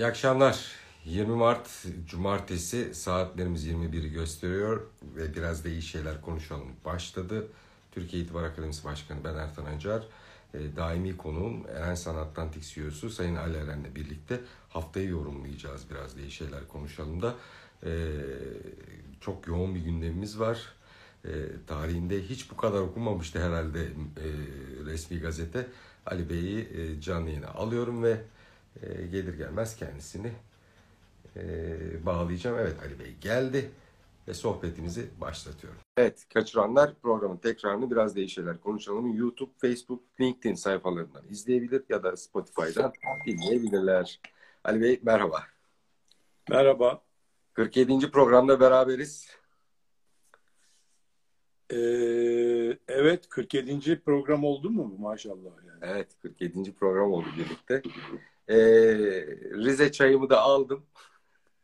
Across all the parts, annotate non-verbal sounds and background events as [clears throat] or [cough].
İyi akşamlar. 20 Mart Cumartesi saatlerimiz 21'i gösteriyor ve biraz da iyi şeyler konuşalım başladı. Türkiye İtibar Akademisi Başkanı ben Ertan Acar, e, daimi konuğum Eren Sanat Antik CEO'su Sayın Ali Eren'le birlikte haftayı yorumlayacağız biraz da iyi şeyler konuşalım da. E, çok yoğun bir gündemimiz var. E, tarihinde hiç bu kadar okunmamıştı herhalde resmi gazete. Ali Bey'i e, canlı yayına alıyorum ve e, gelir gelmez kendisini e, bağlayacağım. Evet Ali Bey geldi ve sohbetimizi başlatıyorum. Evet kaçıranlar programın tekrarını biraz değişirler konuşalım. YouTube, Facebook, LinkedIn sayfalarından izleyebilir ya da Spotify'dan dinleyebilirler. Ali Bey merhaba. Merhaba. 47. programda beraberiz. Ee, evet 47. program oldu mu maşallah yani. Evet 47. program oldu birlikte. Ee, Rize çayımı da aldım.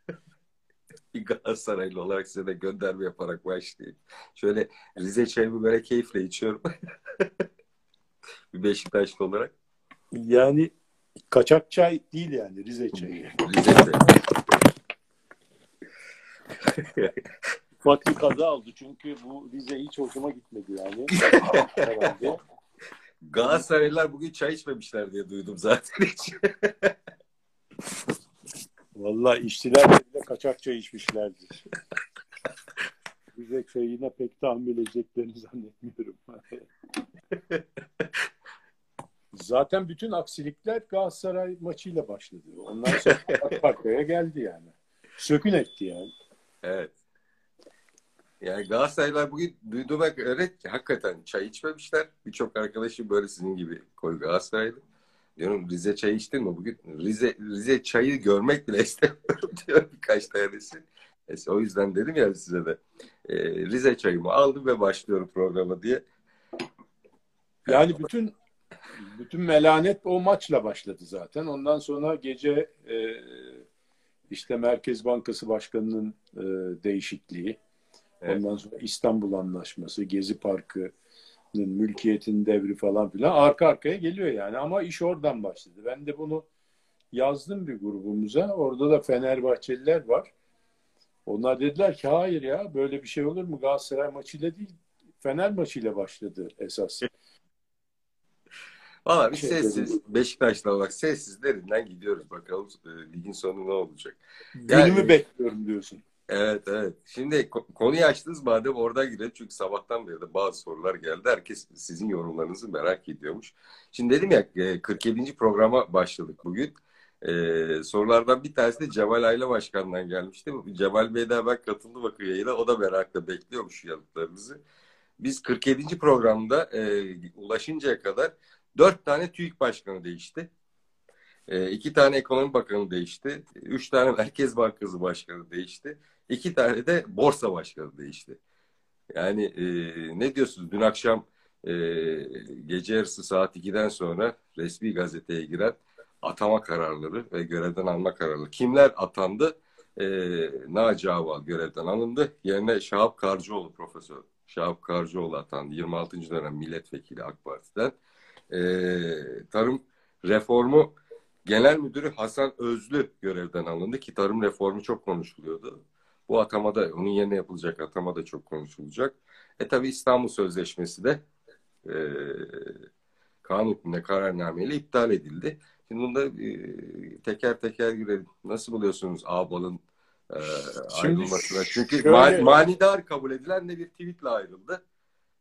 [laughs] bir Galatasaraylı olarak size de gönderme yaparak başlayayım. Şöyle Rize çayımı böyle keyifle içiyorum. [laughs] bir Beşiktaşlı olarak. Yani kaçak çay değil yani Rize çayı. Rize çayı. Ufak bir kaza oldu çünkü bu Rize hiç hoşuma gitmedi yani. Herhalde. [laughs] Galatasaraylılar bugün çay içmemişler diye duydum zaten hiç. [laughs] Vallahi işçiler bile kaçak çay içmişlerdir. Rize çayına pek tahammül edeceklerini zannetmiyorum. [laughs] Zaten bütün aksilikler Galatasaray maçıyla başladı. Ondan sonra arkaya geldi yani. Sökün etti yani. Evet. Yani Galatasaraylılar bugün duyduğuma göre hakikaten çay içmemişler. Birçok arkadaşım böyle sizin gibi koyu Galatasaraylı. Diyorum Rize çayı içtin mi bugün? Rize, Rize çayı görmek bile [laughs] istemiyorum diyor birkaç tanesi. Neyse, o yüzden dedim ya size de. E, Rize çayımı aldım ve başlıyorum programa diye. Yani bütün bütün melanet o maçla başladı zaten. Ondan sonra gece e, işte Merkez Bankası Başkanı'nın e, değişikliği, Evet. ondan sonra İstanbul Anlaşması, Gezi Parkı'nın mülkiyetin devri falan filan arka arkaya geliyor yani. Ama iş oradan başladı. Ben de bunu yazdım bir grubumuza. Orada da Fenerbahçeliler var. Onlar dediler ki hayır ya böyle bir şey olur mu? Galatasaray maçıyla değil Fener maçıyla başladı esas. Valla bir Şey sessiz. Beşiktaşlı olarak sessiz derinden gidiyoruz. Bakalım e, ligin sonu ne olacak. Günümü Yani- bekliyorum diyorsun. Evet evet. Şimdi ko- konuyu açtınız madem oradan girelim. Çünkü sabahtan beri de bazı sorular geldi. Herkes sizin yorumlarınızı merak ediyormuş. Şimdi dedim ya e, 47. programa başladık bugün. E, sorulardan bir tanesi de Cemal Aile Başkan'dan gelmişti. Cemal Bey de hemen katıldı bakın yayına. O da merakla bekliyormuş yanıtlarınızı. Biz 47. programda e, ulaşıncaya kadar 4 tane TÜİK Başkanı değişti. E, iki tane ekonomi bakanı değişti. Üç tane Merkez Bankası başkanı değişti. İki tane de borsa başkanı değişti. Yani e, ne diyorsunuz? Dün akşam e, gece yarısı saat 2'den sonra resmi gazeteye giren atama kararları ve görevden alma kararları. Kimler atandı? E, Naci Aval görevden alındı. Yerine Şahap Karcıoğlu profesör. Şahap Karcıoğlu atandı. 26. dönem milletvekili AK Parti'den. E, tarım reformu Genel Müdürü Hasan Özlü görevden alındı ki tarım reformu çok konuşuluyordu. Bu atamada, onun yerine yapılacak atama da çok konuşulacak. E tabi İstanbul Sözleşmesi de e, kanun hükmünde kararnameyle iptal edildi. Şimdi bunda e, teker teker girelim. Nasıl buluyorsunuz Ağbal'ın e, ayrılmasına? Çünkü şöyle- ma- manidar kabul edilen de bir tweetle ayrıldı.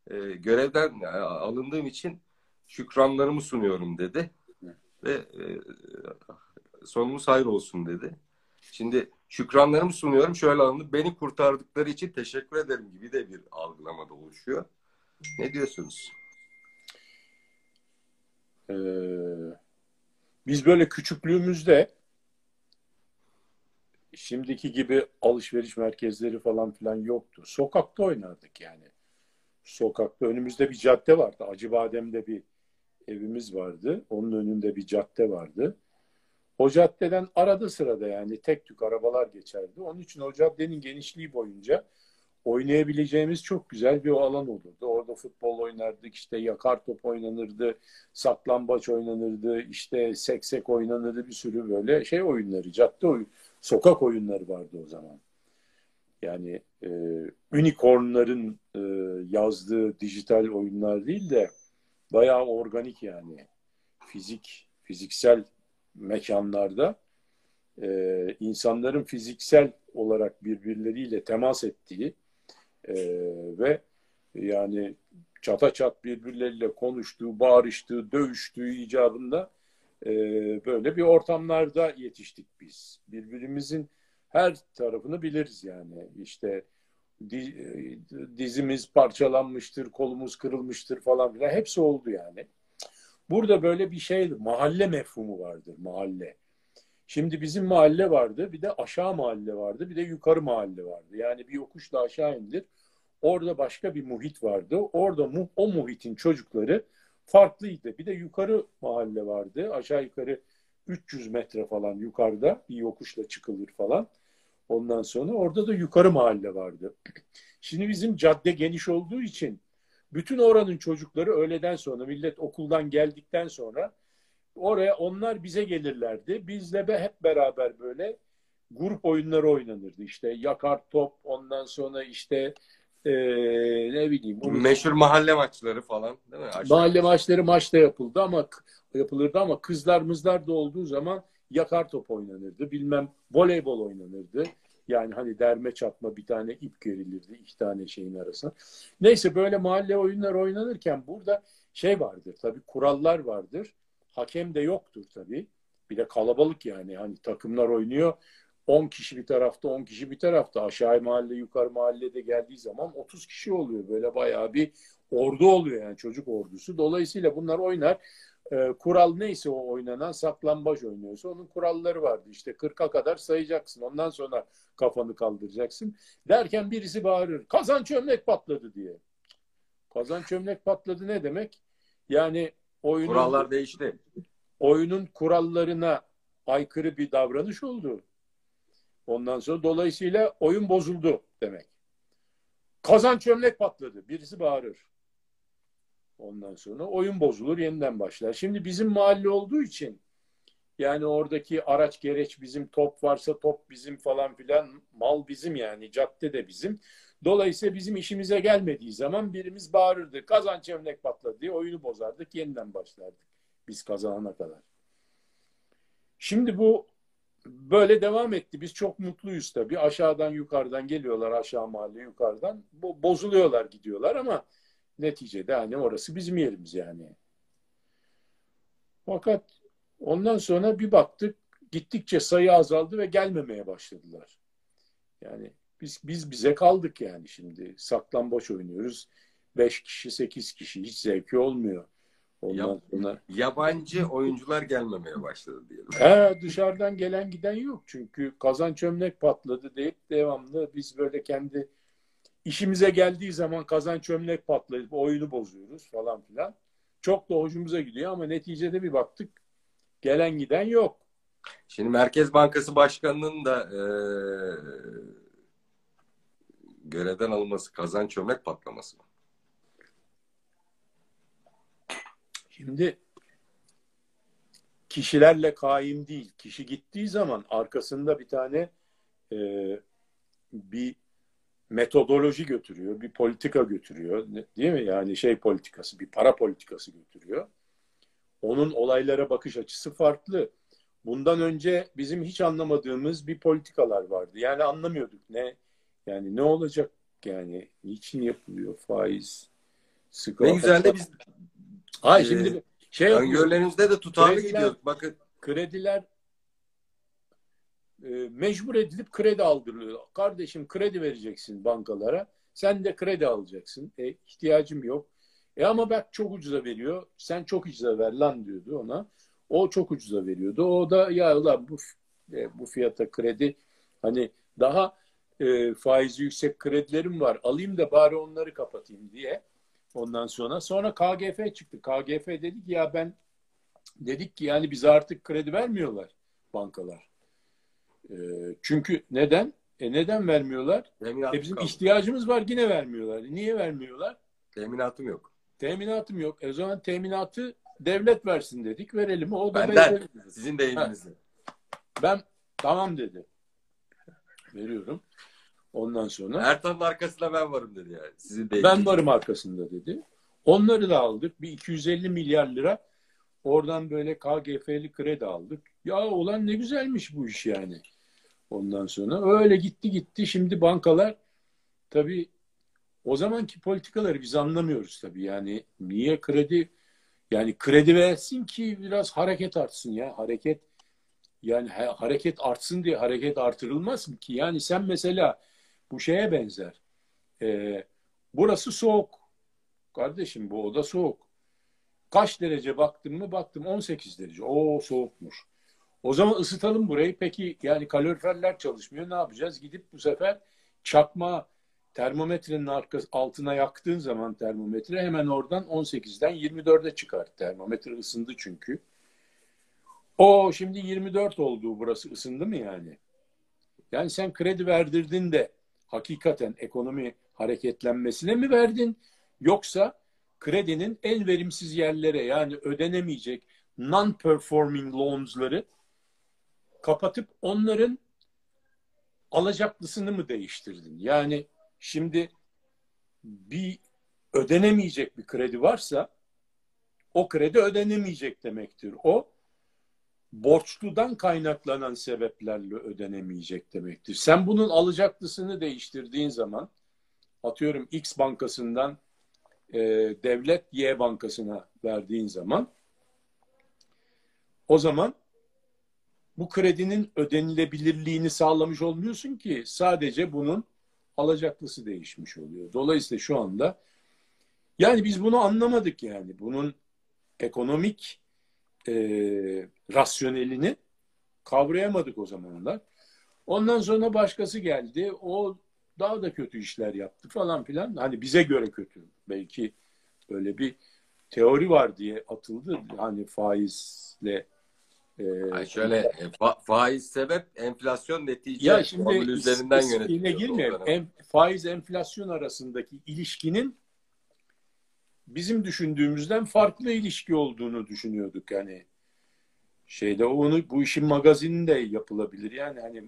E, görevden e, alındığım için şükranlarımı sunuyorum dedi. Ve e, sonumuz hayır olsun dedi. Şimdi şükranlarımı sunuyorum. Şöyle alındı. Beni kurtardıkları için teşekkür ederim gibi de bir algılamada oluşuyor. Ne diyorsunuz? Ee, biz böyle küçüklüğümüzde şimdiki gibi alışveriş merkezleri falan filan yoktu. Sokakta oynardık yani. Sokakta önümüzde bir cadde vardı. Acıbadem'de bir evimiz vardı. Onun önünde bir cadde vardı. O caddeden arada sırada yani tek tük arabalar geçerdi. Onun için o caddenin genişliği boyunca oynayabileceğimiz çok güzel bir alan olurdu. Orada futbol oynardık, işte yakar top oynanırdı, saklambaç oynanırdı, işte seksek oynanırdı bir sürü böyle şey oyunları, cadde oyun, sokak oyunları vardı o zaman. Yani e, unicornların e, yazdığı dijital oyunlar değil de bayağı organik yani. Fizik, fiziksel mekanlarda e, insanların fiziksel olarak birbirleriyle temas ettiği e, ve yani çata çat birbirleriyle konuştuğu, bağırıştığı, dövüştüğü icabında e, böyle bir ortamlarda yetiştik biz. Birbirimizin her tarafını biliriz yani. İşte dizimiz parçalanmıştır, kolumuz kırılmıştır falan filan. Hepsi oldu yani. Burada böyle bir şey, mahalle mefhumu vardır, mahalle. Şimdi bizim mahalle vardı, bir de aşağı mahalle vardı, bir de yukarı mahalle vardı. Yani bir yokuşla aşağı indir. Orada başka bir muhit vardı. Orada mu, o muhitin çocukları farklıydı. Bir de yukarı mahalle vardı. Aşağı yukarı 300 metre falan yukarıda bir yokuşla çıkılır falan. Ondan sonra orada da yukarı mahalle vardı. [clears throat] Şimdi bizim cadde geniş olduğu için bütün oranın çocukları öğleden sonra millet okuldan geldikten sonra oraya onlar bize gelirlerdi. Bizle be hep beraber böyle grup oyunları oynanırdı. İşte yakar top ondan sonra işte ee, ne bileyim. Onu... Meşhur mahalle maçları falan değil mi? Aşağı mahalle maçları maçta yapıldı ama yapılırdı ama kızlar mızlar da olduğu zaman yakar top oynanırdı. Bilmem voleybol oynanırdı. Yani hani derme çatma bir tane ip gerilirdi iki tane şeyin arasına. Neyse böyle mahalle oyunlar oynanırken burada şey vardır tabii kurallar vardır. Hakem de yoktur tabii. Bir de kalabalık yani hani takımlar oynuyor. 10 kişi bir tarafta 10 kişi bir tarafta aşağı mahalle yukarı mahallede geldiği zaman 30 kişi oluyor. Böyle bayağı bir ordu oluyor yani çocuk ordusu. Dolayısıyla bunlar oynar e, kural neyse o oynanan saklambaç oynuyorsa onun kuralları vardı. İşte 40'a kadar sayacaksın. Ondan sonra kafanı kaldıracaksın. Derken birisi bağırır. Kazan çömlek patladı diye. Kazan çömlek patladı ne demek? Yani oyunun, kurallar değişti. Oyunun kurallarına aykırı bir davranış oldu. Ondan sonra dolayısıyla oyun bozuldu demek. Kazan çömlek patladı. Birisi bağırır. Ondan sonra oyun bozulur, yeniden başlar. Şimdi bizim mahalle olduğu için yani oradaki araç gereç bizim, top varsa top bizim falan filan, mal bizim yani, cadde de bizim. Dolayısıyla bizim işimize gelmediği zaman birimiz bağırırdı. Kazan çömlek patladı diye oyunu bozardık, yeniden başlardık. Biz kazanana kadar. Şimdi bu böyle devam etti. Biz çok mutluyuz tabii. Aşağıdan yukarıdan geliyorlar aşağı mahalle yukarıdan. Bo bozuluyorlar gidiyorlar ama Neticede hani orası bizim yerimiz yani. Fakat ondan sonra bir baktık gittikçe sayı azaldı ve gelmemeye başladılar. Yani biz biz bize kaldık yani şimdi saklambaç oynuyoruz. Beş kişi, sekiz kişi hiç zevki olmuyor. Ondan sonra yabancı oyuncular gelmemeye başladı diyelim. He, dışarıdan gelen giden yok. Çünkü kazan çömlek patladı deyip devamlı biz böyle kendi işimize geldiği zaman kazan çömlek patlayıp oyunu bozuyoruz falan filan. Çok da hoşumuza gidiyor ama neticede bir baktık gelen giden yok. Şimdi Merkez Bankası Başkanı'nın da e, görevden alınması kazan çömlek patlaması mı? Şimdi kişilerle kaim değil. Kişi gittiği zaman arkasında bir tane e, bir metodoloji götürüyor, bir politika götürüyor. Değil mi? Yani şey politikası, bir para politikası götürüyor. Onun olaylara bakış açısı farklı. Bundan önce bizim hiç anlamadığımız bir politikalar vardı. Yani anlamıyorduk ne yani ne olacak yani niçin yapılıyor faiz sıkı Ne güzel de biz Hayır e, şimdi şey öngörülerinizde de tutarlı gidiyorduk. Bakın krediler e, mecbur edilip kredi aldırılıyor. Kardeşim kredi vereceksin bankalara. Sen de kredi alacaksın. E, ihtiyacım yok. E ama bak çok ucuza veriyor. Sen çok ucuza ver lan diyordu ona. O çok ucuza veriyordu. O da ya ulan bu e, bu fiyata kredi hani daha e, faizi yüksek kredilerim var. Alayım da bari onları kapatayım diye. Ondan sonra sonra KGF çıktı. KGF dedik ya ben dedik ki yani bize artık kredi vermiyorlar bankalar. Ee, çünkü neden? E neden vermiyorlar? Teminatım E bizim kaldı. ihtiyacımız var yine vermiyorlar. Niye vermiyorlar? Teminatım yok. Teminatım yok. E o zaman teminatı devlet versin dedik. Verelim. O da Benden. verelim. Sizin deyiminizle. Ben tamam dedi. Veriyorum. Ondan sonra Ertan'ın arkasında ben varım dedi yani. Sizin deyiminiz. ben varım arkasında dedi. Onları da aldık. Bir 250 milyar lira oradan böyle KGF'li kredi aldık. Ya ulan ne güzelmiş bu iş yani. Ondan sonra öyle gitti gitti. Şimdi bankalar tabii o zamanki politikaları biz anlamıyoruz tabii. Yani niye kredi yani kredi versin ki biraz hareket artsın ya. Hareket yani ha- hareket artsın diye hareket artırılmaz mı ki? Yani sen mesela bu şeye benzer. Ee, burası soğuk. Kardeşim bu oda soğuk. Kaç derece baktım mı? Baktım 18 derece. Oo soğukmuş. O zaman ısıtalım burayı. Peki yani kaloriferler çalışmıyor. Ne yapacağız? Gidip bu sefer çakma termometrenin arkası, altına yaktığın zaman termometre hemen oradan 18'den 24'e çıkar. Termometre ısındı çünkü. O şimdi 24 oldu burası ısındı mı yani? Yani sen kredi verdirdin de hakikaten ekonomi hareketlenmesine mi verdin? Yoksa kredinin en verimsiz yerlere yani ödenemeyecek non-performing loans'ları kapatıp onların alacaklısını mı değiştirdin? Yani şimdi bir ödenemeyecek bir kredi varsa o kredi ödenemeyecek demektir. O borçludan kaynaklanan sebeplerle ödenemeyecek demektir. Sen bunun alacaklısını değiştirdiğin zaman atıyorum X bankasından e, devlet Y bankasına verdiğin zaman o zaman bu kredinin ödenilebilirliğini sağlamış olmuyorsun ki sadece bunun alacaklısı değişmiş oluyor. Dolayısıyla şu anda yani biz bunu anlamadık yani. Bunun ekonomik e, rasyonelini kavrayamadık o zamanlar. Ondan sonra başkası geldi. O daha da kötü işler yaptı falan filan. Hani bize göre kötü. Belki böyle bir teori var diye atıldı. Hani faizle e, Yani şöyle e, fa- faiz sebep enflasyon netice ya şimdi formülü üzerinden yönetiliyor. girmeyelim. En, faiz enflasyon arasındaki ilişkinin bizim düşündüğümüzden farklı ilişki olduğunu düşünüyorduk yani şeyde onu bu işin magazininde yapılabilir yani hani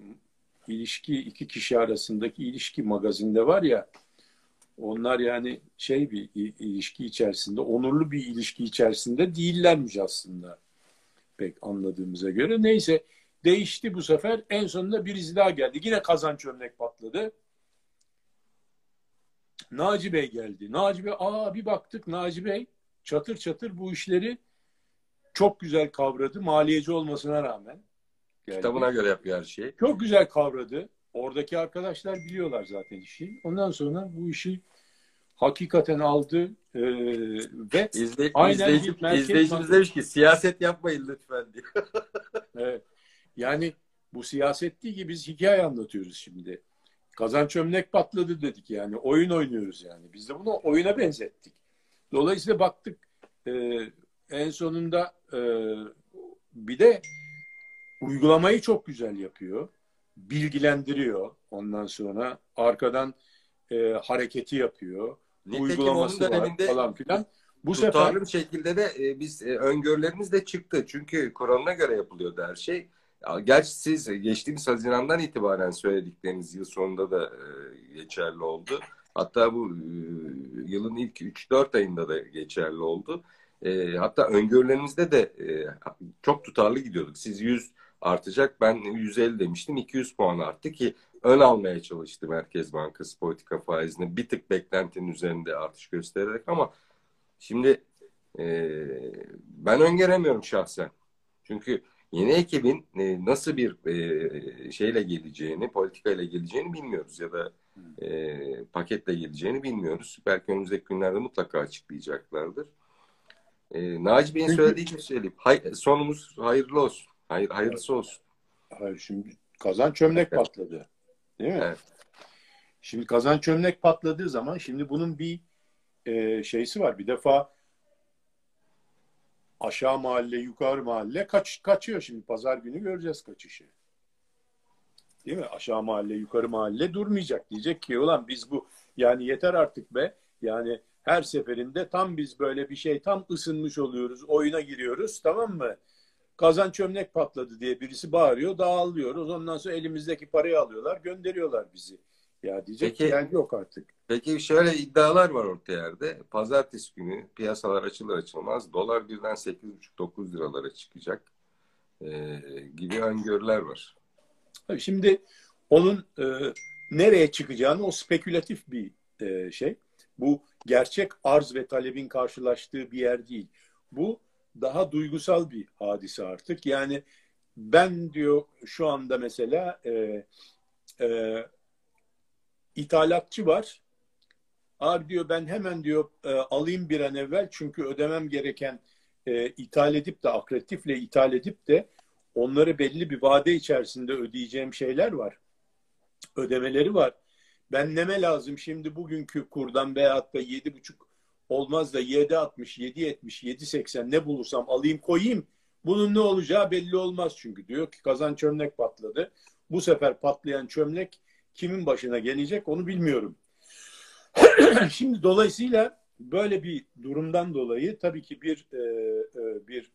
ilişki iki kişi arasındaki ilişki magazinde var ya onlar yani şey bir ilişki içerisinde onurlu bir ilişki içerisinde değillermiş aslında pek anladığımıza göre neyse değişti bu sefer en sonunda birisi daha geldi yine kazanç örnek patladı Naci Bey geldi. Naci Bey, aa bir baktık Naci Bey çatır çatır bu işleri çok güzel kavradı. Maliyeci olmasına rağmen. Geldi. Kitabına göre yapıyor her şeyi. Çok güzel kavradı. Oradaki arkadaşlar biliyorlar zaten işi. Ondan sonra bu işi hakikaten aldı ee, ve İzle, Aynen izleyici, bir merkez izleyicimiz bankası. demiş ki siyaset yapmayın lütfen diyor. [laughs] Evet. Yani bu siyaset değil ki biz hikaye anlatıyoruz şimdi. Kazan çömlek patladı dedik yani. Oyun oynuyoruz yani. Biz de bunu oyuna benzettik. Dolayısıyla baktık e, en sonunda e, bir de uygulamayı çok güzel yapıyor. Bilgilendiriyor. Ondan sonra arkadan e, hareketi yapıyor. Nitekim uygulaması onun var döneminde falan filan. Bu sefer şekilde de e, biz e, öngörülerimiz de çıktı. Çünkü Kur'an'a göre yapılıyordu her şey. Ya, Gerçi siz e, geçtiğimiz Haziran'dan itibaren söyledikleriniz yıl sonunda da e, geçerli oldu. Hatta bu e, yılın ilk 3-4 ayında da geçerli oldu. E, hatta öngörülerimizde de e, çok tutarlı gidiyorduk. Siz 100 artacak, ben 150 demiştim. 200 puan arttı ki ön almaya çalıştı Merkez Bankası politika faizini. Bir tık beklentinin üzerinde artış göstererek ama şimdi e, ben öngöremiyorum şahsen. Çünkü yeni ekibin e, nasıl bir e, şeyle geleceğini, politikayla geleceğini bilmiyoruz ya da e, paketle geleceğini bilmiyoruz. Belki önümüzdeki günlerde mutlaka açıklayacaklardır. E, Naci Bey'in söylediği gibi söyleyeyim. Hay, sonumuz hayırlı olsun. Hayır, hayırlısı olsun. Hayır, şimdi kazan çömlek patladı. Değil mi? Evet. Şimdi kazan çömlek patladığı zaman şimdi bunun bir e, şeysi var. Bir defa aşağı mahalle, yukarı mahalle kaç kaçıyor şimdi pazar günü göreceğiz kaçışı. Değil mi? Aşağı mahalle, yukarı mahalle durmayacak. Diyecek ki ulan biz bu yani yeter artık be. Yani her seferinde tam biz böyle bir şey tam ısınmış oluyoruz. Oyuna giriyoruz tamam mı? Kazan çömlek patladı diye birisi bağırıyor. Dağılıyoruz. Ondan sonra elimizdeki parayı alıyorlar. Gönderiyorlar bizi. Ya diyecek Peki, ki yani yok artık. Peki şöyle iddialar var orta yerde. Pazartesi günü piyasalar açılır açılmaz dolar birden 8,5-9 liralara çıkacak e, gibi öngörüler var. Tabii şimdi onun e, nereye çıkacağını o spekülatif bir e, şey. Bu gerçek arz ve talebin karşılaştığı bir yer değil. Bu daha duygusal bir hadise artık. Yani ben diyor şu anda mesela e, e, ithalatçı var. Abi diyor ben hemen diyor e, alayım bir an evvel çünkü ödemem gereken e, ithal edip de akreditifle ithal edip de onları belli bir vade içerisinde ödeyeceğim şeyler var. Ödemeleri var. Ben neme lazım şimdi bugünkü kurdan veyahut da yedi buçuk olmaz da yedi altmış, yedi yetmiş, yedi seksen ne bulursam alayım koyayım. Bunun ne olacağı belli olmaz çünkü. Diyor ki kazan çömlek patladı. Bu sefer patlayan çömlek kimin başına gelecek onu bilmiyorum. [clears throat] Şimdi dolayısıyla böyle bir durumdan dolayı tabii ki bir e, e, bir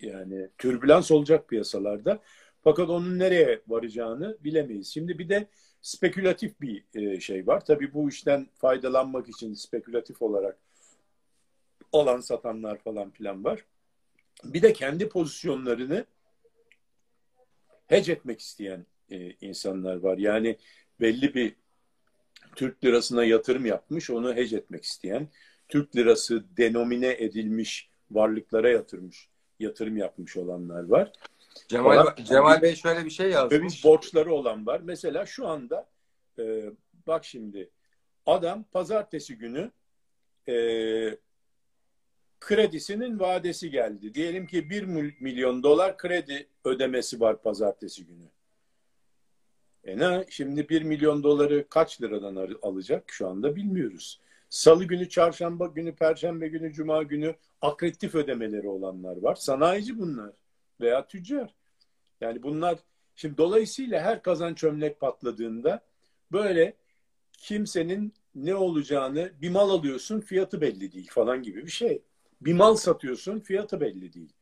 yani türbülans olacak piyasalarda. Fakat onun nereye varacağını bilemeyiz. Şimdi bir de spekülatif bir e, şey var. Tabii bu işten faydalanmak için spekülatif olarak olan satanlar falan filan var. Bir de kendi pozisyonlarını hedge etmek isteyen e, insanlar var. Yani belli bir Türk lirasına yatırım yapmış, onu hedge etmek isteyen, Türk lirası denomine edilmiş varlıklara yatırmış, yatırım yapmış olanlar var. Cemal, Olan, Cemal Bey şöyle bir şey yazmış. Döviz borçları olan var. Mesela şu anda e, bak şimdi adam pazartesi günü e, kredisinin vadesi geldi. Diyelim ki 1 milyon dolar kredi ödemesi var pazartesi günü. E ne? Şimdi 1 milyon doları kaç liradan alacak şu anda bilmiyoruz. Salı günü, çarşamba günü, perşembe günü, cuma günü akreditif ödemeleri olanlar var. Sanayici bunlar veya tüccar. Yani bunlar şimdi dolayısıyla her kazan çömlek patladığında böyle kimsenin ne olacağını bir mal alıyorsun fiyatı belli değil falan gibi bir şey. Bir mal satıyorsun fiyatı belli değil.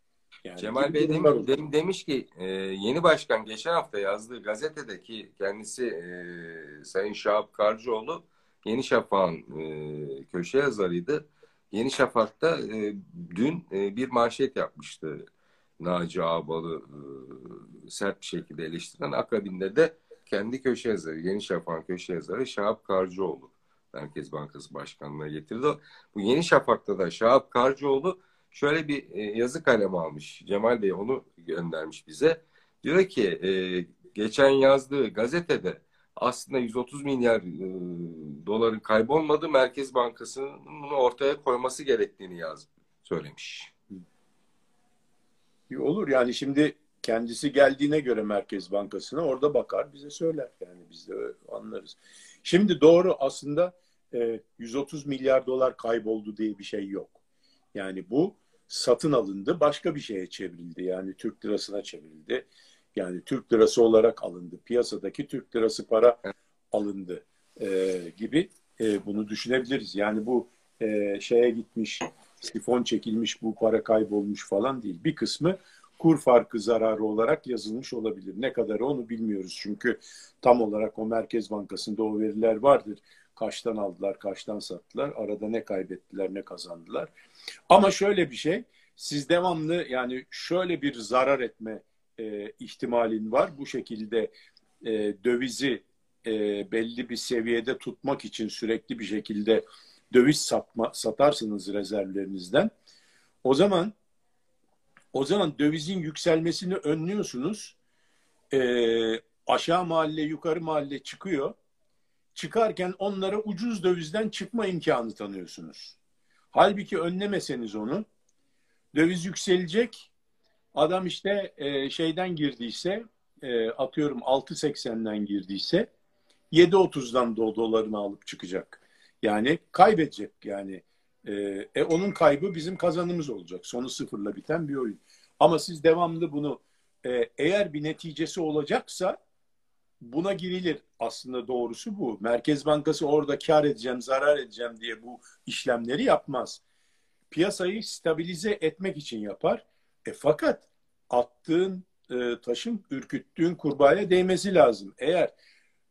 Yani Cemal Bey demiş, dem, demiş ki e, yeni başkan geçen hafta yazdığı gazetedeki kendisi e, Sayın Şahap Karcıoğlu Yeni Şafak'ın e, köşe yazarıydı. Yeni Şafak'ta e, dün e, bir manşet yapmıştı. Naci Ağbalı e, sert bir şekilde eleştiren akabinde de kendi köşe yazarı, Yeni Şafak'ın köşe yazarı Şahap Karcıoğlu Merkez Bankası Başkanlığı'na getirdi. Bu Yeni Şafak'ta da Şahap Karcıoğlu şöyle bir e, yazı kalemi almış. Cemal Bey onu göndermiş bize. Diyor ki e, geçen yazdığı gazetede aslında 130 milyar e, doların kaybolmadığı Merkez Bankası'nın bunu ortaya koyması gerektiğini yaz söylemiş. Olur yani şimdi kendisi geldiğine göre Merkez Bankası'na orada bakar bize söyler yani biz de anlarız. Şimdi doğru aslında e, 130 milyar dolar kayboldu diye bir şey yok. Yani bu satın alındı, başka bir şeye çevrildi. Yani Türk lirasına çevrildi. Yani Türk lirası olarak alındı. Piyasadaki Türk lirası para alındı e, gibi e, bunu düşünebiliriz. Yani bu e, şeye gitmiş, sifon çekilmiş, bu para kaybolmuş falan değil. Bir kısmı kur farkı zararı olarak yazılmış olabilir. Ne kadar onu bilmiyoruz çünkü tam olarak o Merkez Bankası'nda o veriler vardır. Kaçtan aldılar, kaçtan sattılar, arada ne kaybettiler, ne kazandılar. Ama şöyle bir şey, siz devamlı yani şöyle bir zarar etme e, ihtimalin var. Bu şekilde e, dövizi e, belli bir seviyede tutmak için sürekli bir şekilde döviz satma, satarsınız rezervlerinizden. O zaman o zaman dövizin yükselmesini önlüyorsunuz. E, aşağı mahalle, yukarı mahalle çıkıyor. Çıkarken onlara ucuz dövizden çıkma imkanı tanıyorsunuz. Halbuki önlemeseniz onu döviz yükselecek. Adam işte e, şeyden girdiyse e, atıyorum 6.80'den girdiyse 7.30'dan do dolarını alıp çıkacak. Yani kaybedecek yani. E, e, onun kaybı bizim kazanımız olacak. Sonu sıfırla biten bir oyun. Ama siz devamlı bunu e, eğer bir neticesi olacaksa buna girilir. Aslında doğrusu bu. Merkez Bankası orada kar edeceğim, zarar edeceğim diye bu işlemleri yapmaz. Piyasayı stabilize etmek için yapar. E, fakat attığın e, taşın ürküttüğün kurbağaya değmesi lazım. Eğer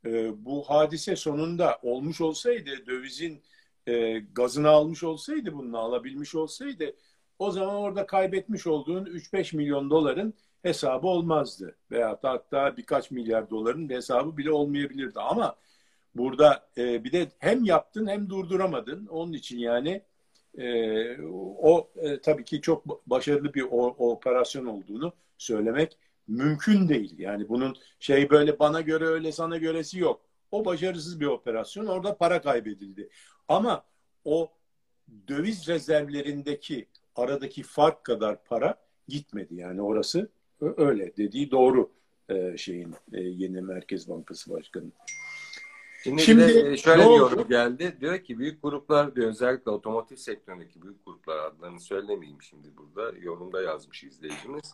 e, bu hadise sonunda olmuş olsaydı, dövizin e, gazını almış olsaydı, bunu alabilmiş olsaydı, o zaman orada kaybetmiş olduğun 3-5 milyon doların hesabı olmazdı. Veya hatta birkaç milyar doların hesabı bile olmayabilirdi. Ama burada e, bir de hem yaptın hem durduramadın. Onun için yani e, o e, tabii ki çok başarılı bir o operasyon olduğunu söylemek mümkün değil. Yani bunun şey böyle bana göre öyle sana göresi yok. O başarısız bir operasyon. Orada para kaybedildi. Ama o döviz rezervlerindeki aradaki fark kadar para gitmedi. Yani orası öyle dediği doğru e, şeyin e, yeni Merkez Bankası Başkanı. Şimdi, Şimdi de şöyle bir yorum geldi. Diyor ki büyük gruplar diyor özellikle otomotiv sektöründeki büyük gruplar adlarını söylemeyeyim şimdi burada. Yorumda yazmış izleyicimiz.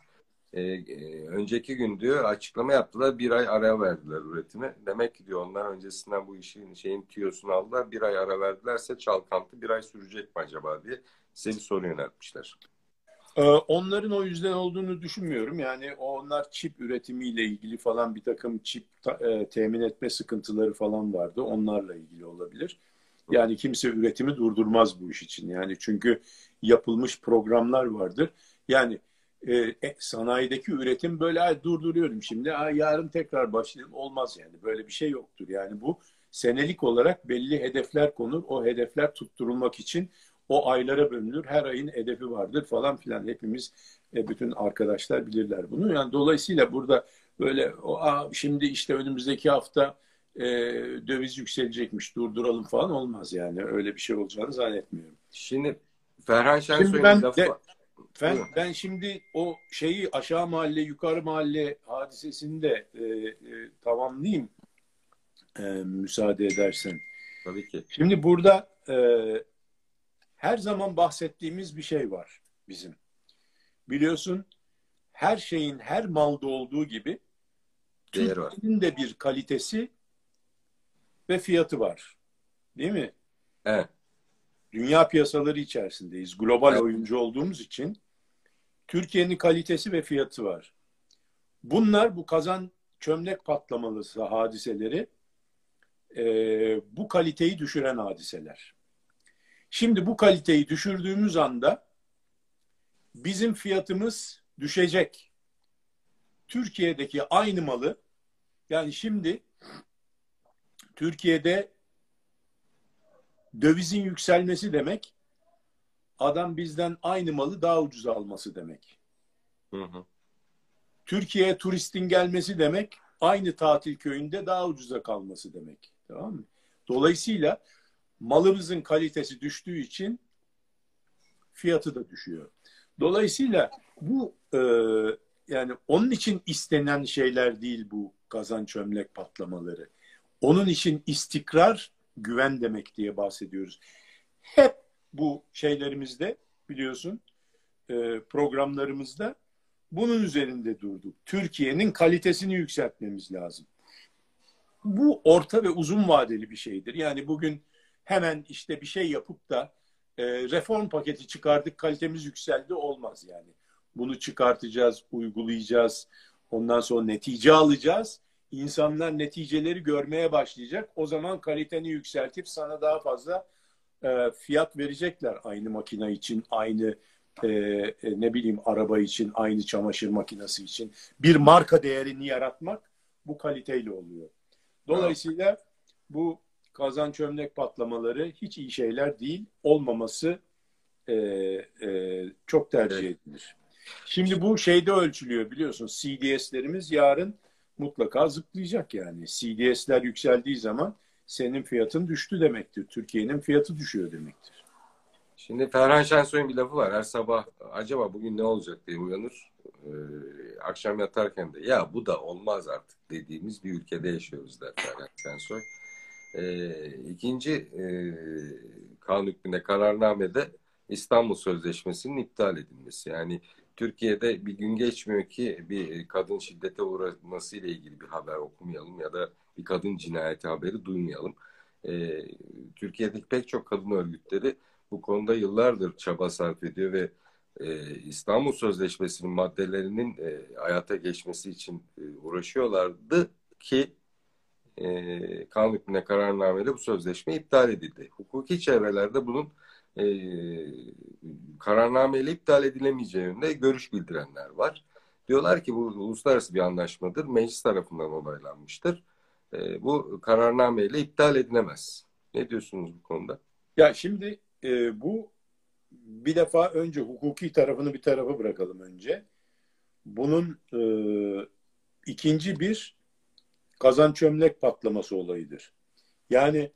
Ee, e, önceki gün diyor açıklama yaptılar. Bir ay ara verdiler üretime. Demek ki diyor onlar öncesinden bu işin şeyin tüyosunu aldılar. Bir ay ara verdilerse çalkantı bir ay sürecek mi acaba diye size bir soru yöneltmişler. Ee, onların o yüzden olduğunu düşünmüyorum. Yani onlar çip üretimiyle ilgili falan bir takım çip e, temin etme sıkıntıları falan vardı. Onlarla ilgili olabilir. Yani kimse üretimi durdurmaz bu iş için. Yani çünkü yapılmış programlar vardır. Yani e, e sanayideki üretim böyle durduruyorum şimdi ay, yarın tekrar başlayalım olmaz yani. Böyle bir şey yoktur. Yani bu senelik olarak belli hedefler konur. O hedefler tutturulmak için o aylara bölünür. Her ayın hedefi vardır falan filan. Hepimiz e, bütün arkadaşlar bilirler bunu. Yani dolayısıyla burada böyle o, a, şimdi işte önümüzdeki hafta e, döviz yükselecekmiş durduralım falan olmaz yani. Öyle bir şey olacağını zannetmiyorum. Şimdi Ferhan Şensoy'un lafı... de, ben, ben şimdi o şeyi aşağı mahalle yukarı mahalle hadisesini de e, e, tamamlayayım e, müsaade edersen. Tabii ki. Şimdi burada e, her zaman bahsettiğimiz bir şey var bizim. Biliyorsun her şeyin her malda olduğu gibi Türkiye'nin de bir kalitesi ve fiyatı var. Değil mi? Evet. Dünya piyasaları içerisindeyiz. Global oyuncu olduğumuz için Türkiye'nin kalitesi ve fiyatı var. Bunlar bu kazan çömlek patlamalısı hadiseleri e, bu kaliteyi düşüren hadiseler. Şimdi bu kaliteyi düşürdüğümüz anda bizim fiyatımız düşecek. Türkiye'deki aynı malı yani şimdi Türkiye'de dövizin yükselmesi demek adam bizden aynı malı daha ucuz alması demek. Hı hı. Türkiye'ye turistin gelmesi demek aynı tatil köyünde daha ucuza kalması demek. Tamam mı? Dolayısıyla malımızın kalitesi düştüğü için fiyatı da düşüyor. Dolayısıyla bu e, yani onun için istenen şeyler değil bu kazan çömlek patlamaları. Onun için istikrar, güven demek diye bahsediyoruz. Hep bu şeylerimizde biliyorsun e, programlarımızda bunun üzerinde durduk. Türkiye'nin kalitesini yükseltmemiz lazım. Bu orta ve uzun vadeli bir şeydir. Yani bugün hemen işte bir şey yapıp da e, reform paketi çıkardık kalitemiz yükseldi olmaz yani. Bunu çıkartacağız, uygulayacağız. Ondan sonra netice alacağız. İnsanlar neticeleri görmeye başlayacak. O zaman kaliteni yükseltip sana daha fazla e, fiyat verecekler aynı makine için, aynı e, e, ne bileyim araba için, aynı çamaşır makinesi için. Bir marka değerini yaratmak bu kaliteyle oluyor. Dolayısıyla bu kazan çömlek patlamaları hiç iyi şeyler değil. Olmaması e, e, çok tercih evet. edilir. Şimdi bu şeyde ölçülüyor biliyorsun. CDS'lerimiz yarın mutlaka zıplayacak yani. CDS'ler yükseldiği zaman senin fiyatın düştü demektir. Türkiye'nin fiyatı düşüyor demektir. Şimdi Ferhan Şensoy'un bir lafı var. Her sabah acaba bugün ne olacak diye uyanır. Ee, akşam yatarken de ya bu da olmaz artık dediğimiz bir ülkede yaşıyoruz der Ferhan Şensoy. E, ikinci e, kanun hükmünde kararnamede İstanbul Sözleşmesi'nin iptal edilmesi. Yani Türkiye'de bir gün geçmiyor ki bir kadın şiddete uğraması ile ilgili bir haber okumayalım ya da bir kadın cinayeti haberi duymayalım. E, Türkiye'deki pek çok kadın örgütleri bu konuda yıllardır çaba sarf ediyor ve e, İstanbul Sözleşmesi'nin maddelerinin e, hayata geçmesi için e, uğraşıyorlardı ki e, kanun hükmüne kararnameyle bu sözleşme iptal edildi. Hukuki çevrelerde bunun e, kararnameyle iptal edilemeyeceği yönünde görüş bildirenler var. Diyorlar ki bu uluslararası bir anlaşmadır. Meclis tarafından onaylanmıştır. E, bu kararnameyle iptal edilemez. Ne diyorsunuz bu konuda? Ya şimdi e, bu bir defa önce hukuki tarafını bir tarafa bırakalım önce. Bunun e, ikinci bir kazan çömlek patlaması olayıdır. Yani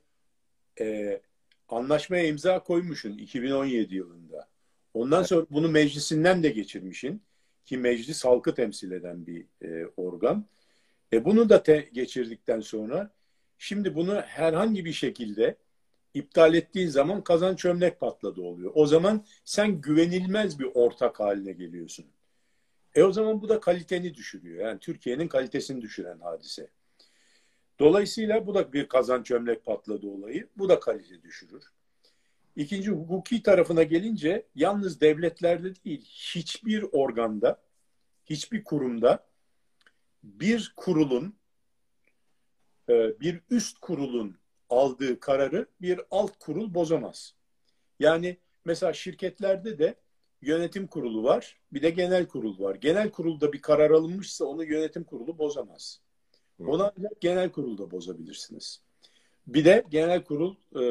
e, anlaşmaya imza koymuşsun 2017 yılında. Ondan sonra bunu meclisinden de geçirmişin ki meclis halkı temsil eden bir e, organ. E, bunu da te- geçirdikten sonra şimdi bunu herhangi bir şekilde iptal ettiğin zaman kazan çömlek patladı oluyor. O zaman sen güvenilmez bir ortak haline geliyorsun. E o zaman bu da kaliteni düşürüyor. Yani Türkiye'nin kalitesini düşüren hadise. Dolayısıyla bu da bir kazan çömlek patladı olayı. Bu da kalite düşürür. İkinci hukuki tarafına gelince yalnız devletlerde değil hiçbir organda, hiçbir kurumda bir kurulun, e, bir üst kurulun aldığı kararı bir alt kurul bozamaz. Yani mesela şirketlerde de yönetim kurulu var, bir de genel kurul var. Genel kurulda bir karar alınmışsa onu yönetim kurulu bozamaz. Onu ancak genel kurulda bozabilirsiniz. Bir de genel kurul, e,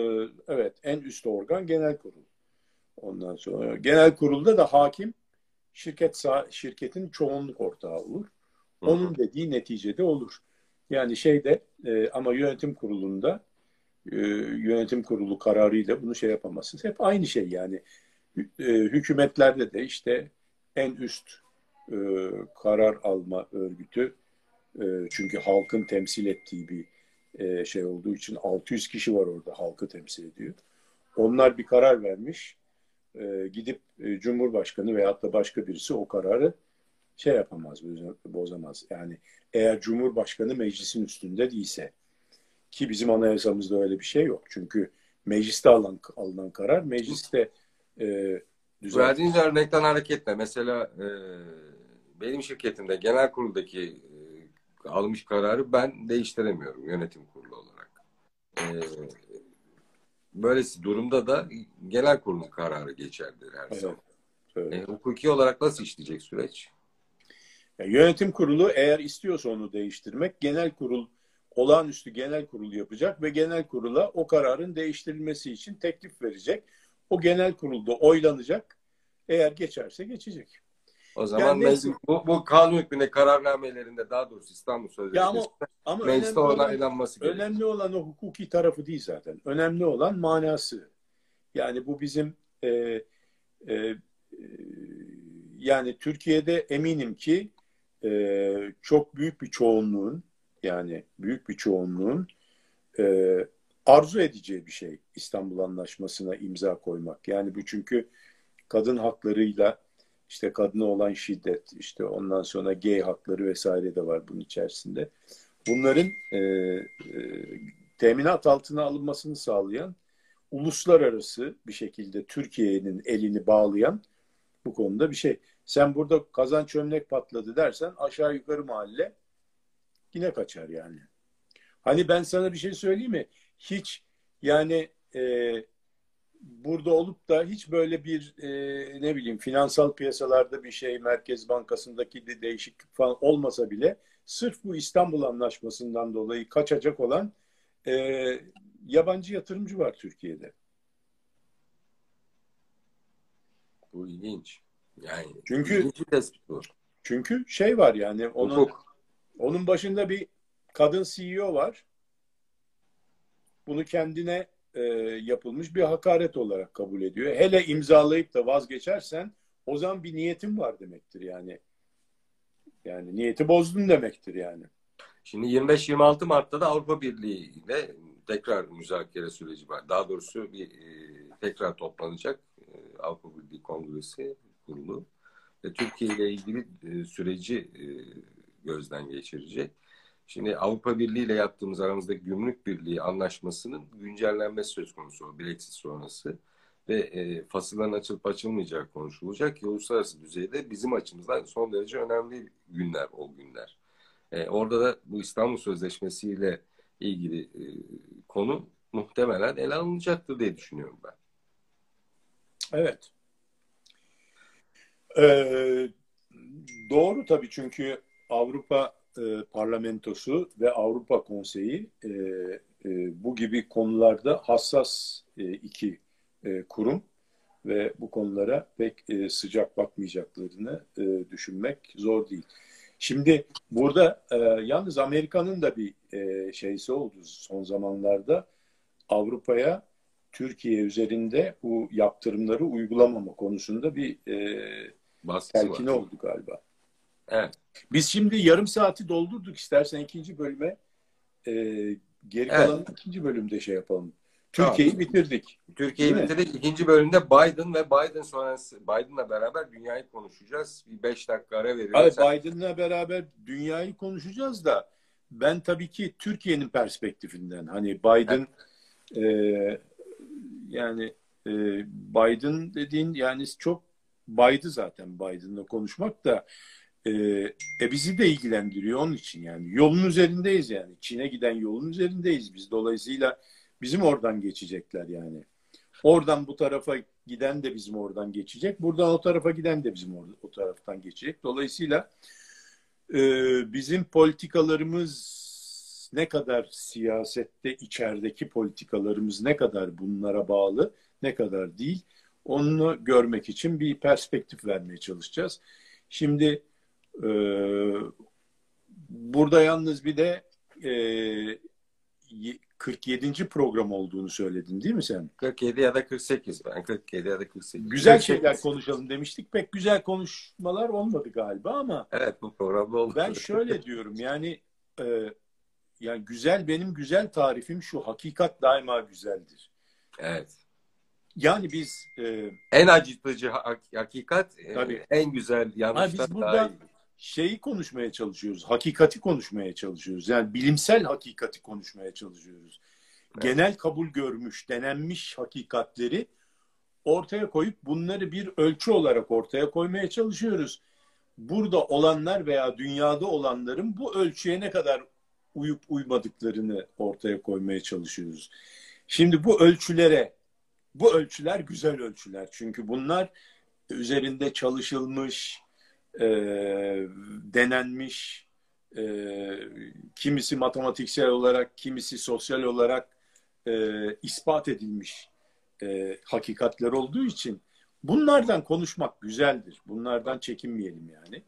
evet en üst organ genel kurul. Ondan sonra genel kurulda da hakim şirket şirketin çoğunluk ortağı olur. Onun dediği neticede olur. Yani şeyde e, ama yönetim kurulunda e, yönetim kurulu kararıyla bunu şey yapamazsınız. Hep aynı şey yani. Hükümetlerde de işte en üst karar alma örgütü e, çünkü halkın temsil ettiği bir e, şey olduğu için 600 kişi var orada halkı temsil ediyor. Onlar bir karar vermiş. E, gidip e, Cumhurbaşkanı veyahut da başka birisi o kararı şey yapamaz, bozamaz. Yani eğer Cumhurbaşkanı meclisin üstünde değilse ki bizim anayasamızda öyle bir şey yok. Çünkü mecliste alınan, alınan karar mecliste e, düzenli. Verdiğiniz örnekten hareketle mesela e, benim şirketimde genel kuruldaki almış kararı ben değiştiremiyorum yönetim kurulu olarak. E, böylesi durumda da genel kurulun kararı geçerlidir her evet, zaman. Evet. E, hukuki olarak nasıl işleyecek süreç? Yani yönetim kurulu eğer istiyorsa onu değiştirmek genel kurul olağanüstü genel kurul yapacak ve genel kurula o kararın değiştirilmesi için teklif verecek. O genel kurulda oylanacak. Eğer geçerse geçecek. O zaman yani meclis, bu, bu kanun hükmünde kararnamelerinde daha doğrusu İstanbul Sözleşmesi'nde ama, ama mecliste onaylanması gerekiyor. Önemli olan o hukuki tarafı değil zaten. Önemli olan manası. Yani bu bizim e, e, e, yani Türkiye'de eminim ki e, çok büyük bir çoğunluğun yani büyük bir çoğunluğun e, arzu edeceği bir şey İstanbul Anlaşması'na imza koymak. Yani bu çünkü kadın haklarıyla işte kadına olan şiddet, işte ondan sonra gay hakları vesaire de var bunun içerisinde. Bunların e, e, teminat altına alınmasını sağlayan uluslararası bir şekilde Türkiye'nin elini bağlayan bu konuda bir şey. Sen burada kazan çömlek patladı dersen aşağı yukarı mahalle yine kaçar yani. Hani ben sana bir şey söyleyeyim mi? Hiç yani e, burada olup da hiç böyle bir e, ne bileyim finansal piyasalarda bir şey Merkez Bankası'ndaki de değişiklik falan olmasa bile sırf bu İstanbul Anlaşması'ndan dolayı kaçacak olan e, yabancı yatırımcı var Türkiye'de. Bu ilginç. Yani çünkü çünkü şey var yani onun Hukuk. Onun başında bir kadın CEO var. Bunu kendine e, yapılmış bir hakaret olarak kabul ediyor. Hele imzalayıp da vazgeçersen o zaman bir niyetin var demektir yani. Yani niyeti bozdun demektir yani. Şimdi 25-26 Mart'ta da Avrupa Birliği ile tekrar müzakere süreci var. Daha doğrusu bir e, tekrar toplanacak e, Avrupa Birliği Kongresi kurulu. ve Türkiye ile ilgili e, süreci e, gözden geçirecek. Şimdi Avrupa Birliği ile yaptığımız aramızdaki gümrük birliği anlaşmasının güncellenmesi söz konusu Brexit sonrası ve e, fasılların açılıp açılmayacağı konuşulacak ki uluslararası düzeyde bizim açımızdan son derece önemli günler o günler. E, orada da bu İstanbul Sözleşmesi ile ilgili e, konu muhtemelen ele alınacaktır diye düşünüyorum ben. Evet. Ee, doğru tabii çünkü Avrupa e, Parlamentosu ve Avrupa Konseyi e, e, bu gibi konularda hassas e, iki e, kurum ve bu konulara pek e, sıcak bakmayacaklarını e, düşünmek zor değil. Şimdi burada e, yalnız Amerika'nın da bir e, şeysi oldu son zamanlarda Avrupa'ya Türkiye üzerinde bu yaptırımları uygulamama konusunda bir e, telkini oldu galiba. Evet. Biz şimdi yarım saati doldurduk. İstersen ikinci bölüme e, geri kalan evet. ikinci bölümde şey yapalım. Türkiye'yi tamam. bitirdik. Türkiye'yi bitirdik. İkinci bölümde Biden ve Biden sonrası Biden'la beraber dünyayı konuşacağız. Bir beş dakika ara veriyoruz. Hayır, Biden'la beraber dünyayı konuşacağız da ben tabii ki Türkiye'nin perspektifinden hani Biden evet. e, yani e, Biden dediğin yani çok baydı zaten Biden'la konuşmak da e, e, bizi de ilgilendiriyor onun için yani. Yolun üzerindeyiz yani. Çin'e giden yolun üzerindeyiz biz. Dolayısıyla bizim oradan geçecekler yani. Oradan bu tarafa giden de bizim oradan geçecek. Buradan o tarafa giden de bizim or- o taraftan geçecek. Dolayısıyla e, bizim politikalarımız ne kadar siyasette içerideki politikalarımız ne kadar bunlara bağlı ne kadar değil onu görmek için bir perspektif vermeye çalışacağız. Şimdi burada yalnız bir de e, 47. program olduğunu söyledin değil mi sen? 47 ya da 48 ben 47 ya da 48. Güzel 48. şeyler konuşalım demiştik. Pek güzel konuşmalar olmadı galiba ama. Evet bu programda oldu. Ben şöyle diyorum yani e, yani güzel benim güzel tarifim şu hakikat daima güzeldir. Evet. Yani biz e, en acıtıcı hakikat e, tabii. en güzel yanlışlar biz burada şeyi konuşmaya çalışıyoruz. Hakikati konuşmaya çalışıyoruz. Yani bilimsel hakikati konuşmaya çalışıyoruz. Evet. Genel kabul görmüş, denenmiş hakikatleri ortaya koyup bunları bir ölçü olarak ortaya koymaya çalışıyoruz. Burada olanlar veya dünyada olanların bu ölçüye ne kadar uyup uymadıklarını ortaya koymaya çalışıyoruz. Şimdi bu ölçülere bu ölçüler güzel ölçüler. Çünkü bunlar üzerinde çalışılmış, e, denenmiş, e, kimisi matematiksel olarak, kimisi sosyal olarak e, ispat edilmiş e, hakikatler olduğu için bunlardan konuşmak güzeldir. Bunlardan çekinmeyelim yani.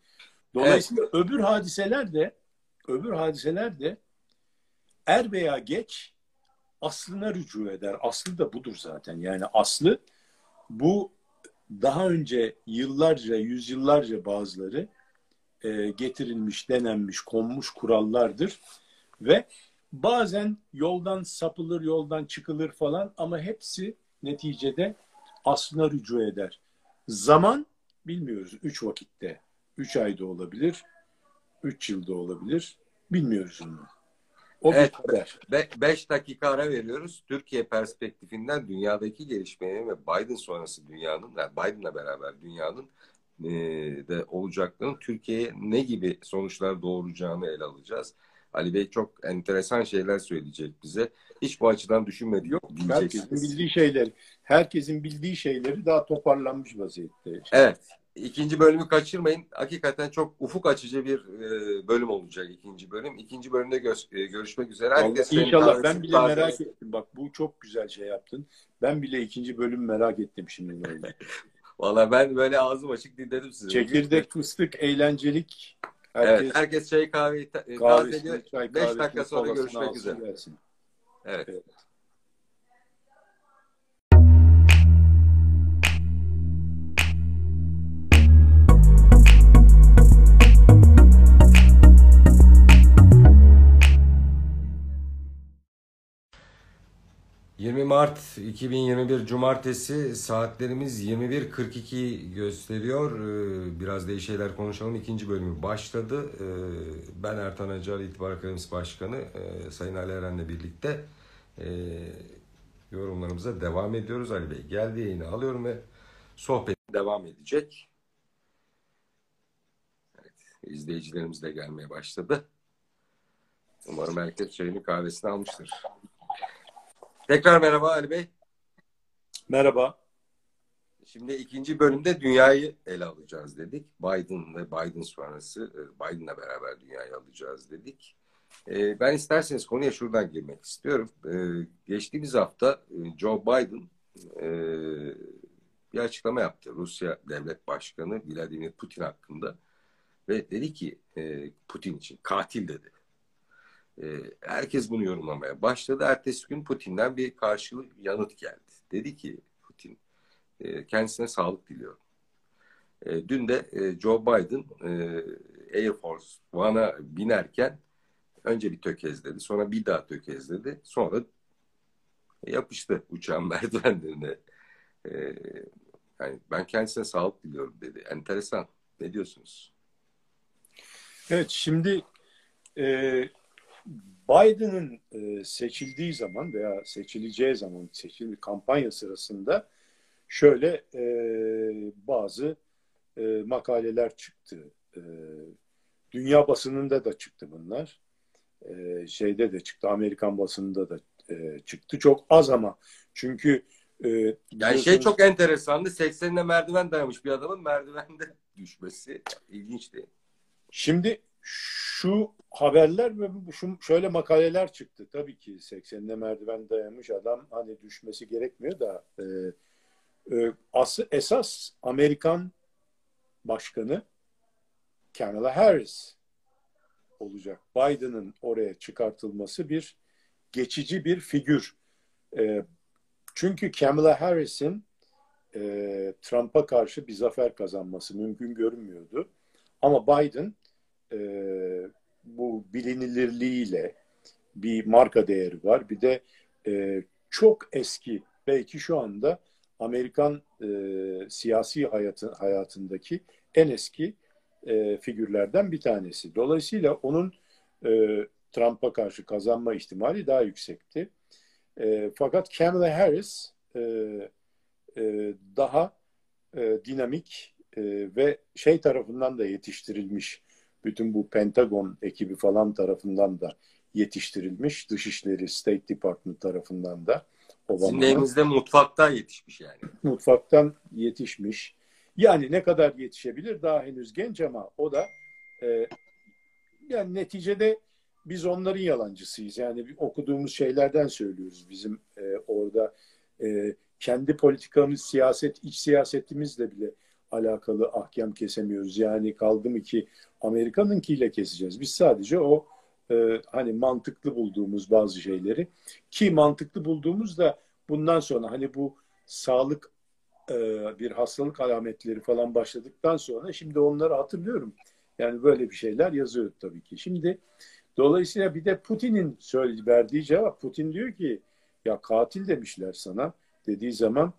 Dolayısıyla evet. öbür hadiseler de öbür hadiseler de er veya geç aslına rücu eder. Aslı da budur zaten. Yani aslı bu daha önce yıllarca, yüzyıllarca bazıları e, getirilmiş, denenmiş, konmuş kurallardır. Ve bazen yoldan sapılır, yoldan çıkılır falan ama hepsi neticede aslına rücu eder. Zaman bilmiyoruz. Üç vakitte. Üç ayda olabilir. Üç yılda olabilir. Bilmiyoruz onu. O evet, be, beş dakika ara veriyoruz. Türkiye perspektifinden dünyadaki gelişmeleri ve Biden sonrası dünyanın, yani Biden'la beraber dünyanın e, de olacaklarının Türkiye'ye ne gibi sonuçlar doğuracağını ele alacağız. Ali Bey çok enteresan şeyler söyleyecek bize. Hiç bu açıdan düşünmedik. Yok, herkesin bildiği şeyler, herkesin bildiği şeyleri daha toparlanmış vaziyette. Evet, İkinci bölümü kaçırmayın. Hakikaten çok ufuk açıcı bir e, bölüm olacak ikinci bölüm. İkinci bölümde gö- e, görüşmek üzere. Herkes İnşallah ben bile merak ettim. Bak bu çok güzel şey yaptın. Ben bile ikinci bölüm merak ettim şimdi. [laughs] Valla ben böyle ağzım açık dinledim sizi. Çekirdek, fıstık, eğlencelik. Herkes, evet, herkes çay kahve tazeliyor. 5 dakika sonra görüşmek üzere. Evet. evet. 20 Mart 2021 Cumartesi saatlerimiz 21.42 gösteriyor. Ee, biraz değişik şeyler konuşalım. İkinci bölümü başladı. Ee, ben Ertan Acar, İtibar Akademisi Başkanı. Ee, Sayın Ali Eren'le birlikte yorumlarımıza devam ediyoruz. Ali Bey geldi yayını alıyorum ve sohbet devam edecek. Evet, izleyicilerimiz de gelmeye başladı. Umarım herkes çayını kahvesini almıştır. Tekrar merhaba Ali Bey. Merhaba. Şimdi ikinci bölümde dünyayı ele alacağız dedik. Biden ve Biden sonrası e, Biden'la beraber dünyayı alacağız dedik. E, ben isterseniz konuya şuradan girmek istiyorum. E, geçtiğimiz hafta Joe Biden bir açıklama yaptı. Rusya Devlet Başkanı Vladimir Putin hakkında ve dedi ki Putin için katil dedi. Ee, herkes bunu yorumlamaya başladı. Ertesi gün Putin'den bir karşılık yanıt geldi. Dedi ki Putin e, kendisine sağlık diliyorum. E, dün de e, Joe Biden Air Force One'a binerken önce bir tökezledi. Sonra bir daha tökezledi. Sonra yapıştı uçağın [laughs] merdivenlerine. Yani ben kendisine sağlık diliyorum dedi. Enteresan. Ne diyorsunuz? Evet şimdi e, Biden'ın e, seçildiği zaman veya seçileceği zaman seçim kampanya sırasında şöyle e, bazı e, makaleler çıktı. E, dünya basınında da çıktı bunlar. E, şeyde de çıktı. Amerikan basınında da e, çıktı. Çok az ama çünkü e, yani şey çok enteresandı. 80'ine merdiven dayamış bir adamın merdivende [laughs] düşmesi ilginçti. Şimdi şu haberler ve şu şöyle makaleler çıktı. Tabii ki 80'ine merdiven dayanmış adam hani düşmesi gerekmiyor da e, e, aslı, esas Amerikan başkanı Kamala Harris olacak. Biden'ın oraya çıkartılması bir geçici bir figür. E, çünkü Kamala Harris'in e, Trump'a karşı bir zafer kazanması mümkün görünmüyordu. Ama Biden e, bu bilinilirliğiyle bir marka değeri var. Bir de e, çok eski, belki şu anda Amerikan e, siyasi hayatı, hayatındaki en eski e, figürlerden bir tanesi. Dolayısıyla onun e, Trump'a karşı kazanma ihtimali daha yüksekti. E, fakat Kamala Harris e, e, daha e, dinamik e, ve şey tarafından da yetiştirilmiş bütün bu Pentagon ekibi falan tarafından da yetiştirilmiş. Dışişleri State Department tarafından da. Sizin evinizde mutfaktan yetişmiş yani. Mutfaktan yetişmiş. Yani ne kadar yetişebilir daha henüz genç ama o da e, yani neticede biz onların yalancısıyız. Yani okuduğumuz şeylerden söylüyoruz. Bizim e, orada e, kendi politikamız, siyaset, iç siyasetimizle bile alakalı ahkam kesemiyoruz. Yani kaldı mı ki Amerika'nınkiyle keseceğiz. Biz sadece o e, hani mantıklı bulduğumuz bazı şeyleri ki mantıklı bulduğumuz da bundan sonra hani bu sağlık e, bir hastalık alametleri falan başladıktan sonra şimdi onları hatırlıyorum. Yani böyle bir şeyler yazıyor tabii ki. Şimdi dolayısıyla bir de Putin'in söylediği verdiği cevap Putin diyor ki ya katil demişler sana dediği zaman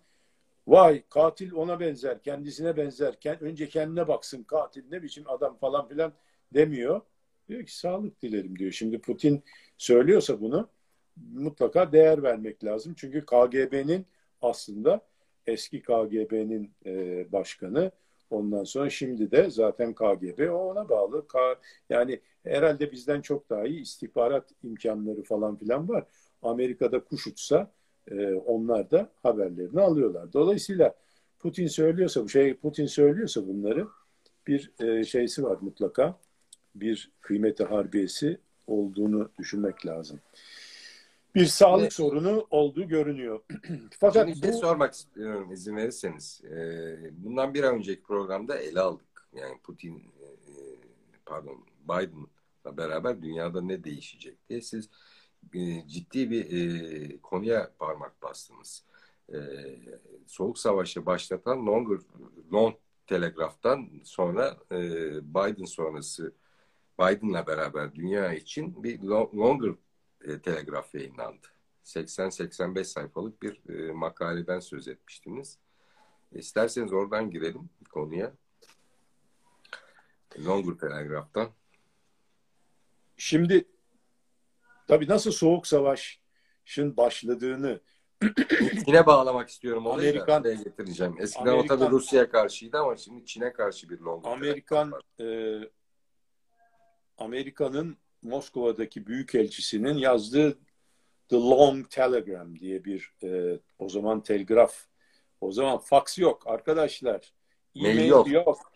Vay katil ona benzer, kendisine benzerken önce kendine baksın katil ne biçim adam falan filan demiyor. Diyor ki sağlık dilerim diyor. Şimdi Putin söylüyorsa bunu mutlaka değer vermek lazım. Çünkü KGB'nin aslında eski KGB'nin e, başkanı ondan sonra şimdi de zaten KGB o ona bağlı. K, yani herhalde bizden çok daha iyi istihbarat imkanları falan filan var. Amerika'da kuş uçsa e, onlar da haberlerini alıyorlar. Dolayısıyla Putin söylüyorsa bu şey Putin söylüyorsa bunları bir e, şeysi var mutlaka bir kıymeti harbiyesi olduğunu düşünmek lazım. Bir sağlık evet. sorunu olduğu görünüyor. [clears throat] Fakat Şimdi şey bu... sormak istiyorum izin verirseniz. Ee, bundan bir önceki programda ele aldık. Yani Putin e, pardon Biden'la beraber dünyada ne değişecek diye siz e, ciddi bir e, konuya parmak bastınız. E, Soğuk Savaşı başlatan Longer, Long Telegraf'tan sonra e, Biden sonrası Biden'la beraber dünya için bir Longer e, Telegraf yayınlandı. 80-85 sayfalık bir e, makaleden söz etmiştiniz. İsterseniz oradan girelim konuya. Longer Telegraph'tan. Şimdi tabii nasıl Soğuk Savaş'ın başladığını Çin'e bağlamak istiyorum olayı Amerikan, da getireceğim. Eskiden Amerikan, o tabii Rusya'ya karşıydı ama şimdi Çin'e karşı bir Longer Amerikan e, Amerika'nın Moskova'daki büyükelçisinin yazdığı The Long Telegram diye bir e, o zaman telgraf o zaman fax yok arkadaşlar. E-mail yok. yok.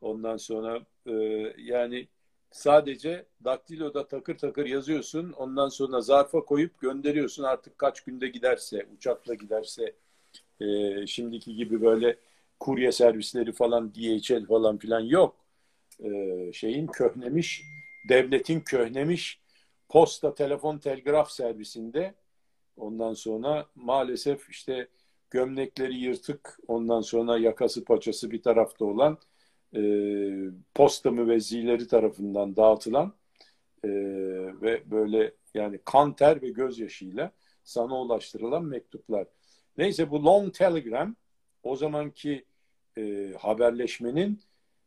Ondan sonra e, yani sadece daktiloda takır takır yazıyorsun. Ondan sonra zarfa koyup gönderiyorsun. Artık kaç günde giderse, uçakla giderse e, şimdiki gibi böyle kurye servisleri falan DHL falan filan yok. E, şeyin köhnemiş, devletin köhnemiş posta, telefon, telgraf servisinde ondan sonra maalesef işte gömlekleri yırtık, ondan sonra yakası paçası bir tarafta olan e, posta müvezzileri tarafından dağıtılan e, ve böyle yani kan ter ve gözyaşıyla sana ulaştırılan mektuplar. Neyse bu long telegram o zamanki e, haberleşmenin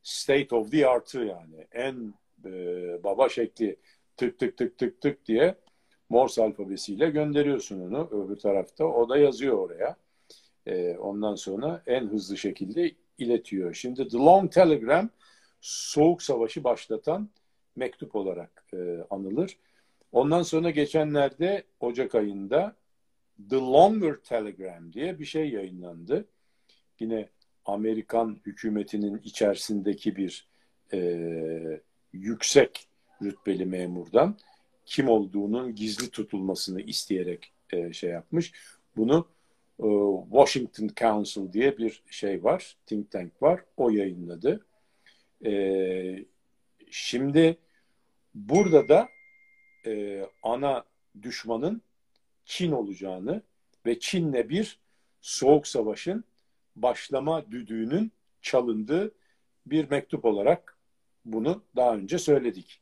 state of the art'ı yani en e, baba şekli tık tık tık tık tık diye Morse alfabesiyle gönderiyorsun onu öbür tarafta. O da yazıyor oraya. E, ondan sonra en hızlı şekilde iletiyor. Şimdi The Long Telegram Soğuk Savaşı başlatan mektup olarak e, anılır. Ondan sonra geçenlerde Ocak ayında The Longer Telegram diye bir şey yayınlandı. Yine Amerikan hükümetinin içerisindeki bir e, yüksek rütbeli memurdan kim olduğunun gizli tutulmasını isteyerek e, şey yapmış. Bunu Washington Council diye bir şey var, think tank var. O yayınladı. E, şimdi burada da e, ana düşmanın Çin olacağını ve Çin'le bir soğuk savaşın başlama düdüğünün çalındığı bir mektup olarak bunu daha önce söyledik.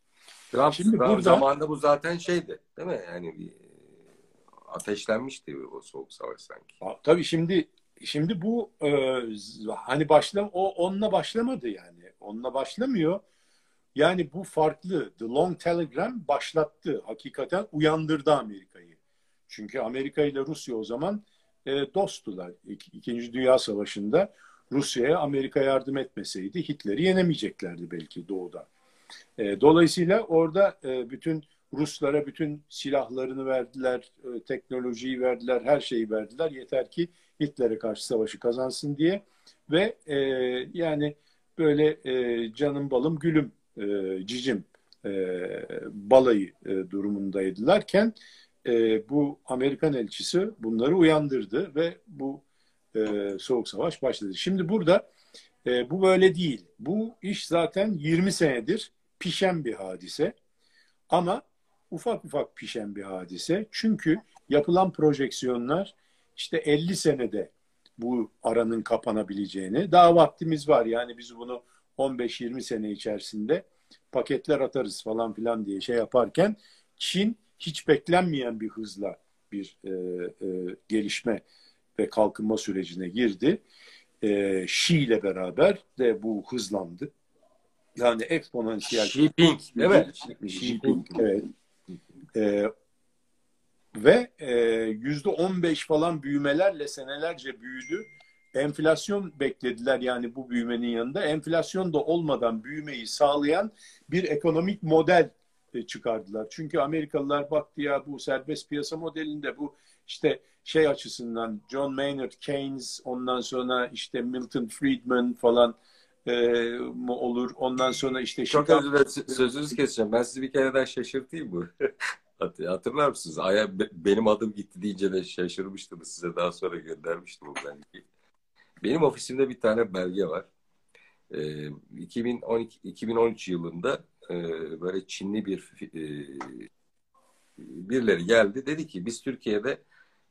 Trump, Şimdi Trump burada zamanında bu zaten şeydi, değil mi? Yani bir ateşlenmişti o soğuk savaş sanki. Tabii şimdi şimdi bu e, hani başlam o onunla başlamadı yani. Onunla başlamıyor. Yani bu farklı. The Long Telegram başlattı. Hakikaten uyandırdı Amerika'yı. Çünkü Amerika ile Rusya o zaman e, dosttular. İk, İkinci Dünya Savaşı'nda Rusya'ya Amerika yardım etmeseydi Hitler'i yenemeyeceklerdi belki doğuda. E, dolayısıyla orada e, bütün Ruslara bütün silahlarını verdiler, e, teknolojiyi verdiler, her şeyi verdiler. Yeter ki Hitler'e karşı savaşı kazansın diye. Ve e, yani böyle e, canım balım gülüm e, cicim e, balayı e, durumundaydılarken e, bu Amerikan elçisi bunları uyandırdı ve bu e, soğuk savaş başladı. Şimdi burada e, bu böyle değil. Bu iş zaten 20 senedir pişen bir hadise. Ama ufak ufak pişen bir hadise. Çünkü yapılan projeksiyonlar işte 50 senede bu aranın kapanabileceğini, daha vaktimiz var yani biz bunu 15-20 sene içerisinde paketler atarız falan filan diye şey yaparken Çin hiç beklenmeyen bir hızla bir e, e, gelişme ve kalkınma sürecine girdi. E, Xi ile beraber de bu hızlandı. Yani eksponansiyel. Xi Jinping, evet. Xi Jinping, evet. E, ve yüzde on beş falan büyümelerle senelerce büyüdü. Enflasyon beklediler yani bu büyümenin yanında. Enflasyon da olmadan büyümeyi sağlayan bir ekonomik model e, çıkardılar. Çünkü Amerikalılar baktı ya bu serbest piyasa modelinde bu işte şey açısından John Maynard Keynes ondan sonra işte Milton Friedman falan e, mu olur. Ondan sonra işte Çok Chicago... özür dilerim sözünüzü keseceğim. Ben sizi bir kere daha şaşırtayım mı? [laughs] Hatırlar mısınız? Aya benim adım gitti deyince de şaşırmıştım. Size daha sonra göndermiştim o belgeyi. Benim ofisimde bir tane belge var. Ee, 2012 2013 yılında e, böyle Çinli bir e, birileri geldi. Dedi ki biz Türkiye'de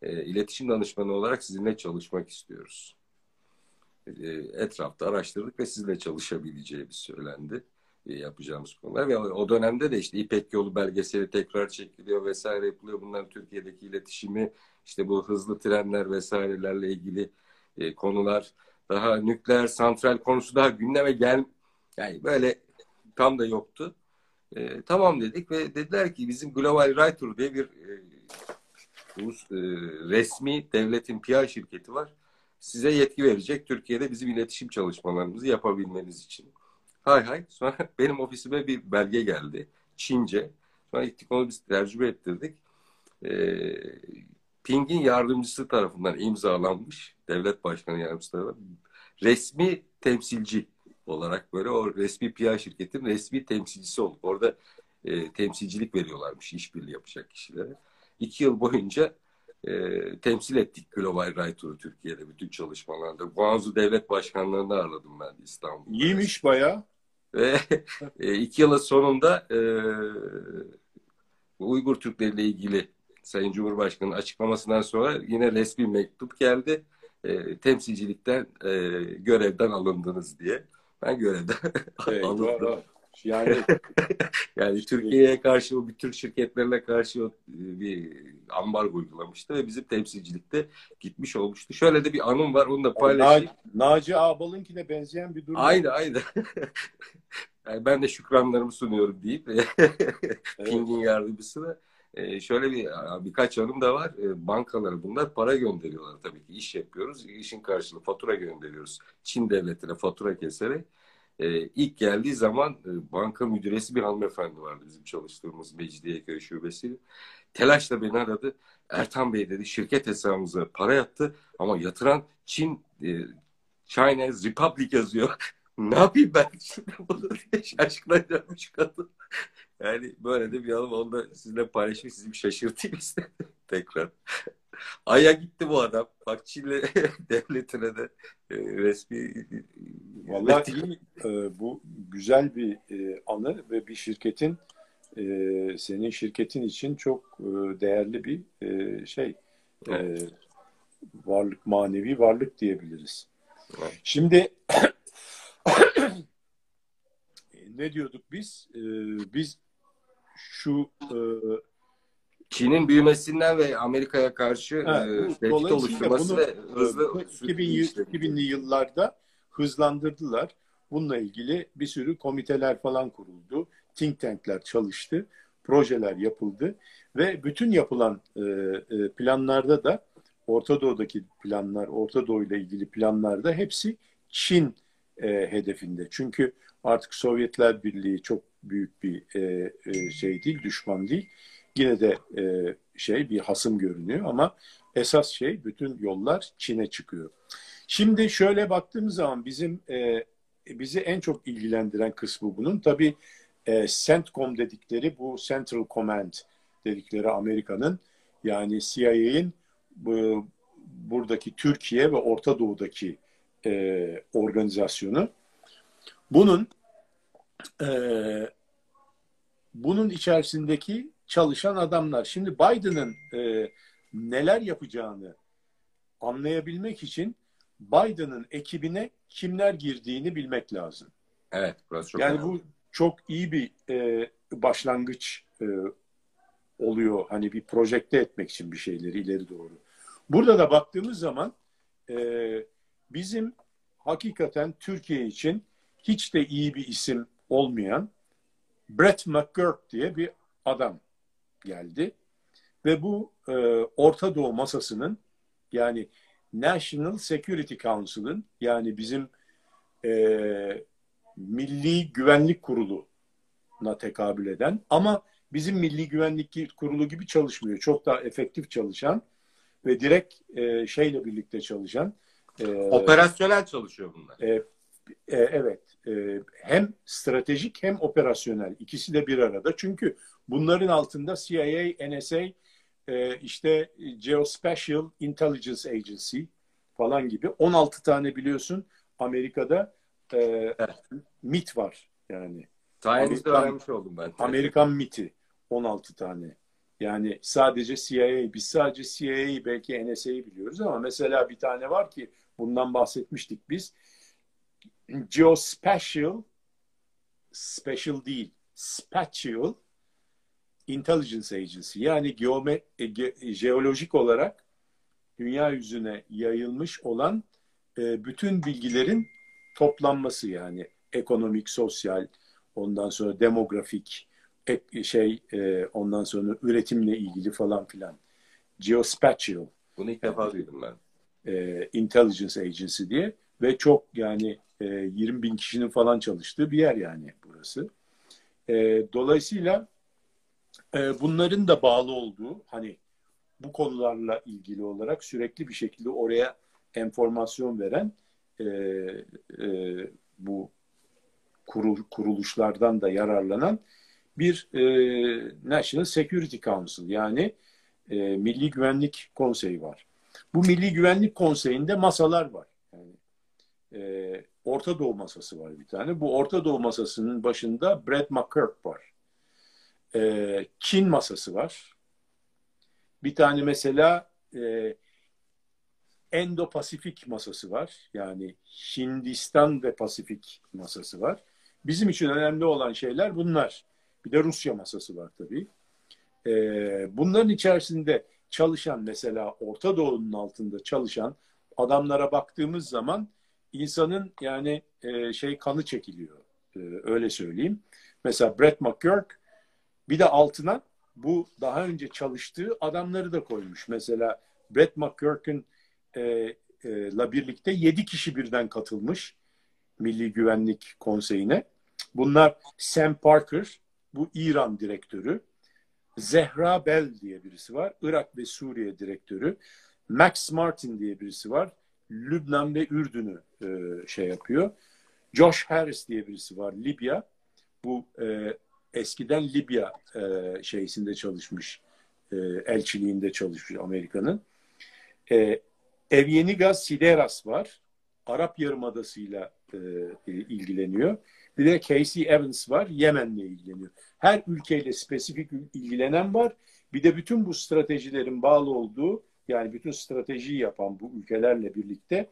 e, iletişim danışmanı olarak sizinle çalışmak istiyoruz. E, etrafta araştırdık ve sizinle çalışabileceğimiz söylendi. Yapacağımız konular ve o dönemde de işte İpek Yolu belgeseli tekrar çekiliyor vesaire yapılıyor. Bunların Türkiye'deki iletişimi işte bu hızlı trenler vesairelerle ilgili e, konular daha nükleer santral konusu daha gündeme gel yani böyle tam da yoktu. E, tamam dedik ve dediler ki bizim Global Writer diye bir e, ulus, e, resmi devletin PR şirketi var. Size yetki verecek Türkiye'de bizim iletişim çalışmalarımızı yapabilmeniz için. Hay hay. Sonra [laughs] benim ofisime bir belge geldi. Çince. Sonra gittik onu biz tercüme ettirdik. E, Ping'in yardımcısı tarafından imzalanmış. Devlet Başkanı yardımcısı tarafından. Resmi temsilci olarak böyle o resmi PR şirketin resmi temsilcisi olduk. Orada e, temsilcilik veriyorlarmış işbirliği yapacak kişilere. İki yıl boyunca e, temsil ettik Global Writer'ı Türkiye'de bütün çalışmalarda. Guangzhou Devlet Başkanlığı'nı ağırladım ben İstanbul'da. İyiymiş baya. Ve [laughs] e, iki yılın sonunda e, Uygur Türkleriyle ilgili Sayın Cumhurbaşkanı'nın açıklamasından sonra yine resmi mektup geldi. E, temsilcilikten, e, görevden alındınız diye. Ben görevden [laughs] alındım. [laughs] Yani yani Türkiye'ye karşı o bir Türk şirketlerine karşı o e, bir ambargo uygulamıştı ve bizim temsilcilikte gitmiş olmuştu. Şöyle de bir anım var onu da paylaşayım. Naci Ağbal'ınkine benzeyen bir durum. Aynı aynı. [laughs] yani ben de şükranlarımı sunuyorum deyip [laughs] Ping'in yardımcısına e, şöyle bir birkaç anım da var. E, bankalara bunlar para gönderiyorlar tabii ki. iş yapıyoruz. İşin karşılığı fatura gönderiyoruz. Çin devletine fatura keserek. E, ilk geldiği zaman e, banka müdüresi bir hanımefendi vardı bizim çalıştığımız Mecidiyeköy şubesi. Telaşla beni aradı. Ertan Bey dedi şirket hesabımıza para yattı ama yatıran Çin e, China Republic yazıyor. [laughs] ne yapayım ben [laughs] şimdi şaşkınlanmış kadın. Yani böyle de bir anım onu da sizinle paylaşayım sizi bir şaşırtayım istedim [laughs] tekrar. Ay'a gitti bu adam. Bak Çin'le [laughs] devletine de e, resmi Vallahi [laughs] iyi, e, bu güzel bir e, anı ve bir şirketin e, senin şirketin için çok e, değerli bir e, şey. Evet. E, varlık, manevi varlık diyebiliriz. Evet. Şimdi [coughs] ne diyorduk biz? E, biz şu e, Çin'in büyümesinden ve Amerika'ya karşı ha, e, tehdit oluşturması ve hızlı 2000'li yıllarda hızlandırdılar. Bununla ilgili bir sürü komiteler falan kuruldu. Think tankler çalıştı. Projeler yapıldı. Ve bütün yapılan e, e, planlarda da Orta Doğu'daki planlar, Orta Doğu ile ilgili planlarda hepsi Çin e, hedefinde. Çünkü artık Sovyetler Birliği çok büyük bir e, e, şey değil, düşman değil. Yine de e, şey bir hasım görünüyor ama esas şey bütün yollar Çin'e çıkıyor. Şimdi şöyle baktığımız zaman bizim e, bizi en çok ilgilendiren kısmı bunun tabii e, CENTCOM dedikleri bu Central Command dedikleri Amerika'nın yani CIA'in bu, buradaki Türkiye ve Orta Doğu'daki e, organizasyonu. Bunun e, bunun içerisindeki çalışan adamlar. Şimdi Biden'ın e, neler yapacağını anlayabilmek için Biden'ın ekibine kimler girdiğini bilmek lazım. Evet, burası çok Yani önemli. bu çok iyi bir e, başlangıç e, oluyor. Hani bir projekte etmek için bir şeyleri ileri doğru. Burada da baktığımız zaman e, bizim hakikaten Türkiye için hiç de iyi bir isim olmayan Brett McGurk diye bir adam geldi. Ve bu e, Orta Doğu masasının yani National Security Council'ın yani bizim e, Milli Güvenlik Kurulu'na tekabül eden ama bizim Milli Güvenlik Kurulu gibi çalışmıyor. Çok daha efektif çalışan ve direkt e, şeyle birlikte çalışan. E, Operasyonel çalışıyor bunlar. E, e, evet. E, hem stratejik hem operasyonel. ikisi de bir arada. Çünkü bunların altında CIA, NSA, e, işte Geospatial Intelligence Agency falan gibi 16 tane biliyorsun Amerika'da e, evet. MIT var yani. Sayenizde öğrenmiş oldum ben. Amerikan MIT'i 16 tane. Yani sadece CIA, biz sadece CIA'yı belki NSA'yı biliyoruz ama mesela bir tane var ki bundan bahsetmiştik biz. Geospatial special değil, spatial intelligence agency. Yani geome, e, ge, jeolojik olarak dünya yüzüne yayılmış olan e, bütün bilgilerin toplanması yani ekonomik, sosyal, ondan sonra demografik, şey, e, ondan sonra üretimle ilgili falan filan. Geospatial. Bunu ilk defa duydum ben. E, Intelligence Agency diye ve çok yani e, 20 bin kişinin falan çalıştığı bir yer yani burası. E, dolayısıyla e, bunların da bağlı olduğu hani bu konularla ilgili olarak sürekli bir şekilde oraya enformasyon veren e, e, bu kurul, kuruluşlardan da yararlanan bir e, National Security Council yani e, Milli Güvenlik Konseyi var. Bu Milli Güvenlik Konseyi'nde masalar var. Yani, e, Orta Doğu masası var bir tane. Bu Orta Doğu masasının başında Brad McCurk var. E, Çin masası var. Bir tane mesela e, Endo-Pasifik masası var. Yani Hindistan ve Pasifik masası var. Bizim için önemli olan şeyler bunlar. Bir de Rusya masası var tabii. Ee, bunların içerisinde çalışan mesela Orta Doğu'nun altında çalışan adamlara baktığımız zaman insanın yani e, şey kanı çekiliyor. E, öyle söyleyeyim. Mesela Brett McGurk bir de altına bu daha önce çalıştığı adamları da koymuş. Mesela Brett McGurk'ın e, e, la birlikte yedi kişi birden katılmış Milli Güvenlik Konseyi'ne. Bunlar Sam Parker, bu İran direktörü. Zehra Bell diye birisi var. Irak ve Suriye direktörü. Max Martin diye birisi var. Lübnan ve Ürdün'ü e, şey yapıyor. Josh Harris diye birisi var. Libya. Bu e, eskiden Libya e, şeysinde çalışmış. E, elçiliğinde çalışmış Amerika'nın. E, Evyeniga Sideras var. Arap Yarımadası'yla e, ilgileniyor. Bir de Casey Evans var. Yemen'le ilgileniyor. Her ülkeyle spesifik ilgilenen var. Bir de bütün bu stratejilerin bağlı olduğu yani bütün stratejiyi yapan bu ülkelerle birlikte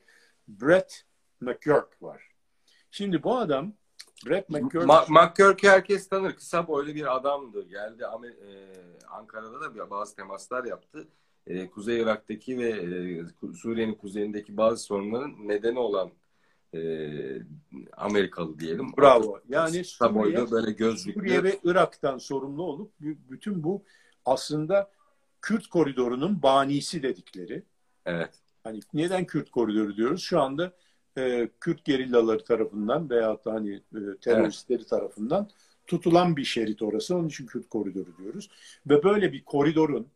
Brett McGurk var. Şimdi bu adam Brett McGurk... Ma McGurk'ü herkes tanır. Kısa boylu bir adamdı. Geldi Amer e, Ankara'da da bazı temaslar yaptı. E, Kuzey Irak'taki ve e, Suriye'nin kuzeyindeki bazı sorunların nedeni olan e, Amerikalı diyelim. Bravo. Yani Suriye, böyle gözlüklü. Suriye ve Irak'tan sorumlu olup bütün bu aslında Kürt koridorunun banisi dedikleri. Evet. Hani neden Kürt koridoru diyoruz? Şu anda e, Kürt gerillaları tarafından veya da hani e, teröristleri evet. tarafından tutulan bir şerit orası. Onun için Kürt koridoru diyoruz. Ve böyle bir koridorun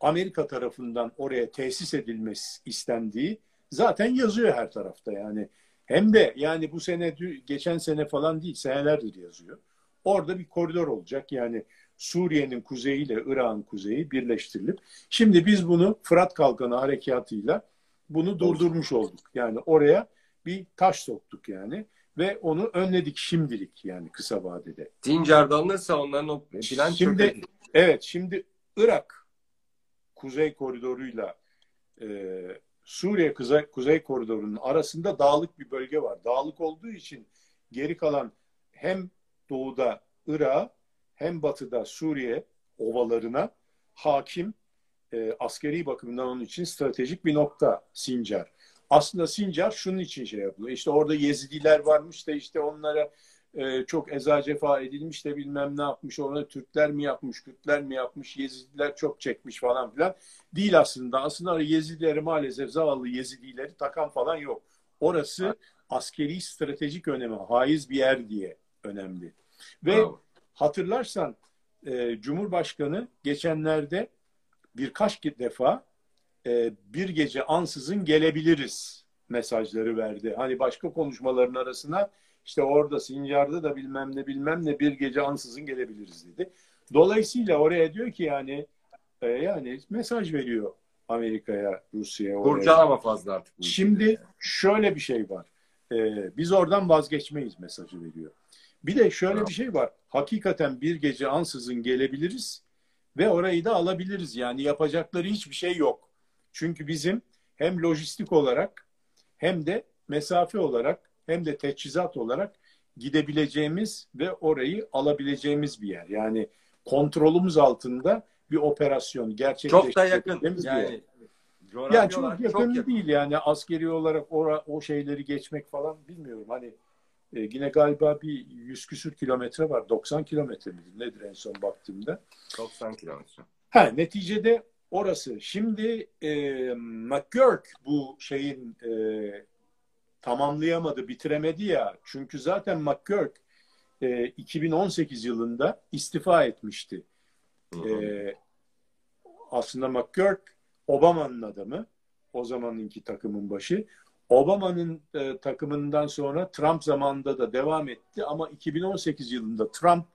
Amerika tarafından oraya tesis edilmesi istendiği zaten yazıyor her tarafta yani. Hem de yani bu sene geçen sene falan değil senelerdir yazıyor. Orada bir koridor olacak yani Suriye'nin kuzeyiyle Irak'ın kuzeyi birleştirilip şimdi biz bunu Fırat Kalkanı harekatıyla bunu durdurmuş olduk. Yani oraya bir taş soktuk yani ve onu önledik şimdilik yani kısa vadede. Sincar'da alınırsa onların o plan şimdi, çok Evet şimdi Irak kuzey koridoruyla e, Suriye kuzey, kuzey koridorunun arasında dağlık bir bölge var. Dağlık olduğu için geri kalan hem doğuda Irak hem batıda Suriye ovalarına hakim e, askeri bakımından onun için stratejik bir nokta Sincar. Aslında Sincar şunun için şey yapılıyor. İşte orada Yezidiler varmış da işte onlara e, çok eza cefa edilmiş de bilmem ne yapmış. Ona Türkler mi yapmış, Kürtler mi yapmış, Yezidiler çok çekmiş falan filan. Değil aslında. Aslında Yezidileri maalesef zavallı Yezidileri takan falan yok. Orası askeri stratejik önemi, haiz bir yer diye önemli. Ve Bravo. hatırlarsan e, Cumhurbaşkanı geçenlerde birkaç defa e, bir gece ansızın gelebiliriz mesajları verdi. Hani başka konuşmaların arasına işte orada Sincar'da da bilmem ne bilmem ne bir gece ansızın gelebiliriz dedi. Dolayısıyla oraya diyor ki yani e, yani mesaj veriyor Amerika'ya, Rusya'ya. Kurcalama fazla artık. Şimdi şöyle bir şey var. Ee, biz oradan vazgeçmeyiz mesajı veriyor. Bir de şöyle bir şey var. Hakikaten bir gece ansızın gelebiliriz ve orayı da alabiliriz. Yani yapacakları hiçbir şey yok. Çünkü bizim hem lojistik olarak hem de mesafe olarak hem de teçhizat olarak gidebileceğimiz ve orayı alabileceğimiz bir yer. Yani kontrolümüz altında bir operasyon gerçekleştirdiğimiz Çok da yakın. Yani, Yani çok yakın, çok yakın. değil yani askeri olarak ora, o şeyleri geçmek falan bilmiyorum. Hani e, yine galiba bir 100 küsür kilometre var. 90 kilometre midir nedir en son baktığımda. 90 kilometre. Ha, neticede orası. Şimdi e, McGurk bu şeyin e, tamamlayamadı, bitiremedi ya. Çünkü zaten McGurk e, 2018 yılında istifa etmişti. Hı hı. E, aslında McGurk Obama'nın adamı. O zamanınki takımın başı. Obama'nın e, takımından sonra Trump zamanında da devam etti ama 2018 yılında Trump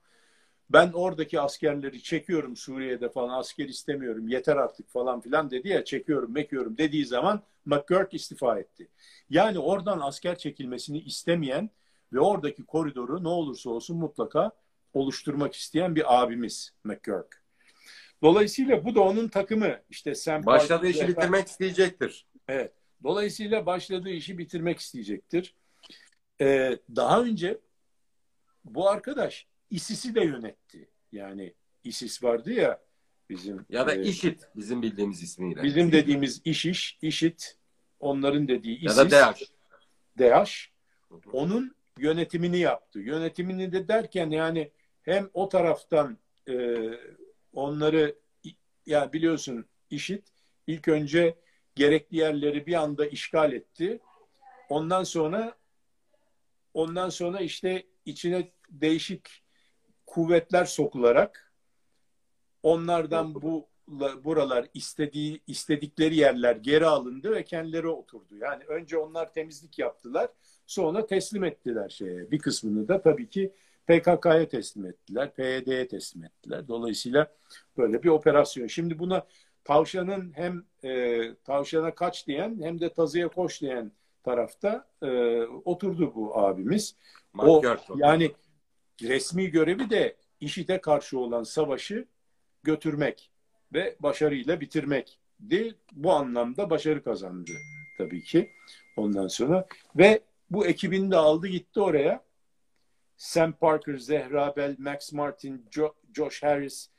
ben oradaki askerleri çekiyorum Suriye'de falan asker istemiyorum yeter artık falan filan dedi ya çekiyorum mekiyorum dediği zaman McGurk istifa etti. Yani oradan asker çekilmesini istemeyen ve oradaki koridoru ne olursa olsun mutlaka oluşturmak isteyen bir abimiz McGurk. Dolayısıyla bu da onun takımı. İşte Sam Başladığı işi bitirmek isteyecektir. Evet. Dolayısıyla başladığı işi bitirmek isteyecektir. Ee, daha önce bu arkadaş ISIS'i de yönetti. Yani ISIS vardı ya bizim Ya da e, IŞİD bizim bildiğimiz ismiyle. bizim dediğimiz İŞİŞ, IŞİD, onların dediği ya ISIS, da DAEŞ. DAEŞ onun yönetimini yaptı. Yönetimini de derken yani hem o taraftan e, onları ya biliyorsun IŞİD ilk önce gerekli yerleri bir anda işgal etti. Ondan sonra ondan sonra işte içine değişik kuvvetler sokularak onlardan bu buralar istediği istedikleri yerler geri alındı ve kendileri oturdu. Yani önce onlar temizlik yaptılar, sonra teslim ettiler şeye. Bir kısmını da tabii ki PKK'ya teslim ettiler, PYD'ye teslim ettiler. Dolayısıyla böyle bir operasyon. Şimdi buna tavşanın hem e, tavşana kaç diyen hem de tazıya koş diyen tarafta e, oturdu bu abimiz. O yani resmi görevi de IŞİD'e karşı olan savaşı götürmek ve başarıyla bitirmekti. Bu anlamda başarı kazandı tabii ki ondan sonra. Ve bu ekibini de aldı gitti oraya. Sam Parker, Zehra Bell, Max Martin, Jo- Josh Harris,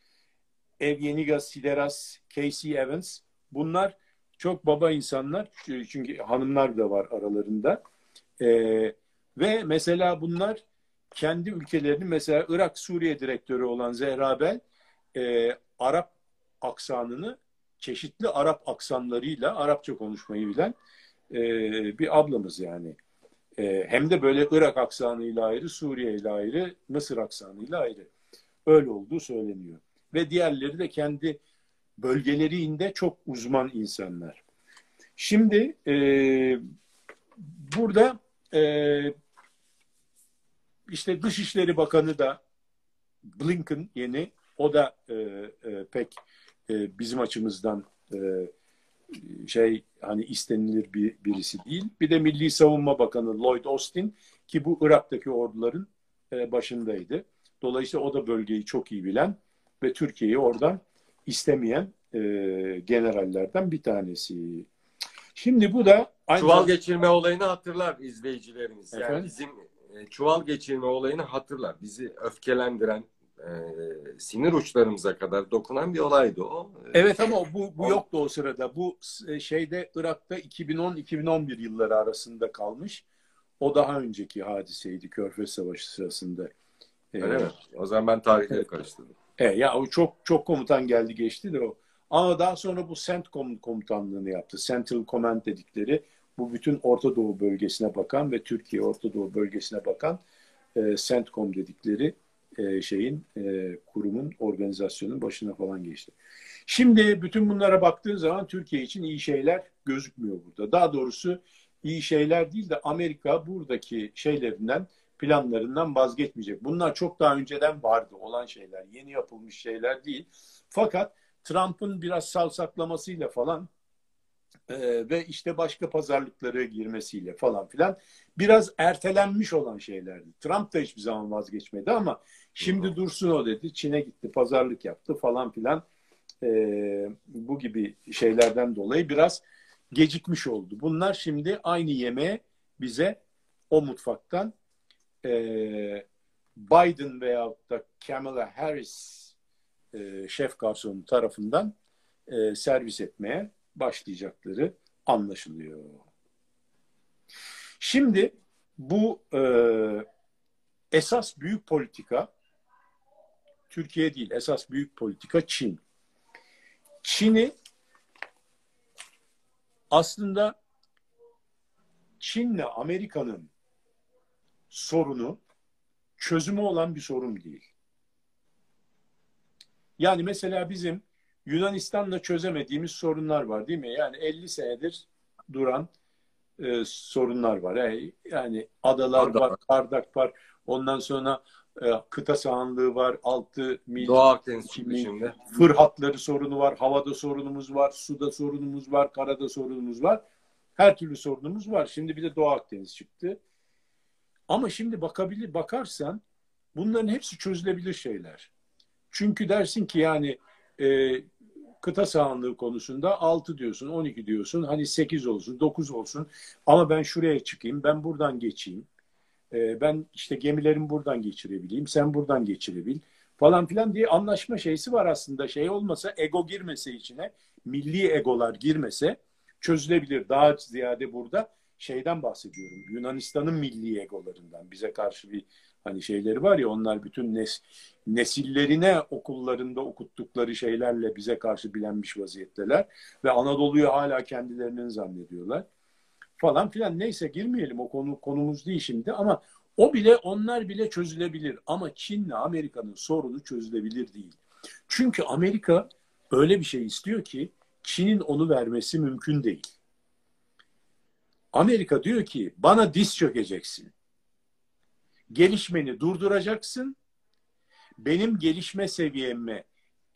Evgeniga Sideras, Casey Evans. Bunlar çok baba insanlar. Çünkü hanımlar da var aralarında. Ee, ve mesela bunlar kendi ülkelerini mesela Irak Suriye direktörü olan Zehra Bel e, Arap aksanını çeşitli Arap aksanlarıyla Arapça konuşmayı bilen e, bir ablamız yani. E, hem de böyle Irak aksanıyla ayrı, Suriye ile ayrı, Mısır aksanıyla ayrı. Öyle olduğu söyleniyor. Ve diğerleri de kendi bölgelerinde çok uzman insanlar. Şimdi e, burada e, işte Dışişleri Bakanı da Blinken yeni o da e, e, pek e, bizim açımızdan e, şey hani istenilir bir birisi değil. Bir de Milli Savunma Bakanı Lloyd Austin ki bu Irak'taki orduların e, başındaydı. Dolayısıyla o da bölgeyi çok iyi bilen ve Türkiye'yi oradan istemeyen e, generallerden bir tanesi. Şimdi bu da aynı Çuval geçirme olayını hatırlar izleyicilerimiz. Yani Efendim? bizim e, çuval geçirme olayını hatırlar. Bizi öfkelendiren, e, sinir uçlarımıza kadar dokunan bir olaydı o. Evet ama bu, bu yoktu o sırada. Bu e, şeyde Irak'ta 2010-2011 yılları arasında kalmış. O daha önceki hadiseydi Körfez Savaşı sırasında. E, Öyle mi? O zaman ben tarihleri karıştırdım. E, ya o çok çok komutan geldi geçti de o. Ama daha sonra bu CENTCOM komutanlığını yaptı. Central Command dedikleri bu bütün Orta Doğu bölgesine bakan ve Türkiye Orta Doğu bölgesine bakan e, CENTCOM dedikleri e, şeyin e, kurumun organizasyonun başına falan geçti. Şimdi bütün bunlara baktığın zaman Türkiye için iyi şeyler gözükmüyor burada. Daha doğrusu iyi şeyler değil de Amerika buradaki şeylerinden planlarından vazgeçmeyecek. Bunlar çok daha önceden vardı olan şeyler. Yeni yapılmış şeyler değil. Fakat Trump'ın biraz salsaklamasıyla falan e, ve işte başka pazarlıklara girmesiyle falan filan biraz ertelenmiş olan şeylerdi. Trump da hiçbir zaman vazgeçmedi ama şimdi dursun o dedi. Çin'e gitti, pazarlık yaptı falan filan. E, bu gibi şeylerden dolayı biraz gecikmiş oldu. Bunlar şimdi aynı yemeğe bize o mutfaktan e, Biden veyahut da Kamala Harris e, şef garson tarafından e, servis etmeye başlayacakları anlaşılıyor. Şimdi bu e, esas büyük politika Türkiye değil, esas büyük politika Çin. Çin'i aslında Çin'le Amerika'nın sorunu çözümü olan bir sorun değil. Yani mesela bizim Yunanistan'la çözemediğimiz sorunlar var değil mi? Yani 50 senedir duran e, sorunlar var. Yani, yani adalar Ada. var, Kardak var. Ondan sonra e, kıta sahanlığı var. 6 mil. Doğu Akdeniz şimdi. Fırhatları sorunu var. Havada sorunumuz var. Suda sorunumuz var. Karada sorunumuz var. Her türlü sorunumuz var. Şimdi bir de Doğu Akdeniz çıktı. Ama şimdi bakabilir bakarsan bunların hepsi çözülebilir şeyler. Çünkü dersin ki yani e, kıta sahanlığı konusunda 6 diyorsun, 12 diyorsun, hani 8 olsun, 9 olsun ama ben şuraya çıkayım, ben buradan geçeyim. E, ben işte gemilerimi buradan geçirebileyim, sen buradan geçirebil falan filan diye anlaşma şeysi var aslında. Şey olmasa, ego girmese içine, milli egolar girmese çözülebilir. Daha ziyade burada şeyden bahsediyorum. Yunanistan'ın milli egolarından bize karşı bir hani şeyleri var ya onlar bütün nes nesillerine okullarında okuttukları şeylerle bize karşı bilenmiş vaziyetteler ve Anadolu'yu hala kendilerinin zannediyorlar falan filan neyse girmeyelim o konu konumuz değil şimdi ama o bile onlar bile çözülebilir ama Çin'le Amerika'nın sorunu çözülebilir değil. Çünkü Amerika öyle bir şey istiyor ki Çin'in onu vermesi mümkün değil. Amerika diyor ki bana diz çökeceksin. Gelişmeni durduracaksın. Benim gelişme seviyeme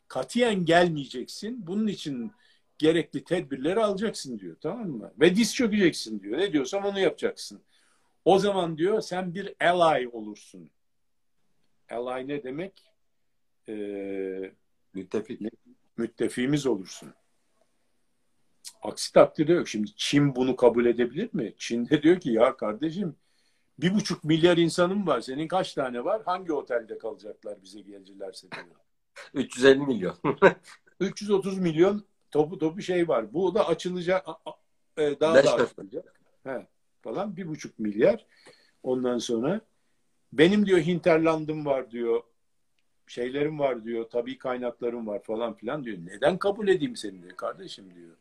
katiyen gelmeyeceksin. Bunun için gerekli tedbirleri alacaksın diyor. Tamam mı? Ve diz çökeceksin diyor. Ne diyorsam onu yapacaksın. O zaman diyor sen bir ally olursun. Ally ne demek? Ee, Müttefik. Müttefiğimiz olursun. Aksi takdirde yok. Şimdi Çin bunu kabul edebilir mi? Çin de diyor ki ya kardeşim bir buçuk milyar insanım var. Senin kaç tane var? Hangi otelde kalacaklar bize gelirlerse diyor. 350 milyon. [laughs] 330 milyon topu topu şey var. Bu da açılacak e, daha Beş da açılacak. He, falan bir buçuk milyar. Ondan sonra benim diyor hinterlandım var diyor. Şeylerim var diyor. Tabii kaynaklarım var falan filan diyor. Neden kabul edeyim seni diyor kardeşim diyor.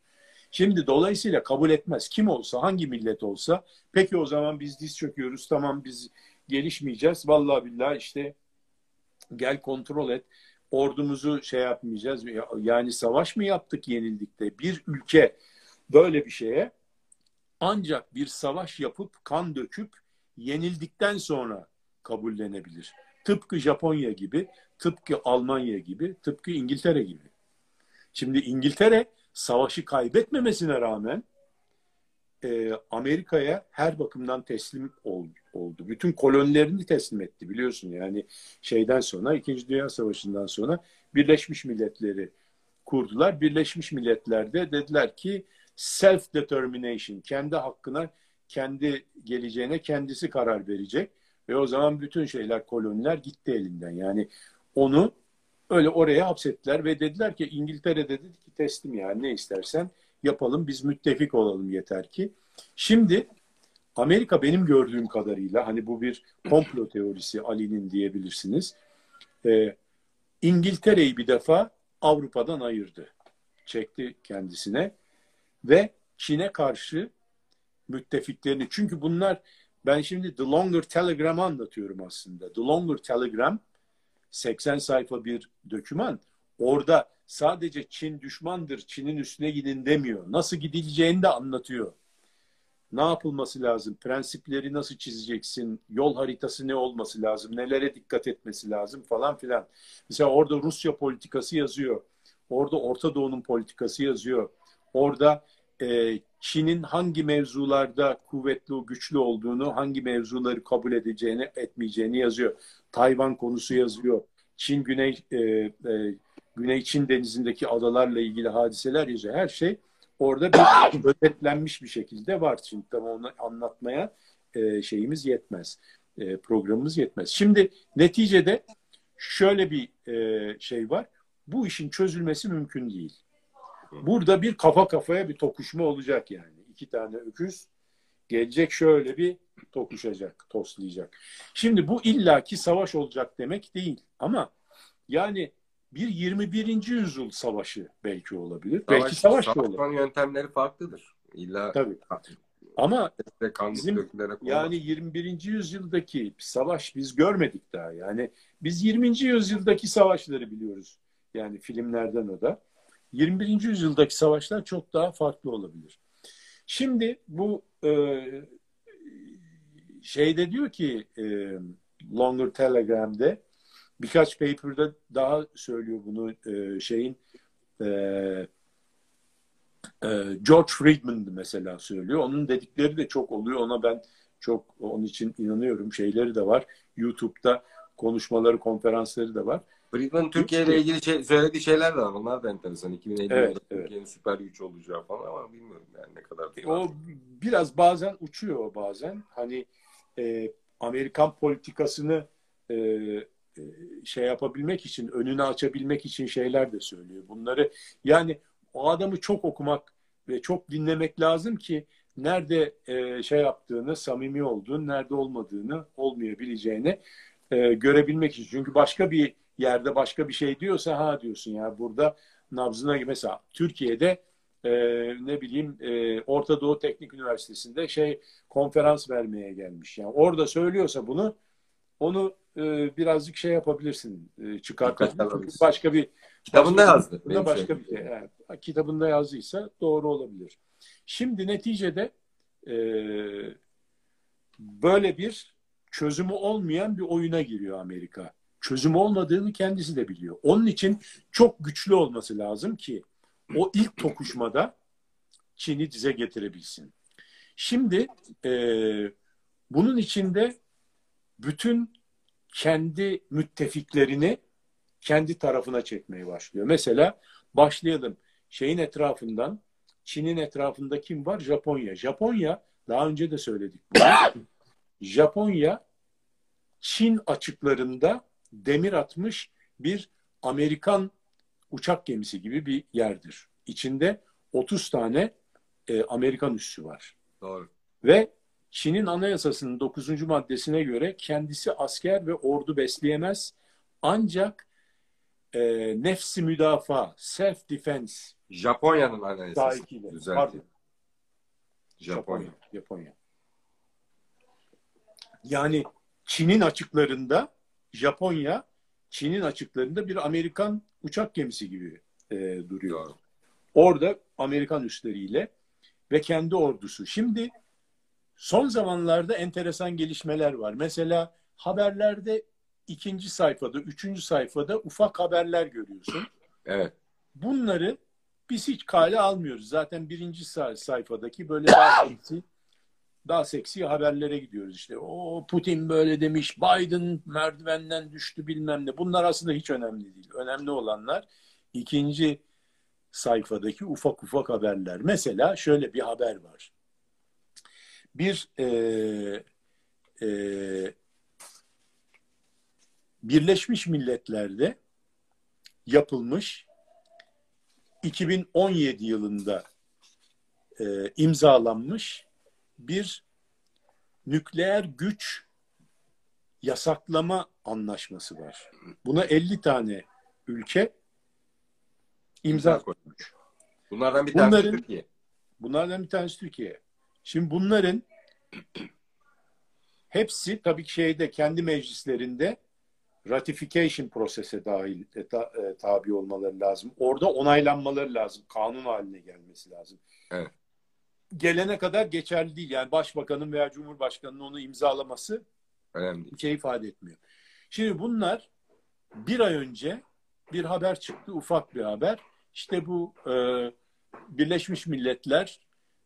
Şimdi dolayısıyla kabul etmez. Kim olsa, hangi millet olsa peki o zaman biz diz çöküyoruz. Tamam biz gelişmeyeceğiz. Vallahi billahi işte gel kontrol et. Ordumuzu şey yapmayacağız. Yani savaş mı yaptık yenildik de bir ülke böyle bir şeye ancak bir savaş yapıp kan döküp yenildikten sonra kabullenebilir. Tıpkı Japonya gibi, tıpkı Almanya gibi, tıpkı İngiltere gibi. Şimdi İngiltere savaşı kaybetmemesine rağmen e, Amerika'ya her bakımdan teslim oldu, oldu. Bütün kolonilerini teslim etti biliyorsun yani şeyden sonra İkinci Dünya Savaşı'ndan sonra Birleşmiş Milletleri kurdular. Birleşmiş Milletler'de dediler ki self determination kendi hakkına kendi geleceğine kendisi karar verecek ve o zaman bütün şeyler koloniler gitti elinden. Yani onu Öyle oraya hapsettiler ve dediler ki İngiltere dedi ki teslim yani ne istersen yapalım biz müttefik olalım yeter ki. Şimdi Amerika benim gördüğüm kadarıyla hani bu bir komplo teorisi Ali'nin diyebilirsiniz. E, İngiltere'yi bir defa Avrupa'dan ayırdı. Çekti kendisine ve Çin'e karşı müttefiklerini çünkü bunlar ben şimdi The Longer Telegram'ı anlatıyorum aslında. The Longer Telegram 80 sayfa bir döküman. Orada sadece Çin düşmandır, Çin'in üstüne gidin demiyor. Nasıl gidileceğini de anlatıyor. Ne yapılması lazım? Prensipleri nasıl çizeceksin? Yol haritası ne olması lazım? Nelere dikkat etmesi lazım falan filan. Mesela orada Rusya politikası yazıyor. Orada Orta Doğu'nun politikası yazıyor. Orada e, Çin'in hangi mevzularda kuvvetli, güçlü olduğunu, hangi mevzuları kabul edeceğini, etmeyeceğini yazıyor. Tayvan konusu yazıyor. Çin Güney e, e, Güney Çin denizindeki adalarla ilgili hadiseler yazıyor. Her şey orada bir [coughs] özetlenmiş bir şekilde var. Şimdi tam onu anlatmaya e, şeyimiz yetmez. e, programımız yetmez. Şimdi neticede şöyle bir e, şey var. Bu işin çözülmesi mümkün değil. Burada bir kafa kafaya bir tokuşma olacak yani. İki tane öküz gelecek şöyle bir tokuşacak, toslayacak. Şimdi bu illaki savaş olacak demek değil. Ama yani bir 21. yüzyıl savaşı belki olabilir. Savaş, belki savaş da olur. yöntemleri farklıdır. İlla Tabii. Ama bizim yani 21. yüzyıldaki savaş biz görmedik daha. Yani biz 20. yüzyıldaki savaşları biliyoruz. Yani filmlerden o da. 21. yüzyıldaki savaşlar çok daha farklı olabilir. Şimdi bu e, şeyde diyor ki e, Longer Telegram'de birkaç paper'da daha söylüyor bunu e, şeyin e, e, George Friedman mesela söylüyor. Onun dedikleri de çok oluyor. Ona ben çok onun için inanıyorum. Şeyleri de var. YouTube'da konuşmaları, konferansları da var. Friedman Türkiye ile ilgili şey, söylediği şeyler de var. Onlar da enteresan. 2050'de evet, Türkiye'nin evet. süper güç olacağı falan ama bilmiyorum yani ne kadar değil. O biraz bazen uçuyor bazen. Hani e, Amerikan politikasını e, e, şey yapabilmek için, önünü açabilmek için şeyler de söylüyor. Bunları yani o adamı çok okumak ve çok dinlemek lazım ki nerede e, şey yaptığını, samimi olduğunu, nerede olmadığını, olmayabileceğini e, görebilmek için. Çünkü başka bir yerde başka bir şey diyorsa ha diyorsun ya burada nabzına mesela Türkiye'de e, ne bileyim e, Orta Doğu Teknik Üniversitesi'nde şey konferans vermeye gelmiş. Yani orada söylüyorsa bunu onu e, birazcık şey yapabilirsin. E, çıkartabilirsin. Başka bir kitabında başka yazdı. Bir, başka bir şey. Yani, kitabında yazdıysa doğru olabilir. Şimdi neticede e, böyle bir çözümü olmayan bir oyuna giriyor Amerika. Çözüm olmadığını kendisi de biliyor. Onun için çok güçlü olması lazım ki o ilk tokuşmada Çin'i dize getirebilsin. Şimdi e, bunun içinde bütün kendi müttefiklerini kendi tarafına çekmeye başlıyor. Mesela başlayalım şeyin etrafından Çin'in etrafında kim var? Japonya. Japonya daha önce de söyledik bunu. [coughs] Japonya Çin açıklarında demir atmış bir Amerikan uçak gemisi gibi bir yerdir. İçinde 30 tane e, Amerikan üssü var. Doğru. Ve Çin'in anayasasının 9. maddesine göre kendisi asker ve ordu besleyemez. Ancak e, nefsi müdafaa, self defense Japonya'nın anayasası. Pardon. Japonya. Japonya. Yani Çin'in açıklarında Japonya Çin'in açıklarında bir Amerikan uçak gemisi gibi e, duruyor. Orada Amerikan üsleriyle ve kendi ordusu. Şimdi son zamanlarda enteresan gelişmeler var. Mesela haberlerde ikinci sayfada, üçüncü sayfada ufak haberler görüyorsun. Evet. Bunları biz hiç kale almıyoruz. Zaten birinci sayfadaki böyle seksi, [laughs] daha seksi haberlere gidiyoruz işte. O Putin böyle demiş, Biden merdivenden düştü bilmem ne. Bunlar aslında hiç önemli değil. Önemli olanlar ikinci sayfadaki ufak ufak haberler. Mesela şöyle bir haber var. Bir e, e, Birleşmiş Milletler'de yapılmış 2017 yılında e, imzalanmış bir nükleer güç yasaklama anlaşması var. Buna 50 tane ülke imza koymuş. Bunlardan bir tanesi bunların, Türkiye. Bunlardan bir tanesi Türkiye. Şimdi bunların hepsi tabii ki şeyde kendi meclislerinde ratification prosese dahil e, ta, e, tabi olmaları lazım. Orada onaylanmaları lazım. Kanun haline gelmesi lazım. Evet. Gelene kadar geçerli değil. Yani başbakanın veya cumhurbaşkanının onu imzalaması Önemli. bir şey ifade etmiyor. Şimdi bunlar bir ay önce bir haber çıktı. Ufak bir haber. İşte bu e, Birleşmiş Milletler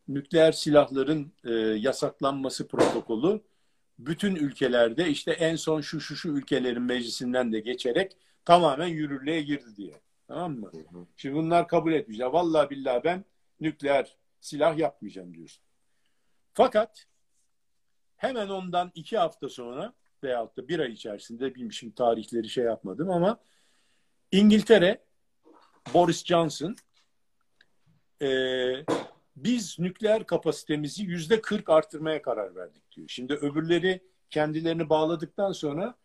nükleer silahların e, yasaklanması protokolü bütün ülkelerde işte en son şu şu şu ülkelerin meclisinden de geçerek tamamen yürürlüğe girdi diye. Tamam mı? Hı hı. Şimdi bunlar kabul etmişler. Vallahi billahi ben nükleer silah yapmayacağım diyorsun. Fakat hemen ondan iki hafta sonra veyahut da bir ay içerisinde bilmişim tarihleri şey yapmadım ama İngiltere Boris Johnson e, biz nükleer kapasitemizi yüzde 40 artırmaya karar verdik diyor. Şimdi öbürleri kendilerini bağladıktan sonra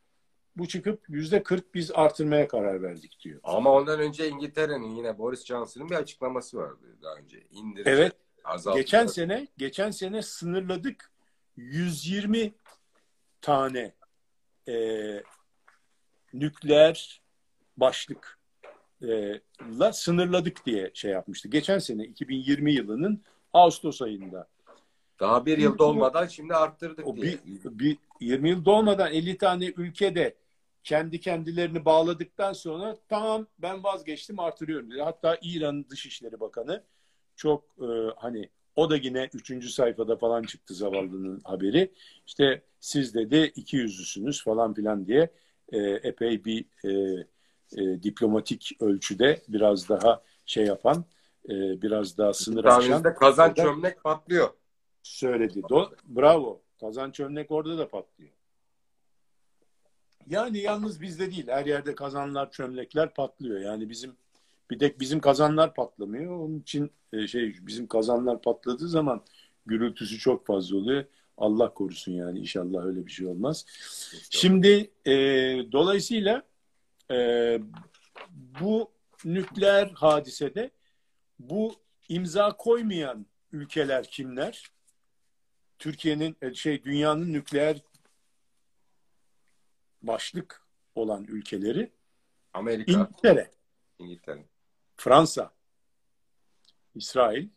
bu çıkıp yüzde 40 biz artırmaya karar verdik diyor. Ama ondan önce İngiltere'nin yine Boris Johnson'ın bir açıklaması vardı daha önce. İndirecek, Evet. Azaltacak. Geçen sene geçen sene sınırladık 120 tane e, nükleer başlık e, la sınırladık diye şey yapmıştı. Geçen sene 2020 yılının Ağustos ayında. Daha bir yıl dolmadan şimdi arttırdık O diye. bir, bir 20 yıl dolmadan 50 tane ülkede kendi kendilerini bağladıktan sonra tamam ben vazgeçtim artırıyorum dedi. Hatta İran Dışişleri Bakanı çok e, hani o da yine 3. sayfada falan çıktı zavallının haberi. İşte siz dedi iki yüzlüsünüz falan filan diye e, epey bir e, e, diplomatik ölçüde biraz daha şey yapan e, biraz daha sınır aşan kazan çömlek patlıyor. söyledi. Do Bravo. Kazan çömlek orada da patlıyor. Yani yalnız bizde değil. Her yerde kazanlar, çömlekler patlıyor. Yani bizim bir tek bizim kazanlar patlamıyor. Onun için e, şey bizim kazanlar patladığı zaman gürültüsü çok fazla oluyor. Allah korusun yani inşallah öyle bir şey olmaz. Şimdi e, dolayısıyla e, bu nükleer hadisede bu imza koymayan ülkeler kimler? Türkiye'nin e, şey dünyanın nükleer başlık olan ülkeleri Amerika, İngiltere, İngiltere. Fransa, İsrail,